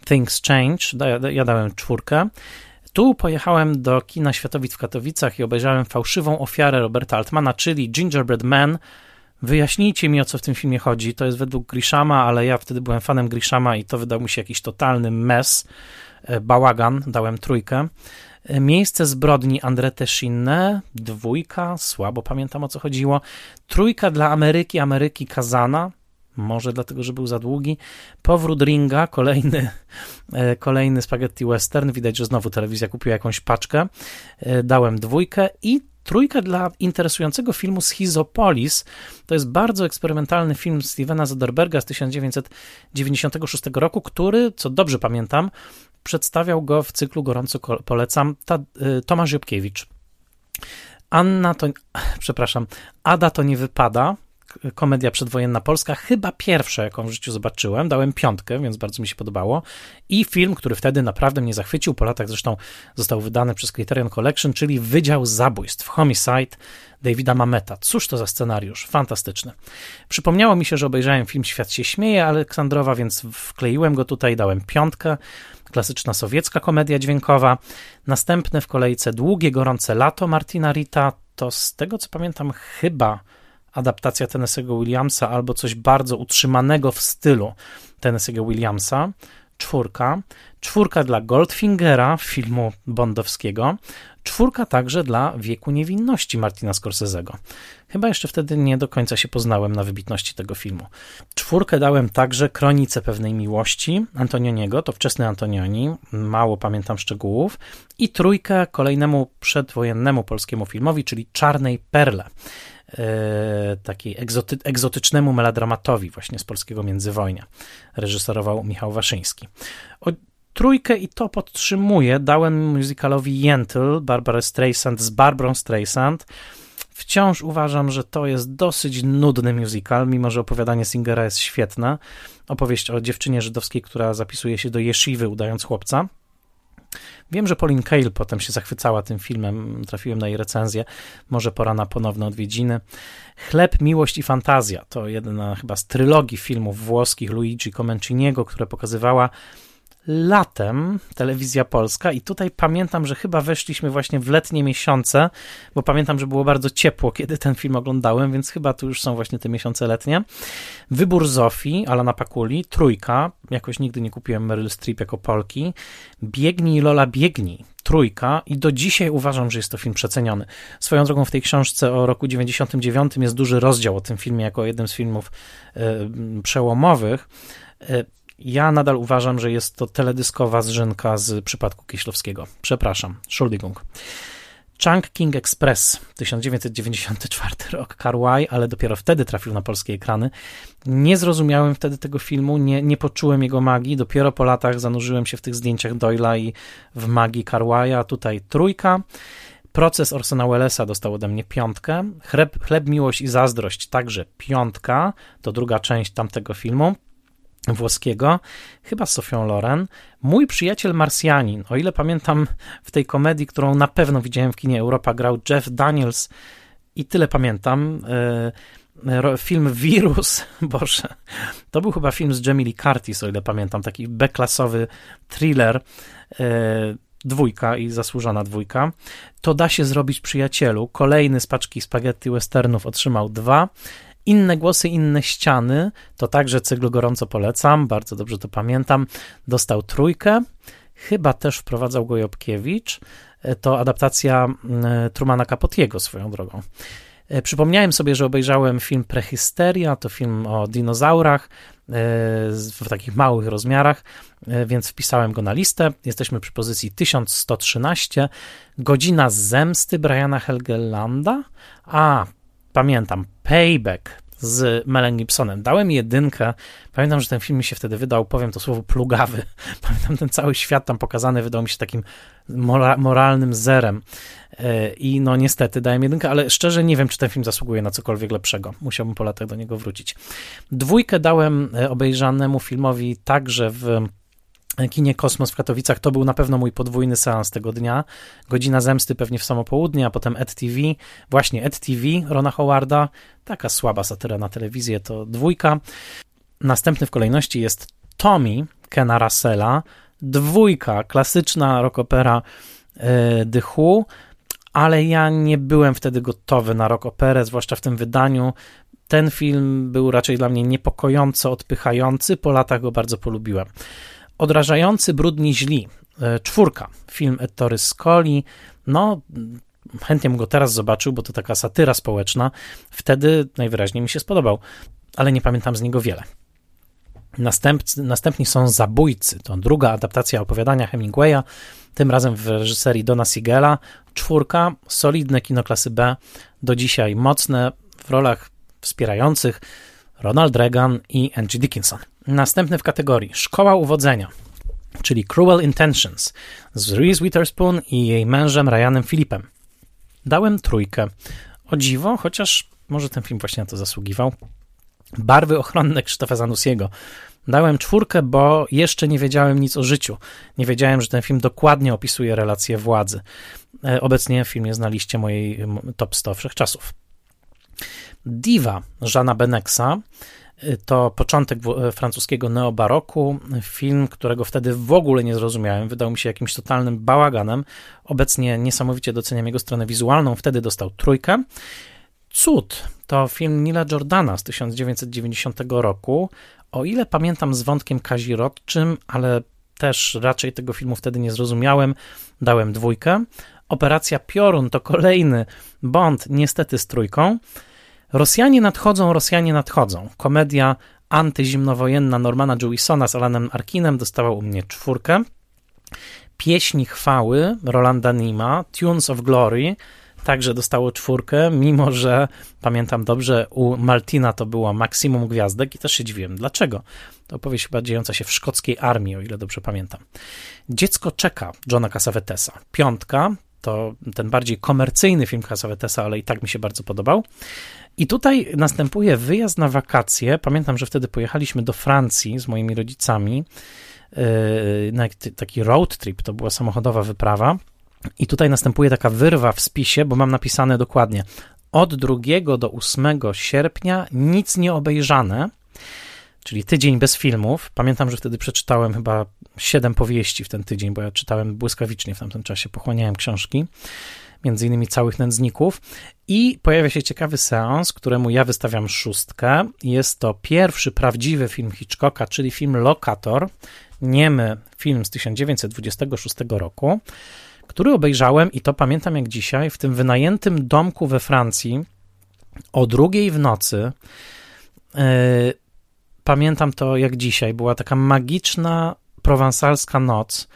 Things Change. Ja dałem czwórkę. Tu pojechałem do kina Światowic w Katowicach i obejrzałem fałszywą ofiarę Roberta Altmana, czyli Gingerbread Man. Wyjaśnijcie mi, o co w tym filmie chodzi. To jest według Grishama, ale ja wtedy byłem fanem Grishama i to wydał mi się jakiś totalny mes, e, bałagan. Dałem trójkę. Miejsce zbrodni Andrete Shinne, dwójka, słabo pamiętam o co chodziło. Trójka dla Ameryki, Ameryki Kazana, może dlatego, że był za długi. Powrót Ringa, kolejny, <laughs> e, kolejny spaghetti western. Widać, że znowu telewizja kupiła jakąś paczkę. E, dałem dwójkę i Trójka dla interesującego filmu Schizopolis. To jest bardzo eksperymentalny film Stevena Soderberga z 1996 roku, który, co dobrze pamiętam, przedstawiał go w cyklu Gorąco polecam ta, y, Tomasz Jobkiewicz. Anna to, <laughs> przepraszam, Ada to nie wypada, komedia przedwojenna polska, chyba pierwsza, jaką w życiu zobaczyłem. Dałem piątkę, więc bardzo mi się podobało. I film, który wtedy naprawdę mnie zachwycił, po latach zresztą został wydany przez Criterion Collection, czyli Wydział Zabójstw, Homicide Davida Mameta. Cóż to za scenariusz, fantastyczny. Przypomniało mi się, że obejrzałem film Świat się śmieje Aleksandrowa, więc wkleiłem go tutaj, dałem piątkę. Klasyczna sowiecka komedia dźwiękowa. Następne w kolejce Długie, gorące lato Martina Rita. To z tego co pamiętam, chyba adaptacja Tennessee'ego Williamsa albo coś bardzo utrzymanego w stylu Tennessee'ego Williamsa. Czwórka. Czwórka dla Goldfingera, filmu bondowskiego. Czwórka także dla Wieku Niewinności Martina Scorsese'ego. Chyba jeszcze wtedy nie do końca się poznałem na wybitności tego filmu. Czwórkę dałem także Kronice pewnej miłości Antonioniego, to wczesny Antonioni, mało pamiętam szczegółów. I trójkę kolejnemu przedwojennemu polskiemu filmowi, czyli Czarnej Perle takiej egzoty, egzotycznemu melodramatowi właśnie z polskiego międzywojnia. Reżyserował Michał Waszyński. O trójkę i to podtrzymuję. Dałem musicalowi Yentl, Barbara Streisand z Barbarą Streisand. Wciąż uważam, że to jest dosyć nudny musical, mimo że opowiadanie Singera jest świetne. Opowieść o dziewczynie żydowskiej, która zapisuje się do jeszywy, udając chłopca. Wiem, że Pauline Kael potem się zachwycała tym filmem, trafiłem na jej recenzję. Może pora na ponowne odwiedziny. Chleb, miłość i fantazja to jedna chyba z trylogii filmów włoskich Luigi Comenciniego, które pokazywała latem telewizja polska i tutaj pamiętam, że chyba weszliśmy właśnie w letnie miesiące, bo pamiętam, że było bardzo ciepło, kiedy ten film oglądałem, więc chyba tu już są właśnie te miesiące letnie. Wybór Zofii, Alana Pakuli, Trójka, jakoś nigdy nie kupiłem Meryl Streep jako Polki, Biegnij Lola Biegnij, Trójka i do dzisiaj uważam, że jest to film przeceniony. Swoją drogą w tej książce o roku 99 jest duży rozdział o tym filmie jako jednym z filmów y, przełomowych. Y, ja nadal uważam, że jest to teledyskowa zrzynka z przypadku Kieślowskiego. Przepraszam, Schuldigung. Chang King Express, 1994 rok, Carway, ale dopiero wtedy trafił na polskie ekrany. Nie zrozumiałem wtedy tego filmu, nie, nie poczułem jego magii. Dopiero po latach zanurzyłem się w tych zdjęciach Doyla i w magii Carwaya. Tutaj trójka. Proces Orsona Wellesa dostał ode mnie piątkę. Chleb, Chleb, Miłość i Zazdrość także piątka. To druga część tamtego filmu włoskiego, chyba z Sofią Loren. Mój przyjaciel Marsjanin, o ile pamiętam w tej komedii, którą na pewno widziałem w kinie Europa, grał Jeff Daniels i tyle pamiętam. E, film Wirus, <laughs> Boże, to był chyba film z Jamie Lee Curtis, o ile pamiętam, taki B-klasowy thriller, e, dwójka i zasłużona dwójka. To da się zrobić przyjacielu. Kolejny z paczki spaghetti westernów otrzymał dwa. Inne głosy, inne ściany, to także cykl gorąco polecam, bardzo dobrze to pamiętam. Dostał trójkę, chyba też wprowadzał go Jobkiewicz. E, to adaptacja mm, Trumana Capotiego swoją drogą. E, przypomniałem sobie, że obejrzałem film Prehisteria, to film o dinozaurach e, w takich małych rozmiarach, więc wpisałem go na listę. Jesteśmy przy pozycji 1113. Godzina zemsty Briana Helgelanda. A, pamiętam, Payback z Melem Gibsonem. Dałem jedynkę. Pamiętam, że ten film mi się wtedy wydał, powiem to słowo, plugawy. <laughs> Pamiętam ten cały świat tam pokazany, wydał mi się takim mora moralnym zerem. E, I no niestety dałem jedynkę, ale szczerze nie wiem, czy ten film zasługuje na cokolwiek lepszego. Musiałbym po latach do niego wrócić. Dwójkę dałem e, obejrzanemu filmowi także w kinie Kosmos w Katowicach. To był na pewno mój podwójny seans tego dnia. Godzina Zemsty pewnie w samo południe, a potem EdTV. Właśnie EdTV Rona Howarda. Taka słaba satyra na telewizję to dwójka. Następny w kolejności jest Tommy Kena Russella. Dwójka, klasyczna rockopera yy, The Who, ale ja nie byłem wtedy gotowy na rockoperę, zwłaszcza w tym wydaniu. Ten film był raczej dla mnie niepokojąco odpychający, po latach go bardzo polubiłem. Odrażający, brudni, źli. E, czwórka. Film Ettore Scoli. No, chętnie bym go teraz zobaczył, bo to taka satyra społeczna. Wtedy najwyraźniej mi się spodobał, ale nie pamiętam z niego wiele. Następcy, następni są Zabójcy, to druga adaptacja opowiadania Hemingwaya, tym razem w reżyserii Dona Siegela. Czwórka, solidne kino klasy B, do dzisiaj mocne w rolach wspierających Ronald Reagan i Angie Dickinson. Następny w kategorii Szkoła Uwodzenia, czyli Cruel Intentions z Reese Witherspoon i jej mężem Ryanem Philipem. Dałem trójkę. O dziwo, chociaż może ten film właśnie na to zasługiwał. Barwy ochronne Krzysztofa Zanussiego. Dałem czwórkę, bo jeszcze nie wiedziałem nic o życiu. Nie wiedziałem, że ten film dokładnie opisuje relacje władzy. E, obecnie film jest na liście mojej top 100 wszechczasów. Diva Żana Benexa e, to początek francuskiego neobaroku, film, którego wtedy w ogóle nie zrozumiałem, wydał mi się jakimś totalnym bałaganem. Obecnie niesamowicie doceniam jego stronę wizualną, wtedy dostał trójkę. Cud to film Nila Jordana z 1990 roku. O ile pamiętam z wątkiem kazirodczym, ale też raczej tego filmu wtedy nie zrozumiałem, dałem dwójkę. Operacja Piorun to kolejny Bond, niestety z trójką. Rosjanie nadchodzą, Rosjanie nadchodzą. Komedia antyzimnowojenna Normana Jewisona z Alanem Arkinem dostała u mnie czwórkę. Pieśni chwały Rolanda Nima, Tunes of Glory także dostało czwórkę, mimo że pamiętam dobrze, u Maltina to było maksimum gwiazdek i też się dziwiłem. Dlaczego? To opowieść chyba dziejąca się w szkockiej armii, o ile dobrze pamiętam. Dziecko czeka Johna Cassavetesa. Piątka to ten bardziej komercyjny film Cassavetesa, ale i tak mi się bardzo podobał. I tutaj następuje wyjazd na wakacje. Pamiętam, że wtedy pojechaliśmy do Francji z moimi rodzicami yy, na taki road trip, to była samochodowa wyprawa. I tutaj następuje taka wyrwa w spisie, bo mam napisane dokładnie od 2 do 8 sierpnia nic nie obejrzane, czyli tydzień bez filmów. Pamiętam, że wtedy przeczytałem chyba 7 powieści w ten tydzień, bo ja czytałem błyskawicznie w tamtym czasie, pochłaniałem książki, między innymi całych nędzników. I pojawia się ciekawy seans, któremu ja wystawiam szóstkę. Jest to pierwszy prawdziwy film Hitchcocka, czyli film Lokator, niemy film z 1926 roku który obejrzałem i to pamiętam jak dzisiaj, w tym wynajętym domku we Francji o drugiej w nocy. Yy, pamiętam to jak dzisiaj. Była taka magiczna prowansalska noc,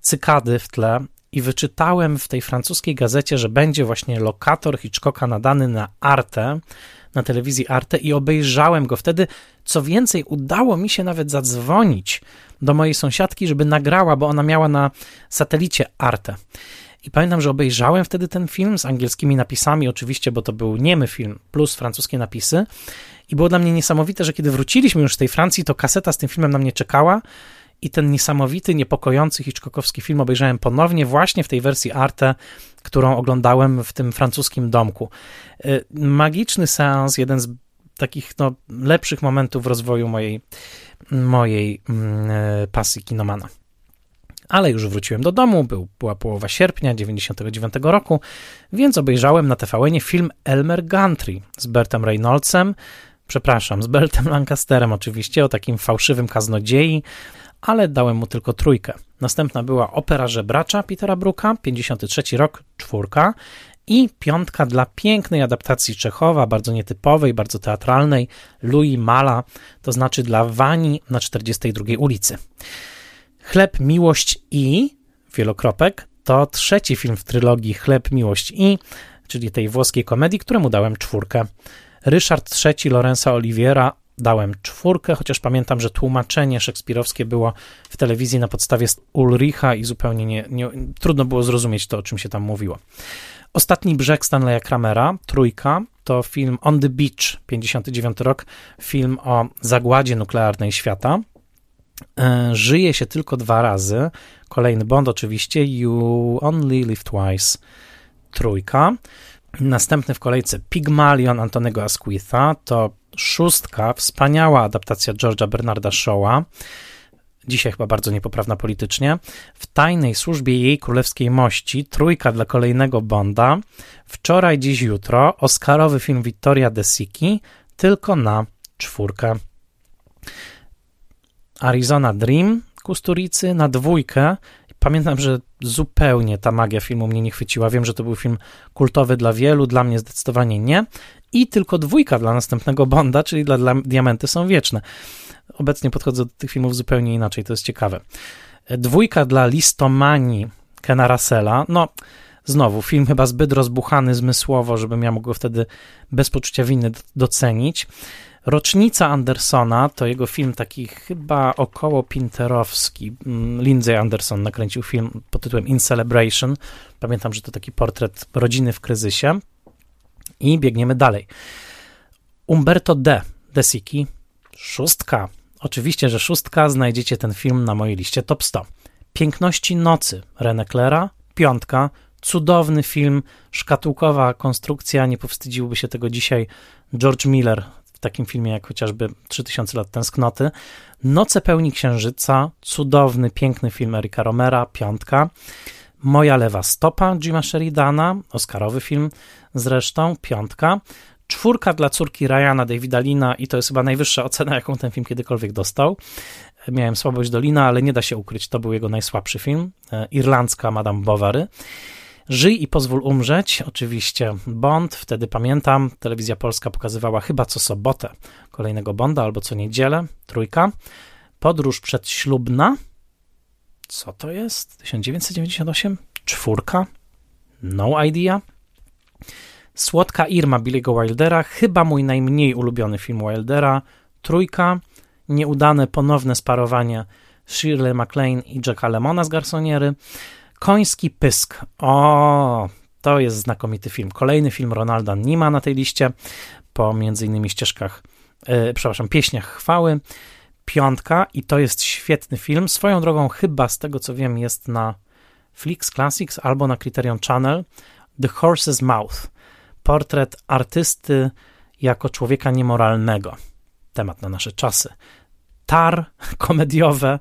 cykady w tle i wyczytałem w tej francuskiej gazecie, że będzie właśnie lokator Hitchcocka nadany na Arte, na telewizji Arte i obejrzałem go wtedy. Co więcej, udało mi się nawet zadzwonić do mojej sąsiadki, żeby nagrała, bo ona miała na satelicie Arte. I pamiętam, że obejrzałem wtedy ten film z angielskimi napisami, oczywiście, bo to był niemy film, plus francuskie napisy. I było dla mnie niesamowite, że kiedy wróciliśmy już z tej Francji, to kaseta z tym filmem na mnie czekała i ten niesamowity, niepokojący Hitchcockowski film obejrzałem ponownie właśnie w tej wersji Arte, którą oglądałem w tym francuskim domku. Y, magiczny seans, jeden z takich no, lepszych momentów rozwoju mojej, mojej mm, y, pasji kinomana. Ale już wróciłem do domu, był, była połowa sierpnia 99 roku, więc obejrzałem na tvn film Elmer Gantry z Bertem Reynoldsem, przepraszam, z Bertem Lancasterem oczywiście, o takim fałszywym kaznodziei, ale dałem mu tylko trójkę. Następna była Opera Żebracza Petera Bruka, 53 rok, czwórka i piątka dla pięknej adaptacji Czechowa, bardzo nietypowej, bardzo teatralnej, Louis Mala, to znaczy dla Wani na 42 ulicy. Chleb, Miłość i wielokropek to trzeci film w trylogii Chleb, Miłość i, czyli tej włoskiej komedii, któremu dałem czwórkę. Ryszard III Lorenza Oliviera dałem czwórkę, chociaż pamiętam, że tłumaczenie szekspirowskie było w telewizji na podstawie Ulricha i zupełnie nie, nie, trudno było zrozumieć to, o czym się tam mówiło. Ostatni brzeg Stanleya Kramera, trójka, to film On the Beach, 59 rok, film o zagładzie nuklearnej świata. E, żyje się tylko dwa razy. Kolejny Bond oczywiście, You Only Live Twice, trójka. Następny w kolejce Pygmalion Antonego Asquitha, to szóstka, wspaniała adaptacja George'a Bernarda Shaw'a, dzisiaj chyba bardzo niepoprawna politycznie, w tajnej służbie jej królewskiej mości, trójka dla kolejnego Bonda, wczoraj, dziś, jutro, Oscarowy film Victoria De Siki, tylko na czwórkę. Arizona Dream Kusturicy na dwójkę. Pamiętam, że zupełnie ta magia filmu mnie nie chwyciła. Wiem, że to był film kultowy dla wielu, dla mnie zdecydowanie nie. I tylko dwójka dla następnego Bonda, czyli dla, dla Diamenty są wieczne. obecnie podchodzę do tych filmów zupełnie inaczej, to jest ciekawe. Dwójka dla listomanii Kena Russella, no znowu, film chyba zbyt rozbuchany zmysłowo, żebym ja mógł go wtedy bez poczucia winy docenić. Rocznica Andersona to jego film taki chyba około pinterowski. Mm, Lindsay Anderson nakręcił film pod tytułem In Celebration. Pamiętam, że to taki portret rodziny w kryzysie. I biegniemy dalej. Umberto D. De Siki, szóstka. Oczywiście, że szóstka, znajdziecie ten film na mojej liście top 100. Piękności nocy René Clera, piątka, cudowny film, szkatułkowa konstrukcja, nie powstydziłby się tego dzisiaj George Miller takim filmie jak chociażby 3000 lat tęsknoty. Noce pełni księżyca, cudowny, piękny film Erika Romera, piątka. Moja lewa stopa Jima Sheridana, oscarowy film zresztą, piątka. Czwórka dla córki Ryana Davida Lina i to jest chyba najwyższa ocena, jaką ten film kiedykolwiek dostał. Miałem słabość do Lina, ale nie da się ukryć, to był jego najsłabszy film. E, irlandzka Madame Bovary. Żyj i pozwól umrzeć, oczywiście Bond, wtedy pamiętam, telewizja polska pokazywała chyba co sobotę kolejnego Bonda albo co niedzielę, trójka. Podróż przedślubna, co to jest? 1998? Czwórka? No idea. Słodka Irma Billy'ego Wildera, chyba mój najmniej ulubiony film Wildera. Trójka. Nieudane ponowne sparowanie Shirley MacLaine i Jacka Lemona z Garsoniery. Koński pysk. O, to jest znakomity film. Kolejny film Ronalda Nima na tej liście, po między innymi ścieżkach, yy, przepraszam, pieśniach chwały. Piątka i to jest świetny film. Swoją drogą chyba z tego co wiem jest na Flix Classics albo na Criterion Channel. The Horse's Mouth. Portret artysty jako człowieka niemoralnego. Temat na nasze czasy. Tar komediowe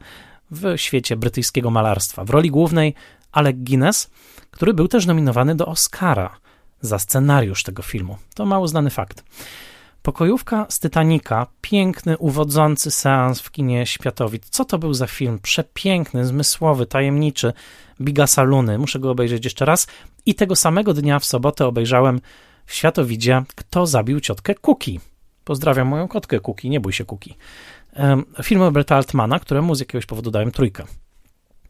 w świecie brytyjskiego malarstwa. W roli głównej Alec Guinness, który był też nominowany do Oscara za scenariusz tego filmu. To mało znany fakt. Pokojówka z Titanica, piękny, uwodzący seans w kinie Światowit. Co to był za film? Przepiękny, zmysłowy, tajemniczy, Biga Saluny. Muszę go obejrzeć jeszcze raz. I tego samego dnia w sobotę obejrzałem w Światowidzie Kto zabił ciotkę Kuki. Pozdrawiam moją kotkę Kuki, nie bój się Kuki. Film Roberta Altmana, któremu z jakiegoś powodu dałem trójkę.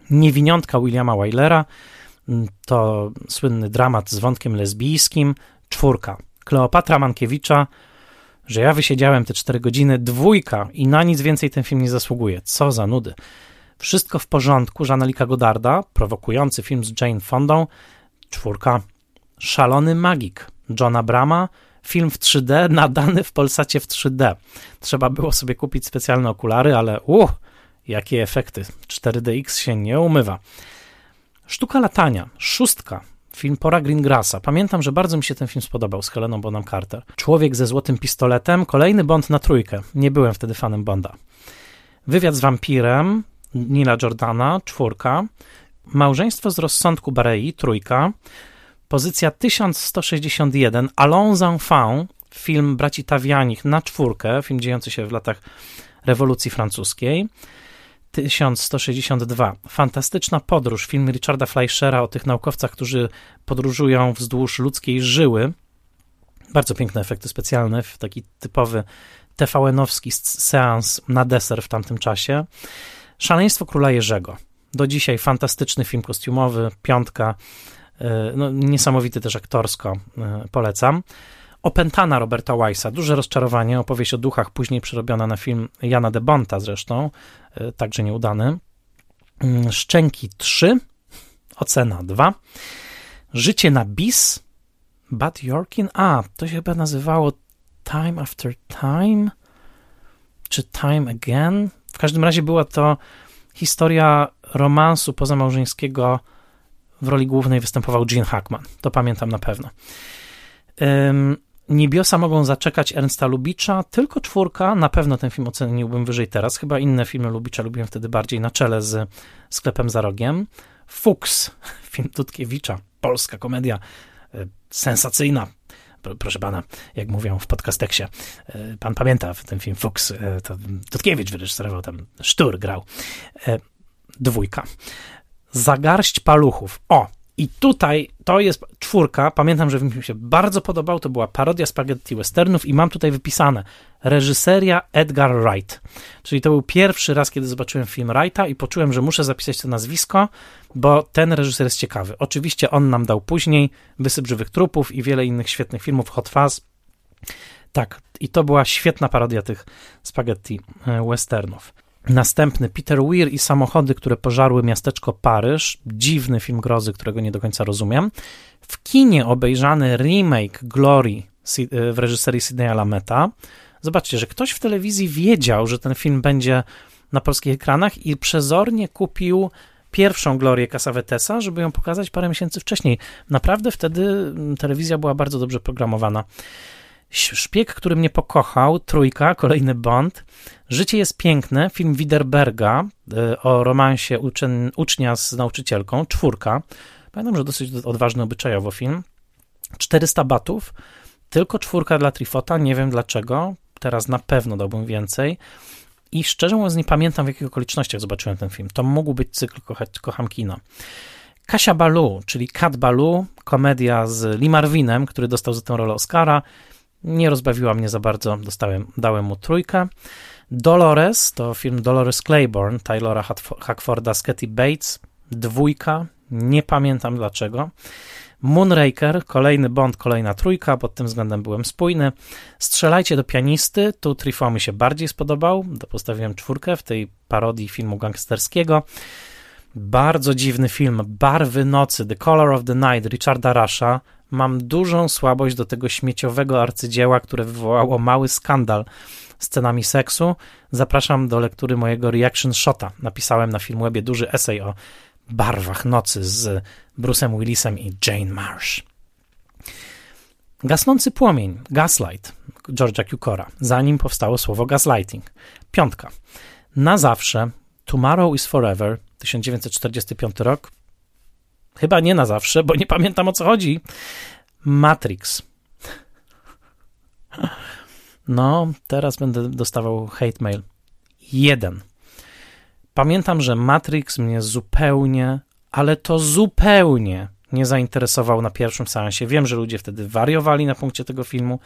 Niewiniątka Williama Wylera, mm, to słynny dramat z wątkiem lesbijskim, czwórka. Kleopatra Mankiewicza, że ja wysiedziałem te cztery godziny, dwójka i na nic więcej ten film nie zasługuje. Co za nudy. Wszystko w porządku, Żanelika Godarda, prowokujący film z Jane Fondą, czwórka. Szalony magik Johna Brama, film w 3D, nadany w Polsacie w 3D. Trzeba było sobie kupić specjalne okulary, ale uh, Jakie efekty? 4DX się nie umywa. Sztuka latania, szóstka, film Pora Greengrassa. Pamiętam, że bardzo mi się ten film spodobał z Heleną Bonham Carter. Człowiek ze złotym pistoletem, kolejny Bond na trójkę. Nie byłem wtedy fanem Bonda. Wywiad z wampirem, Nila Jordana, czwórka. Małżeństwo z rozsądku Barei, trójka. Pozycja 1161, Allons enfants, film braci Tawianich na czwórkę, film dziejący się w latach rewolucji francuskiej. 1162. Fantastyczna podróż. Film Richarda Fleischera o tych naukowcach, którzy podróżują wzdłuż ludzkiej żyły. Bardzo piękne efekty specjalne, taki typowy TVN-owski seans na deser w tamtym czasie. Szaleństwo Króla Jerzego. Do dzisiaj fantastyczny film kostiumowy, piątka, e, no, niesamowity też aktorsko, e, polecam. Opętana Roberta Weissa, duże rozczarowanie, opowieść o duchach, później przerobiona na film Jana de Bonta zresztą, e, także nieudany. Mm, Szczęki 3, ocena 2. Życie na bis, Bad Yorkin, a, to się chyba nazywało Time After Time, czy Time Again. W każdym razie była to historia romansu pozamałżeńskiego, w roli głównej występował Gene Hackman, to pamiętam na pewno. Niebiosa mogą zaczekać Ernsta Lubicza, tylko czwórka, na pewno ten film oceniłbym wyżej teraz, chyba inne filmy Lubicza lubiłem wtedy bardziej na czele z Sklepem za rogiem. Fuchs, <laughs> film Tutkiewicza, polska komedia, e, sensacyjna, proszę pana, jak mówią w podcasteksie, e, pan pamięta ten film Fuchs, e, to Tutkiewicz wyreżyserował, tam Sztur grał. Dwójka. Zagarść paluchów. O, I tutaj to jest czwórka. Pamiętam, że mi się bardzo podobał. To była parodia spaghetti westernów i mam tutaj wypisane reżyseria Edgar Wright. Czyli to był pierwszy raz, kiedy zobaczyłem film Wrighta i poczułem, że muszę zapisać to nazwisko, bo ten reżyser jest ciekawy. Oczywiście on nam dał później Wysyp żywych trupów i wiele innych świetnych filmów, Hot Fuzz. Tak, i to była świetna parodia tych spaghetti e, westernów. Następny Peter Weir i samochody, które pożarły miasteczko Paryż. Dziwny film grozy, którego nie do końca rozumiem. W kinie obejrzany remake Glory e, w reżyserii Sidneya Lameta. Zobaczcie, że ktoś w telewizji wiedział, że ten film będzie na polskich ekranach i przezornie kupił pierwszą Glorię Casavetesa, żeby ją pokazać parę miesięcy wcześniej. Naprawdę wtedy mm, telewizja była bardzo dobrze programowana. Szpieg, który mnie pokochał, trójka, kolejny Bond. Życie jest piękne, film Widerberga y, o romansie ucznia z nauczycielką, czwórka. Pamiętam, że dosyć odważny obyczajowo film. 400 batów, tylko czwórka dla Trifota, nie wiem dlaczego. Teraz na pewno dałbym więcej. I szczerze mówiąc, nie pamiętam w jakich okolicznościach zobaczyłem ten film. To mógł być cykl Kocham Kino. Kasia Balu, czyli Kat Balu, komedia z Lee Marvinem, który dostał za tę rolę Oscara. Nie rozbawiła mnie za bardzo, dostałem, dałem mu trójkę. Dolores to film Dolores Claiborne, Taylora Hackforda z Katy Bates, dwójka, nie pamiętam dlaczego. Moonraker, kolejny Bond, kolejna trójka, pod tym względem byłem spójny. Strzelajcie do pianisty, tu Trifo mi się bardziej spodobał, postawiłem czwórkę w tej parodii filmu gangsterskiego. Bardzo dziwny film, Barwy Nocy, The Color of the Night, Richarda Rasha. Mam dużą słabość do tego śmieciowego arcydzieła, które wywołało mały skandal scenami seksu. Zapraszam do lektury mojego reaction shota. Napisałem na Filmwebie duży esej o barwach nocy z Bruce'em Willisem i Jane Marsh. Gasnący płomień, Gaslight, George'a Cukora, zanim powstało słowo gaslighting. Piątka. Na zawsze, Tomorrow is Forever, 1945 rok. Chyba nie na zawsze, bo nie pamiętam o co chodzi. Matrix. No, teraz będę dostawał hate mail. Jeden. Pamiętam, że Matrix mnie zupełnie, ale to zupełnie nie zainteresował na pierwszym seansie. Wiem, że ludzie wtedy wariowali na punkcie tego filmu.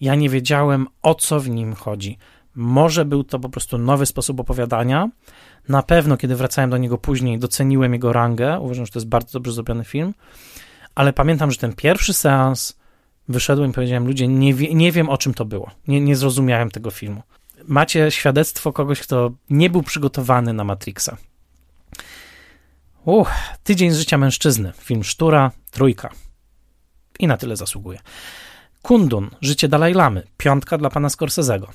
Ja nie wiedziałem, o co w nim chodzi. Może był to po prostu nowy sposób opowiadania. Na pewno, kiedy wracałem do niego później, doceniłem jego rangę. Uważam, że to jest bardzo dobrze zrobiony film. Ale pamiętam, że ten pierwszy seans wyszedłem i powiedziałem, ludzie, nie, wie, nie wiem o czym to było. Nie, nie zrozumiałem tego filmu. Macie świadectwo kogoś, kto nie był przygotowany na Matrixa. Uch, tydzień z życia mężczyzny. Film Sztura, trójka. I na tyle zasługuje. Kundun, Życie Dalaj Lamy, piątka dla pana Scorsese'ego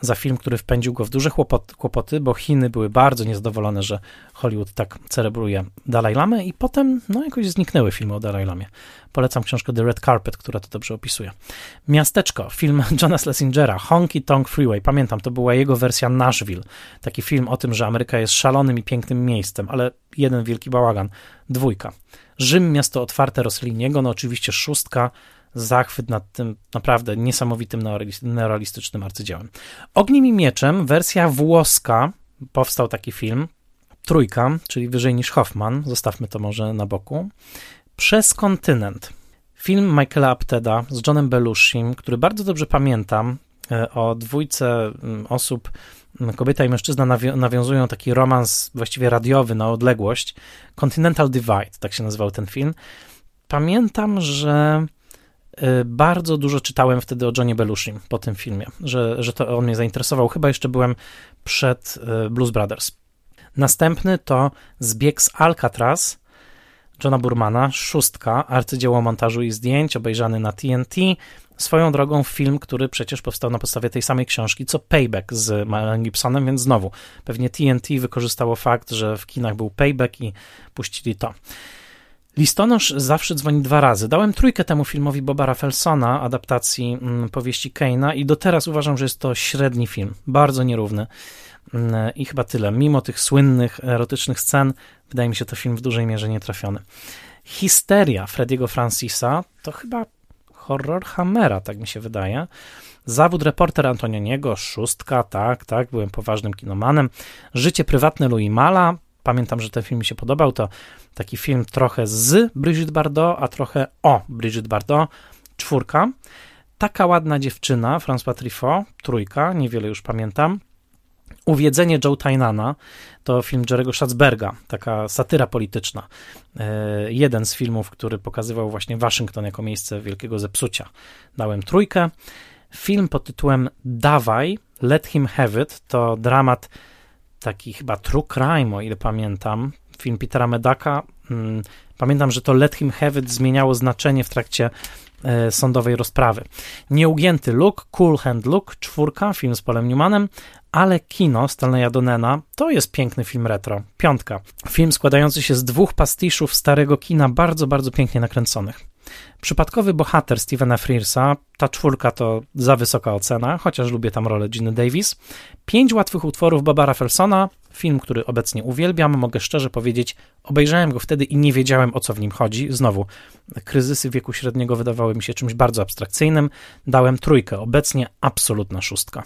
za film, który wpędził go w duże kłopoty, bo Chiny były bardzo niezadowolone, że Hollywood tak celebruje Dalai Lamę i potem no jakoś zniknęły filmy o Dalai Lamie. Polecam książkę The Red Carpet, która to dobrze opisuje. Miasteczko, film <laughs> Johna Schlesingera, Honky Tonk Freeway. Pamiętam, to była jego wersja Nashville. Taki film o tym, że Ameryka jest szalonym i pięknym miejscem, ale jeden wielki bałagan. Dwójka. Rzym, miasto otwarte Rosselliniego, no oczywiście szóstka, zachwyt nad tym naprawdę niesamowitym neorealistycznym arcydziełem. Ogniem i mieczem, wersja włoska, powstał taki film, trójka, czyli wyżej niż Hoffman, zostawmy to może na boku, Przez kontynent. Film Michaela Apteda z Johnem Belushim, który bardzo dobrze pamiętam, e, o dwójce osób, kobieta i mężczyzna nawiązują taki romans właściwie radiowy na odległość. Continental Divide, tak się nazywał ten film. Pamiętam, że bardzo dużo czytałem wtedy o Johnie Belushim po tym filmie, że, że to on mnie zainteresował. Chyba jeszcze byłem przed y, Blues Brothers. Następny to Zbieg z Alcatraz Johna Burmana, szóstka, arcydzieło montażu i zdjęć, obejrzany na TNT. Swoją drogą film, który przecież powstał na podstawie tej samej książki, co Payback z Melem Gibsonem, więc znowu, pewnie TNT wykorzystało fakt, że w kinach był Payback i puścili to. Listonosz zawsze dzwoni dwa razy. Dałem trójkę temu filmowi Boba Raffelsona, adaptacji mm, powieści Keina i do teraz uważam, że jest to średni film, bardzo nierówny. Mm, I chyba tyle. Mimo tych słynnych, erotycznych scen, wydaje mi się to film w dużej mierze nietrafiony. Histeria Frediego Francisa to chyba horror Hammera, tak mi się wydaje. Zawód reporter Antonioniego, szóstka, tak, tak, byłem poważnym kinomanem. Życie prywatne Louis Mala, pamiętam, że ten film mi się podobał. To taki film trochę z Brigitte Bardot, a trochę o Brigitte Bardot. Czwórka. Taka ładna dziewczyna, François Truffaut, trójka, niewiele już pamiętam. Uwiedzenie Joe Tynana to film Jerego Schatzberga, taka satyra polityczna. E, jeden z filmów, który pokazywał właśnie Waszyngton jako miejsce wielkiego zepsucia. Dałem trójkę. Film pod tytułem Dawaj, Let Him Have It to dramat taki chyba true crime, o ile pamiętam. Film Petera Medaka. Mm, pamiętam, że to Let Him Have It zmieniało znaczenie w trakcie e, sądowej rozprawy. Nieugięty look, Cool Hand Look, czwórka, film z Polem Newmanem, ale kino Stanleya Donena to jest piękny film retro. Piątka. Film składający się z dwóch pastiszów starego kina, bardzo, bardzo pięknie nakręconych. Przypadkowy bohater Stevena Frearsa, ta czwórka to za wysoka ocena, chociaż lubię tam rolę Giny Davis. Pięć łatwych utworów Barbara Felsona, film, który obecnie uwielbiam, mogę szczerze powiedzieć, obejrzałem go wtedy i nie wiedziałem o co w nim chodzi. Znowu, kryzysy wieku średniego wydawały mi się czymś bardzo abstrakcyjnym. Dałem trójkę, obecnie absolutna szóstka.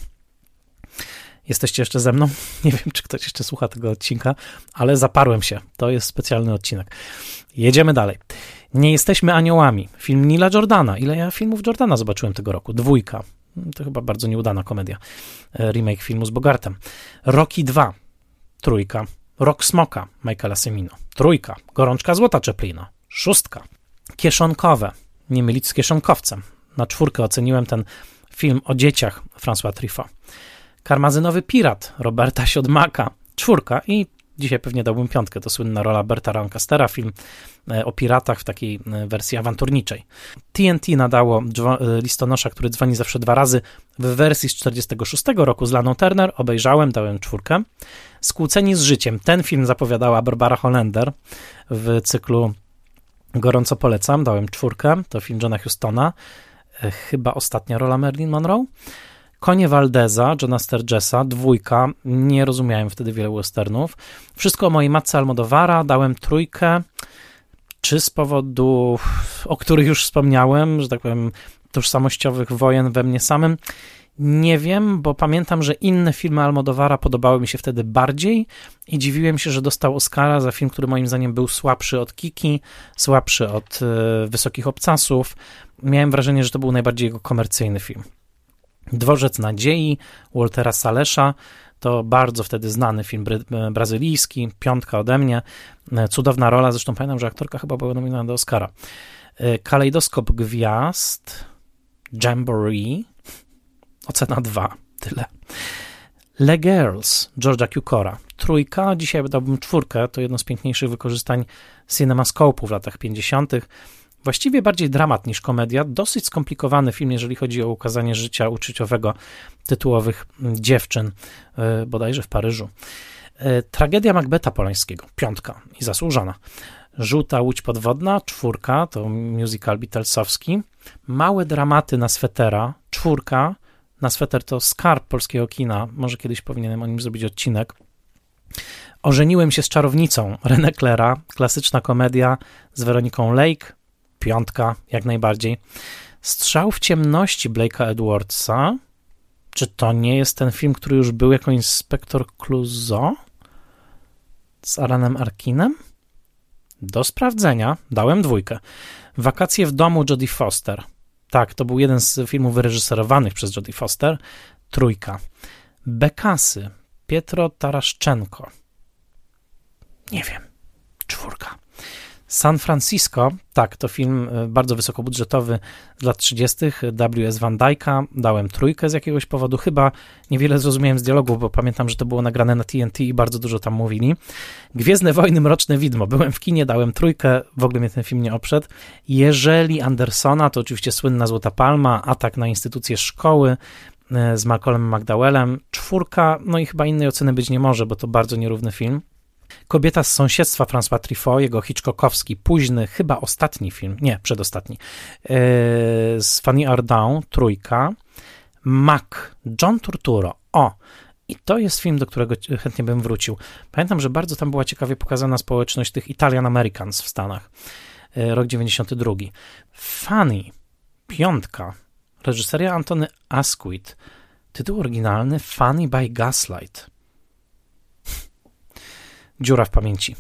Jesteście jeszcze ze mną? <laughs> Nie wiem, czy ktoś jeszcze słucha tego odcinka, ale zaparłem się. To jest specjalny odcinek. Jedziemy dalej. Nie jesteśmy aniołami. Film Nila Jordana. Ile ja filmów Jordana zobaczyłem tego roku? Dwójka. To chyba bardzo nieudana komedia. E, remake filmu z Bogartem. Rocky 2. Trójka. Rok Smoka Michaela Semino. Trójka. Gorączka Złota Czeplina. Szóstka. Kieszonkowe. Nie mylić z kieszonkowcem. Na czwórkę oceniłem ten film o dzieciach François Truffaut. Karmazynowy Pirat Roberta Siodmaka. Czwórka i dzisiaj pewnie dałbym piątkę. To słynna rola Berta Lancastera, film e, o piratach w takiej e, wersji awanturniczej. TNT nadało e, listonosza, który dzwoni zawsze dwa razy w wersji z 46 roku z Laną Turner. Obejrzałem, dałem czwórkę. Skłóceni z życiem. Ten film zapowiadała Barbara Hollander w cyklu Gorąco polecam, dałem czwórkę. To film Johna Hustona. Chyba ostatnia rola Marilyn Monroe. Konie Valdeza, Johna Sturgesa, dwójka, nie rozumiałem wtedy wiele westernów. Wszystko o mojej matce Almodovara, dałem trójkę, czy z powodów, o których już wspomniałem, że tak powiem, tożsamościowych wojen we mnie samym, nie wiem, bo pamiętam, że inne filmy Almodovara podobały mi się wtedy bardziej i dziwiłem się, że dostał Oscara za film, który moim zdaniem był słabszy od Kiki, słabszy od y, Wysokich Obcasów. Miałem wrażenie, że to był najbardziej jego komercyjny film. Dworzec Nadziei Waltera Salesza to bardzo wtedy znany film bra brazylijski, piątka ode mnie, e, cudowna rola, zresztą pamiętam, że aktorka chyba była nominowana do Oscara. E, Kalejdoskop Gwiazd, Jamboree, ocena 2, tyle. Le Girls, Georgia Cukora, trójka, dzisiaj dałbym czwórkę, to jedno z piękniejszych wykorzystań cinemascope'u w latach 50., Właściwie bardziej dramat niż komedia, dosyć skomplikowany film, jeżeli chodzi o ukazanie życia uczuciowego tytułowych dziewczyn, e, bodajże w Paryżu. E, tragedia Macbeta Polańskiego, piątka i zasłużona. Żółta łódź podwodna, czwórka, to musical Beatlesowski. Małe dramaty na swetera, czwórka. Na sweter to skarb polskiego kina, może kiedyś powinienem o nim zrobić odcinek. Ożeniłem się z czarownicą René Claira, klasyczna komedia z Weroniką Lake, piątka, jak najbardziej. Strzał w ciemności Blake'a Edwardsa. Czy to nie jest ten film, który już był jako inspektor Clouseau z Alanem Arkinem? Do sprawdzenia dałem dwójkę. Wakacje w domu Jodie Foster. Tak, to był jeden z filmów wyreżyserowanych przez Jodie Foster. Trójka. Bekasy. Pietro Taraszczenko. Nie wiem. Czwórka. San Francisco, tak, to film e, bardzo wysokobudżetowy z lat 30. W.S. Van Dyka. Dałem trójkę z jakiegoś powodu. Chyba niewiele zrozumiałem z dialogu, bo pamiętam, że to było nagrane na TNT i bardzo dużo tam mówili. Gwiezdne Wojny, Mroczne Widmo. Byłem w kinie, dałem trójkę. W ogóle mnie ten film nie oprzedł. Jeżeli Andersona, to oczywiście słynna Złota Palma, atak na instytucje szkoły e, z Malcolmem McDowellem. Czwórka, no i chyba innej oceny być nie może, bo to bardzo nierówny film. Kobieta z sąsiedztwa François Truffaut, jego Hitchcockowski, późny, chyba ostatni film, nie, przedostatni, yy, z Fanny Ardant, Trójka, Mac, John Turturro, o, i to jest film, do którego chętnie bym wrócił. Pamiętam, że bardzo tam była ciekawie pokazana społeczność tych Italian Americans w Stanach, yy, rok 92. Fanny, piątka, reżyseria Antony Asquith, tytuł oryginalny Funny by Gaslight. Dziura w pamięci.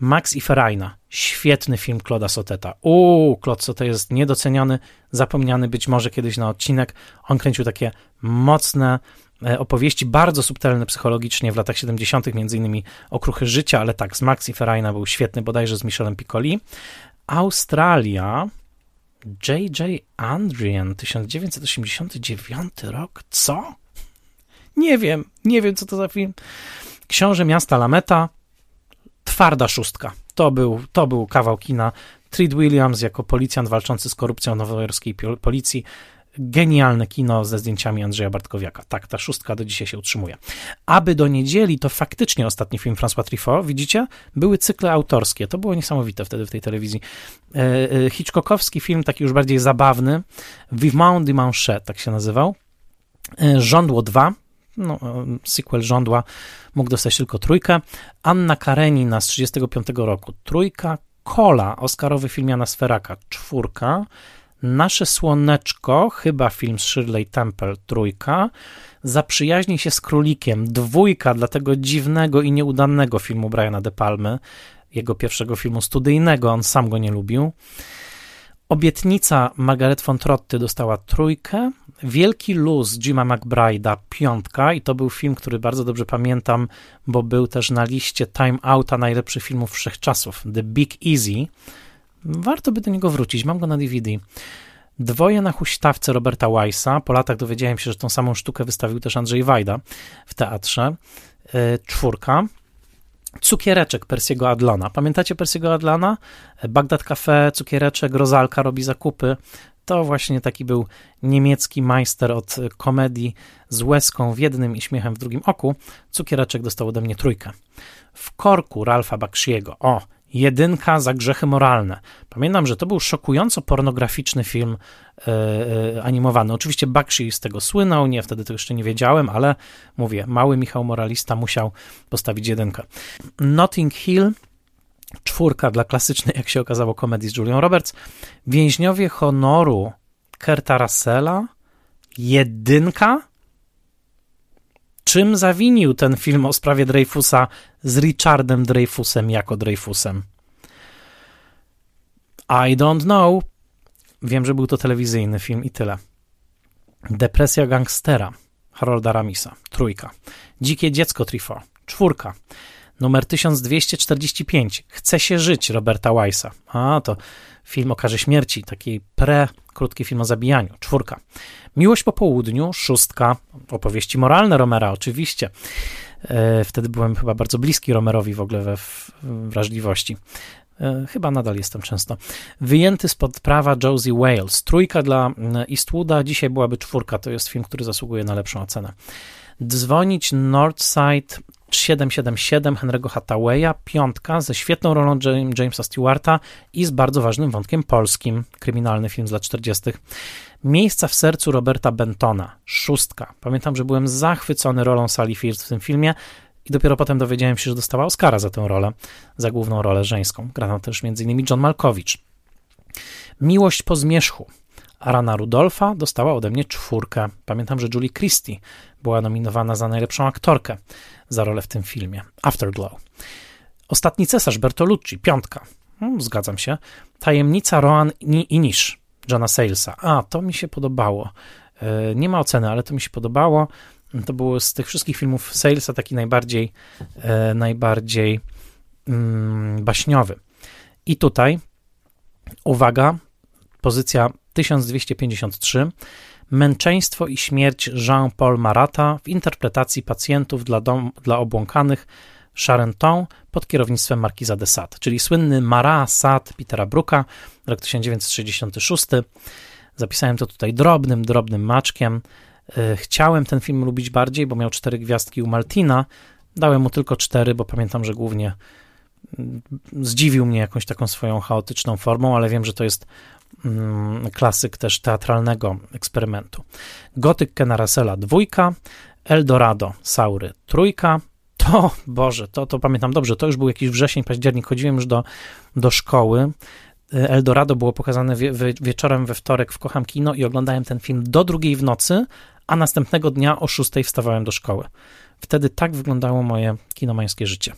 Max i Ferajna, świetny film Claude'a Soteta. Uuu, Claude Sotet jest niedoceniony, zapomniany być może kiedyś na odcinek. On kręcił takie mocne e, opowieści, bardzo subtelne psychologicznie w latach 70., między innymi Okruchy Życia, ale tak, z Max i Ferajna był świetny, bodajże z Michelem Piccoli. Australia, J.J. Andrian, 1989 rok. Co? Nie wiem, nie wiem, co to za film. Książę miasta Lameta, twarda szóstka. To był, to był kawał kina. Treat Williams jako policjant walczący z korupcją nowojorskiej policji. Genialne kino ze zdjęciami Andrzeja Bartkowiaka. Tak, ta szóstka do dzisiaj się utrzymuje. Aby do niedzieli, to faktycznie ostatni film François Truffaut, widzicie? Były cykle autorskie. To było niesamowite wtedy w tej telewizji. E, e, Hitchcockowski film, taki już bardziej zabawny. Vivement Dimanche, tak się nazywał. E, Żądło 2, no, sequel żądła, mógł dostać tylko trójkę. Anna Karenina z 35 roku, trójka. Kola, Oscarowy film Jana Sferaka, czwórka. Nasze Słoneczko, chyba film z Shirley Temple, trójka. Zaprzyjaźnij się z królikiem, dwójka dla tego dziwnego i nieudanego filmu Briana De Palmy, jego pierwszego filmu studyjnego, on sam go nie lubił. Obietnica Margaret von Trotty dostała trójkę, Wielki Luz Jima McBride'a piątka i to był film, który bardzo dobrze pamiętam, bo był też na liście Time Outa najlepszych filmów wszechczasów, The Big Easy. Warto by do niego wrócić, mam go na DVD. Dwoje na huśtawce Roberta Weissa. Po latach dowiedziałem się, że tą samą sztukę wystawił też Andrzej Wajda w teatrze. E, czwórka. Cukiereczek Persiego Adlona. Pamiętacie Persiego Adlana? Bagdad Cafe, cukiereczek, Rozalka robi zakupy. To właśnie taki był niemiecki majster od komedii z łezką w jednym i śmiechem w drugim oku. Cukiereczek dostał ode mnie trójkę. W korku Ralfa Bakshiego. O, jedynka za grzechy moralne. Pamiętam, że to był szokująco pornograficzny film e, animowany. Oczywiście Bakshi z tego słynął, nie, wtedy to jeszcze nie wiedziałem, ale mówię, mały Michał Moralista musiał postawić jedynkę. Notting Hill czwórka dla klasycznej, jak się okazało, komedii z Julią Roberts. Więźniowie honoru Kerta Russella, jedynka. Czym zawinił ten film o sprawie Dreyfusa z Richardem Dreyfusem jako Dreyfusem? I don't know. Wiem, że był to telewizyjny film i tyle. Depresja gangstera Harolda Ramisa, trójka. Dzikie dziecko Trifo, czwórka. Numer 1245. Chce się żyć Roberta Weissa. A, to film o karze śmierci, taki pre-krótki film o zabijaniu. Czwórka. Miłość po południu. Szóstka. Opowieści moralne Romera, oczywiście. E, wtedy byłem chyba bardzo bliski Romerowi w ogóle we wrażliwości. E, chyba nadal jestem często. Wyjęty spod prawa Josie Wales. Trójka dla Eastwooda, dzisiaj byłaby czwórka. To jest film, który zasługuje na lepszą ocenę. Dzwonić Northside 777 Henry'ego Hathawaya, piątka ze świetną rolą Jamesa Stewarta i z bardzo ważnym wątkiem polskim, kryminalny film z lat 40. Miejsca w sercu Roberta Bentona, szóstka. Pamiętam, że byłem zachwycony rolą Sally Fields w tym filmie i dopiero potem dowiedziałem się, że dostała Oscara za tę rolę, za główną rolę żeńską. Grał też m.in. John Malkowicz. Miłość po zmierzchu. Arana Rudolfa dostała ode mnie czwórkę. Pamiętam, że Julie Christie była nominowana za najlepszą aktorkę za rolę w tym filmie. Afterglow. Ostatni cesarz Bertolucci, piątka. Hmm, zgadzam się. Tajemnica Roan i Nisz, Johna Salesa. A, to mi się podobało. E, nie ma oceny, ale to mi się podobało. To było z tych wszystkich filmów Salesa taki najbardziej, e, najbardziej mm, baśniowy. I tutaj, uwaga, pozycja 1253. Męczeństwo i śmierć Jean-Paul Marata w interpretacji pacjentów dla, dom, dla obłąkanych Charenton pod kierownictwem Markiza de Sade, czyli słynny Marat Sade Petera Bruka, rok 1966. Zapisałem to tutaj drobnym, drobnym maczkiem. E, chciałem ten film lubić bardziej, bo miał cztery gwiazdki u Maltina. Dałem mu tylko cztery, bo pamiętam, że głównie mm, zdziwił mnie jakąś taką swoją chaotyczną formą, ale wiem, że to jest klasyk też teatralnego eksperymentu. Gotyk Kena Russella dwójka, Eldorado Saury trójka, to, <laughs> Boże, to, to pamiętam dobrze, to już był jakiś wrzesień, październik, chodziłem już do, do szkoły, Eldorado było pokazane wie, wie, wieczorem we wtorek w Kocham Kino i oglądałem ten film do drugiej w nocy, a następnego dnia o szóstej wstawałem do szkoły. Wtedy tak wyglądało moje kinomańskie życie.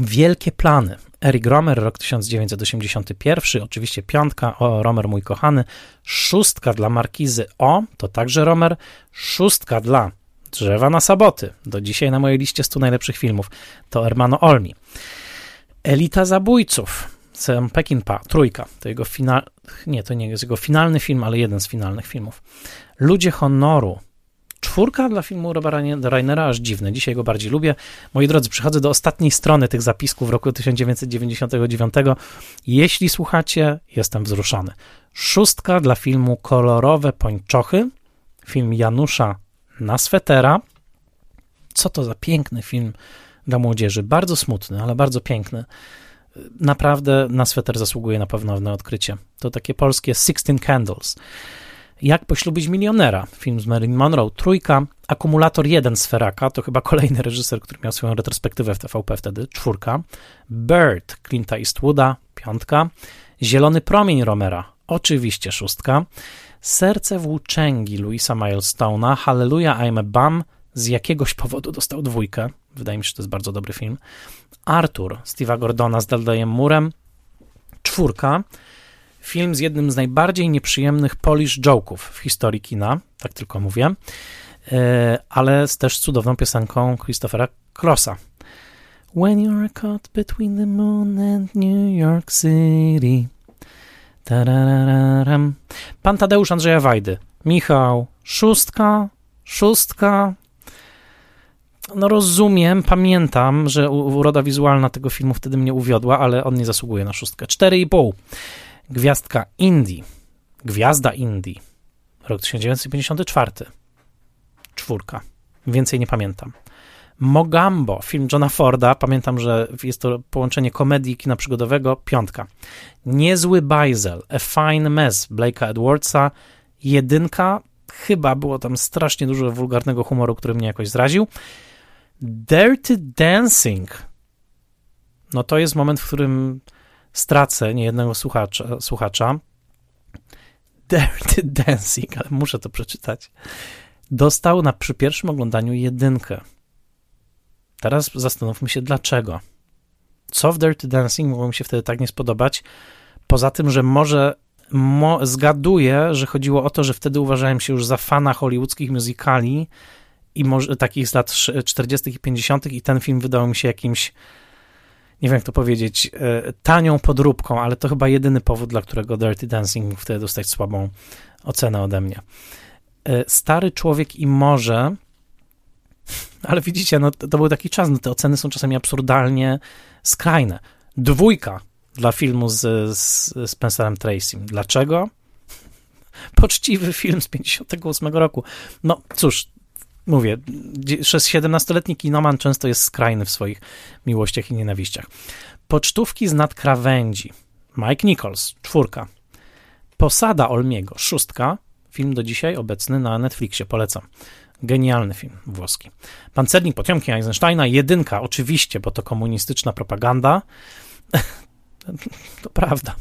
Wielkie plany. Eric Romer, rok 1981, oczywiście piątka, o, Romer mój kochany, szóstka dla Markizy O, to także Romer, szóstka dla Drzewa na Saboty, do dzisiaj na mojej liście 100 najlepszych filmów, to Hermano Olmi. Elita Zabójców, Sam Peckinpah, trójka, to jego final, nie, to nie jest jego finalny film, ale jeden z finalnych filmów. Ludzie Honoru, Czwórka dla filmu Roba Rainera, aż dziwne. Dzisiaj go bardziej lubię. Moi drodzy, przychodzę do ostatniej strony tych zapisków roku 1999. Jeśli słuchacie, jestem wzruszony. Szóstka dla filmu Kolorowe Pończochy, film Janusza na swetera. Co to za piękny film dla młodzieży. Bardzo smutny, ale bardzo piękny. Naprawdę na sweter zasługuje na pewno na odkrycie. To takie polskie Sixteen Candles. Jak poślubić milionera? Film z Marilyn Monroe, trójka, Akumulator 1 z Feraka, to chyba kolejny reżyser, który miał swoją retrospektywę w TVP wtedy, czwórka, Bird Clint'a Eastwooda, piątka, Zielony promień Romera, oczywiście szóstka, Serce włóczęgi Louisa Milestone'a, Hallelujah I'm a Bum, z jakiegoś powodu dostał dwójkę, wydaje mi się, że to jest bardzo dobry film, Arthur Steve'a Gordona z Daldajem Murem, czwórka, Film z jednym z najbardziej nieprzyjemnych Polish joke'ów w historii kina, tak tylko mówię, e, ale z też cudowną piosenką Christophera Crossa. When you're caught between the moon and New York City. Tarararam. Pan Tadeusz Andrzeja Wajdy. Michał, szóstka, szóstka. No rozumiem, pamiętam, że uroda wizualna tego filmu wtedy mnie uwiodła, ale on nie zasługuje na szóstkę. Cztery i pół. Gwiazdka Indii. Gwiazda Indii. Rok 1954. Czwórka. Więcej nie pamiętam. Mogambo, film Johna Forda. Pamiętam, że jest to połączenie komedii kina przygodowego. Piątka. Niezły Bajzel, A Fine Mess Blake'a Edwardsa. Jedynka. Chyba było tam strasznie dużo wulgarnego humoru, który mnie jakoś zraził. Dirty Dancing. No to jest moment, w którym stracę niejednego słuchacza, słuchacza. Dirty Dancing, ale muszę to przeczytać. Dostał na, przy pierwszym oglądaniu jedynkę. Teraz zastanówmy się dlaczego. Co w Dirty Dancing mogło mi się wtedy tak nie spodobać? Poza tym, że może mo, zgaduję, że chodziło o to, że wtedy uważałem się już za fana hollywoodzkich musicali i może takich z lat 40. i 50. i ten film wydał mi się jakimś nie wiem jak to powiedzieć, e, tanią podróbką, ale to chyba jedyny powód, dla którego Dirty Dancing mógł wtedy dostać słabą ocenę ode mnie. E, Stary człowiek i morze, <laughs> ale widzicie, no to był taki czas, no te oceny są czasami absurdalnie skrajne. Dwójka dla filmu z, z Spencerem Tracym. Dlaczego? <laughs> Poczciwy film z 58 roku. No cóż, mówię, 17-letni kinoman często jest skrajny w swoich miłościach i nienawiściach. Pocztówki z nadkrawędzi. Mike Nichols, czwórka. Posada Olmiego, szóstka. Film do dzisiaj obecny na Netflixie, polecam. Genialny film włoski. Pancernik Potiomki Eisensteina, jedynka, oczywiście, bo to komunistyczna propaganda. <laughs> to prawda.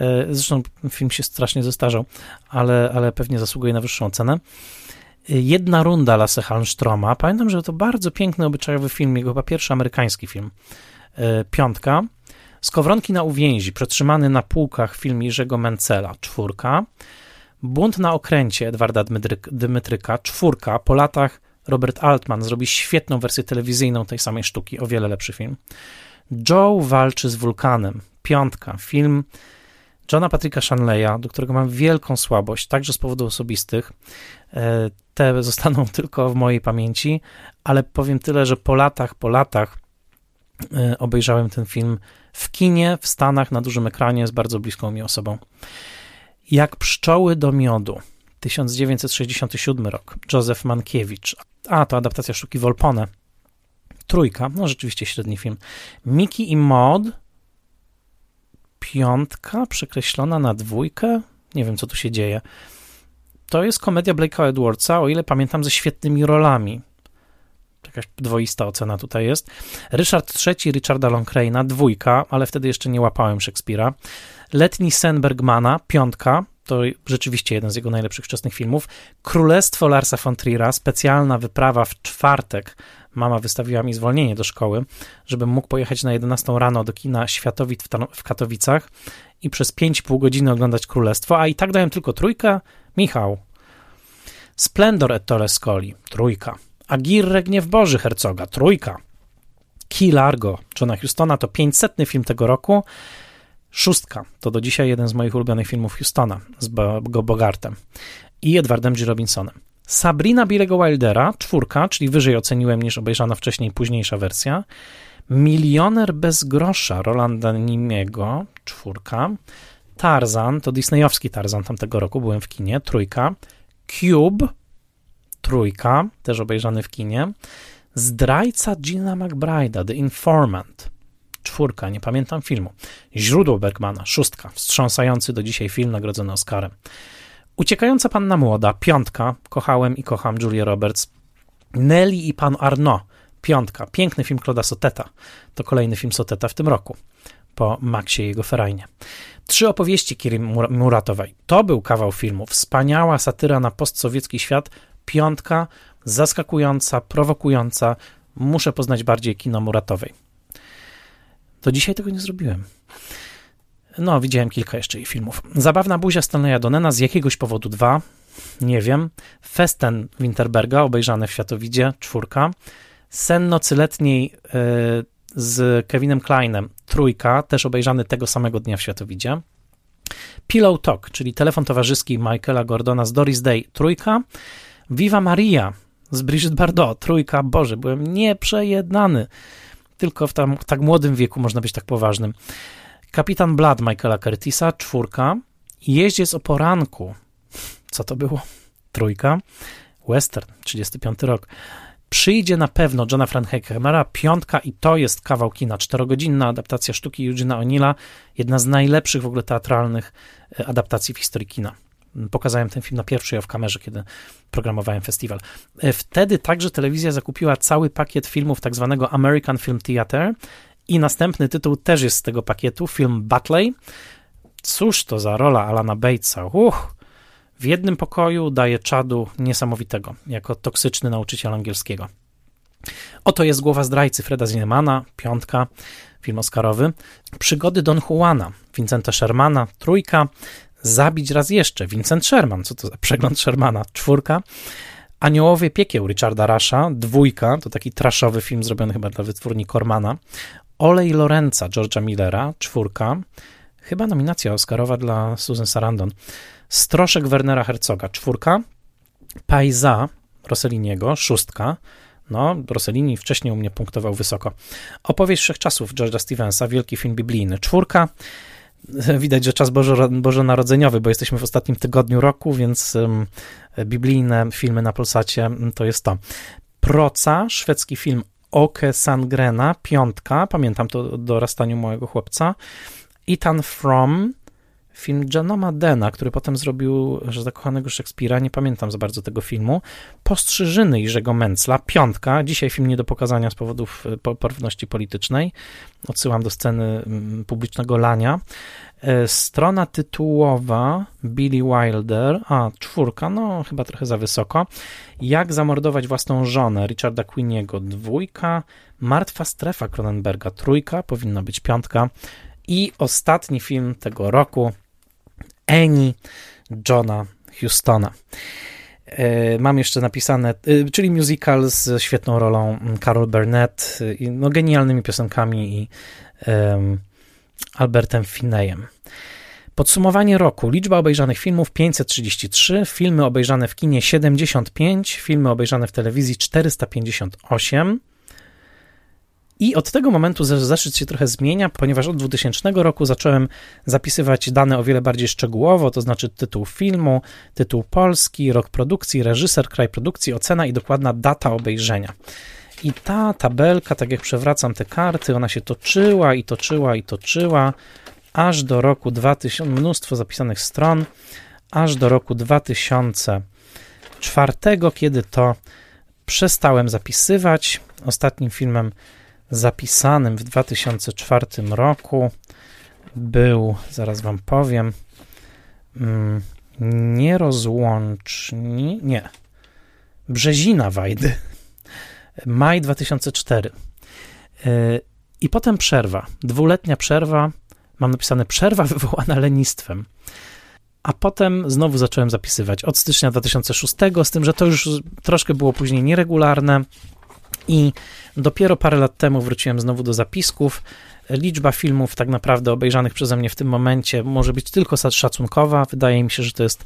E, zresztą film się strasznie zestarzał, ale, ale pewnie zasługuje na wyższą cenę. Jedna runda Lasse Hallstroma. Pamiętam, że to bardzo piękny, obyczajowy film, jego chyba pierwszy amerykański film. E, piątka. Skowronki na uwięzi, przetrzymany na półkach film Jerzego Mencela. Czwórka. Bunt na okręcie Edwarda Dymytryka. Czwórka. Po latach Robert Altman zrobi świetną wersję telewizyjną tej samej sztuki, o wiele lepszy film. Joe walczy z wulkanem. Piątka. Film Johna Patricka Shanleya, do którego mam wielką słabość, także z powodów osobistych. Te zostaną <laughs> tylko w mojej pamięci, ale powiem tyle, że po latach, po latach e, obejrzałem ten film w kinie, w Stanach, na dużym ekranie z bardzo bliską mi osobą. Jak pszczoły do miodu. 1967 rok. Józef Mankiewicz. A, to adaptacja sztuki Volpone. Trójka, no rzeczywiście średni film. Mickey i Maud piątka przekreślona na dwójkę. Nie wiem, co tu się dzieje. To jest komedia Blake'a Edwardsa, o ile pamiętam, ze świetnymi rolami. Jakaś dwoista ocena tutaj jest. Ryszard III Richarda Longcrane'a, dwójka, ale wtedy jeszcze nie łapałem Szekspira. Letni sen Bergmana, piątka, to rzeczywiście jeden z jego najlepszych wczesnych filmów. Królestwo Larsa von Trier'a, specjalna wyprawa w czwartek Mama wystawiła mi zwolnienie do szkoły, żebym mógł pojechać na 11 rano do kina Światowit w, w Katowicach i przez 5,5 godziny oglądać Królestwo, a i tak dałem tylko trójkę. Michał. Splendor et Scoli, trójka. Agirre Gniew Boży Hercoga, trójka. Key Largo Johna Hustona to 500 film tego roku. Szóstka to do dzisiaj jeden z moich ulubionych filmów Hustona z Bo Bogartem i Edwardem G. Robinsonem. Sabrina Billego Wildera, czwórka, czyli wyżej oceniłem niż obejrzana wcześniej późniejsza wersja. Milioner bez grosza Rolanda Nimiego, czwórka. Tarzan, to disneyowski Tarzan tamtego roku, byłem w kinie, trójka. Cube, trójka, też obejrzany w kinie. Zdrajca Gina McBride'a, The Informant, czwórka, nie pamiętam filmu. Źródło Bergmana, szóstka, wstrząsający do dzisiaj film nagrodzony Oscarem. Uciekająca panna młoda, piątka, kochałem i kocham Julia Roberts. Nelly i pan Arnaud, piątka, piękny film Claude'a Soteta. To kolejny film Soteta w tym roku, po Maxie i jego Ferajnie. Trzy opowieści Kiri Muratowej. To był kawał filmu, wspaniała satyra na postsowiecki świat, piątka, zaskakująca, prowokująca. Muszę poznać bardziej kino Muratowej. Do dzisiaj tego nie zrobiłem. No, widziałem kilka jeszcze jej filmów. Zabawna buzia Stanleya Donena, z jakiegoś powodu dwa, nie wiem. Festen Winterberga, obejrzane w Światowidzie, czwórka. Sen nocy letniej y, z Kevinem Kleinem, trójka, też obejrzany tego samego dnia w Światowidzie. Pillow Talk, czyli telefon towarzyski Michaela Gordona z Doris Day, trójka. Viva Maria z Brigitte Bardot, trójka. Boże, byłem nieprzejednany. Tylko w tam, tak młodym wieku można być tak poważnym. Kapitan Blood Michaela Curtisa, czwórka. Jeździec o poranku. Co to było? Trójka. Western, 35 rok. Przyjdzie na pewno Johna Frankenheimera, piątka i to jest kawał kina, czterogodzinna adaptacja sztuki Eugena O'Neilla, jedna z najlepszych w ogóle teatralnych e, adaptacji w historii kina. Pokazałem ten film na pierwszej w kamerze, kiedy programowałem festiwal. E, wtedy także telewizja zakupiła cały pakiet filmów tak zwanego American Film Theater i następny tytuł też jest z tego pakietu, film Butley. Cóż to za rola Alana Batesa. Uch, w jednym pokoju daje czadu niesamowitego, jako toksyczny nauczyciel angielskiego. Oto jest Głowa zdrajcy Freda Zinnemana, piątka, film oscarowy. Przygody Don Juana, Vincenta Shermana, trójka. Zabić raz jeszcze, Vincent Sherman, co to za przegląd Shermana, czwórka. Aniołowie Piekieł Richarda Rasha, dwójka, to taki traszowy film zrobiony chyba dla wytwórni Kormana. Olej Lorenza George'a Millera, czwórka. Chyba nominacja Oscarowa dla Susan Sarandon. Stroszek Wernera Herzoga, czwórka. Pajza Rosselliniego, szóstka. No, Rossellini wcześniej u mnie punktował wysoko. Opowieść Wszechczasów George'a Stevensa, wielki film biblijny, czwórka. <laughs> Widać, że czas Bożo, bożonarodzeniowy, bo jesteśmy w ostatnim tygodniu roku, więc biblijne filmy na Polsacie to jest to. Proca, szwedzki film Oke Sangrena, piątka, pamiętam to o dorastaniu mojego chłopca. Ethan From, film Janoma Dena, który potem zrobił że zakochanego Szekspira, nie pamiętam za bardzo tego filmu. Postrzyżyny Jerzego Mencla, piątka, dzisiaj film nie do pokazania z powodów e, porówności politycznej. Odsyłam do sceny mm, publicznego lania. E, strona tytułowa Billy Wilder, a czwórka, no chyba trochę za wysoko. Jak zamordować własną żonę Richarda Queeniego, dwójka. Martwa strefa Cronenberga, trójka, powinna być piątka. I ostatni film tego roku, Annie Johna Hustona. E, mam jeszcze napisane, e, czyli musical z świetną rolą Carol Burnett, no genialnymi piosenkami i um, Albertem Finneyem. Podsumowanie roku. Liczba obejrzanych filmów 533, filmy obejrzane w kinie 75, filmy obejrzane w telewizji 458. I od tego momentu zeszyt się trochę zmienia, ponieważ od 2000 roku zacząłem zapisywać dane o wiele bardziej szczegółowo, to znaczy tytuł filmu, tytuł polski, rok produkcji, reżyser, kraj produkcji, ocena i dokładna data obejrzenia. I ta tabelka, tak jak przewracam te karty, ona się toczyła i toczyła i toczyła, aż do roku 2000, mnóstwo zapisanych stron, aż do roku 2004, kiedy to przestałem zapisywać. Ostatnim filmem zapisanym w 2004 roku był, zaraz wam powiem, mm, nierozłączni, nie, Brzezina Wajdy <laughs> Maj 2004. I potem przerwa, dwuletnia przerwa, mam napisane przerwa <laughs> wywołana lenistwem. A potem znowu zacząłem zapisywać od stycznia 2006, z tym, że to już troszkę było później nieregularne i dopiero parę lat temu wróciłem znowu do zapisków. Liczba filmów tak naprawdę obejrzanych przeze mnie w tym momencie może być tylko szacunkowa. Wydaje mi się, że to jest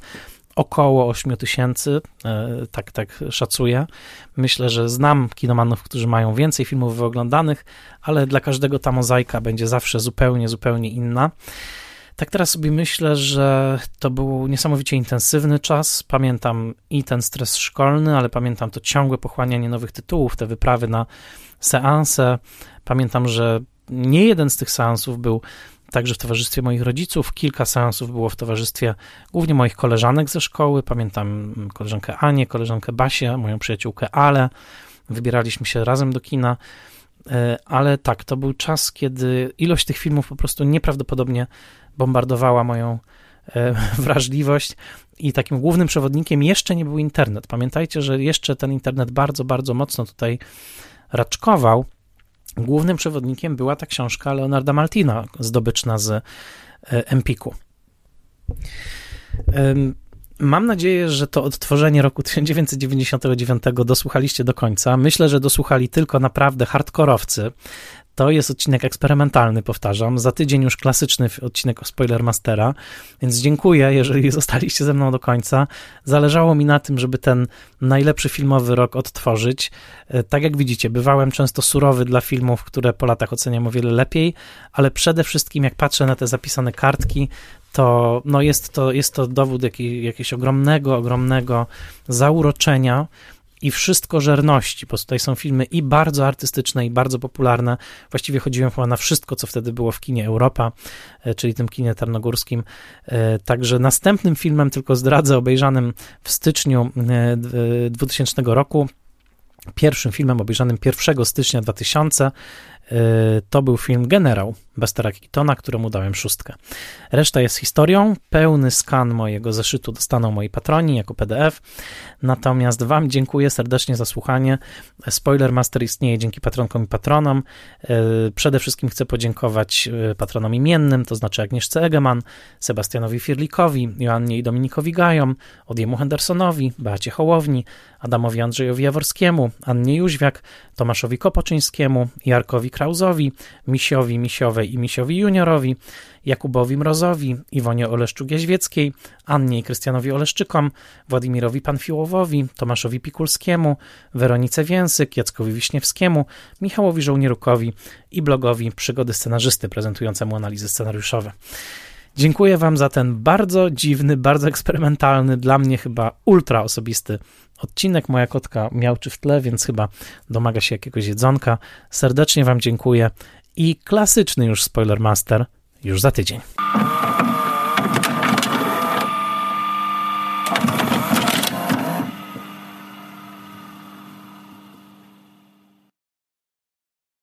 około 8 tysięcy, e, tak, tak szacuję. Myślę, że znam kinomanów, którzy mają więcej filmów wyoglądanych, ale dla każdego ta mozaika będzie zawsze zupełnie, zupełnie inna. Tak teraz sobie myślę, że to był niesamowicie intensywny czas. Pamiętam i ten stres szkolny, ale pamiętam to ciągłe pochłanianie nowych tytułów, te wyprawy na seanse. Pamiętam, że nie jeden z tych seansów był także w towarzystwie moich rodziców. Kilka seansów było w towarzystwie głównie moich koleżanek ze szkoły. Pamiętam koleżankę Anię, koleżankę Basię, moją przyjaciółkę Ale. Wybieraliśmy się razem do kina. E, ale tak, to był czas, kiedy ilość tych filmów po prostu nieprawdopodobnie bombardowała moją e, <laughs> wrażliwość i takim głównym przewodnikiem jeszcze nie był internet. Pamiętajcie, że jeszcze ten internet bardzo, bardzo mocno tutaj raczkował. Głównym przewodnikiem była ta książka Leonarda Maltina, zdobyczna z e, Empiku. Mam nadzieję, że to odtworzenie roku 1999 dosłuchaliście do końca. Myślę, że dosłuchali tylko naprawdę hardkorowcy. To jest odcinek eksperymentalny, powtarzam. Za tydzień już klasyczny odcinek o Spoilermastera, więc dziękuję, jeżeli zostaliście ze mną do końca. Zależało mi na tym, żeby ten najlepszy filmowy rok odtworzyć. E, tak jak widzicie, bywałem często surowy dla filmów, które po latach oceniam o wiele lepiej, ale przede wszystkim jak patrzę na te zapisane kartki, to, no jest, to jest to dowód jakiej, jakiegoś ogromnego, ogromnego zauroczenia i wszystko żerności, bo tutaj są filmy i bardzo artystyczne, i bardzo popularne. Właściwie chodziłem chyba na wszystko, co wtedy było w kinie Europa, e, czyli tym kinie tarnogórskim. E, także następnym filmem, tylko zdradzę, obejrzanym w styczniu 2000 e, roku, pierwszym filmem obejrzanym 1 stycznia 2000 to był film Generał Bestera Keatona, któremu dałem szóstkę. Reszta jest historią. Pełny skan mojego zeszytu dostaną moi patroni jako PDF. Natomiast Wam dziękuję serdecznie za słuchanie. Spoiler Master istnieje dzięki patronkom i patronom. E, przede wszystkim chcę podziękować e, patronom imiennym, to znaczy Agnieszce Egeman, Sebastianowi Firlikowi, Joannie i Dominikowi Gajom, Odiemu Hendersonowi, Beacie Hołowni, Adamowi Andrzejowi Jaworskiemu, Annie Jóźwiak, Tomaszowi Kopoczyńskiemu, Jarkowi Krauzowi, Misiowi I Misiowi Juniorowi, Jakubowi Mrozowi, Iwonie Oleszczuk-Jaźwieckiej, Annie i Krystianowi Oleszczykom, Władimirowi Panfiłowowi, Tomaszowi Pikulskiemu, Weronice Więsyk, Jackowi Wiśniewskiemu, Michałowi Żołnierukowi i blogowi Przygody Scenarzysty prezentującemu analizy scenariuszowe. Dziękuję Wam za ten bardzo dziwny, bardzo eksperymentalny, dla mnie chyba ultra osobisty odcinek. Moja kotka miałczy w tle, więc chyba domaga się jakiegoś jedzonka. Serdecznie Wam dziękuję i klasyczny już Spoiler Master już za tydzień.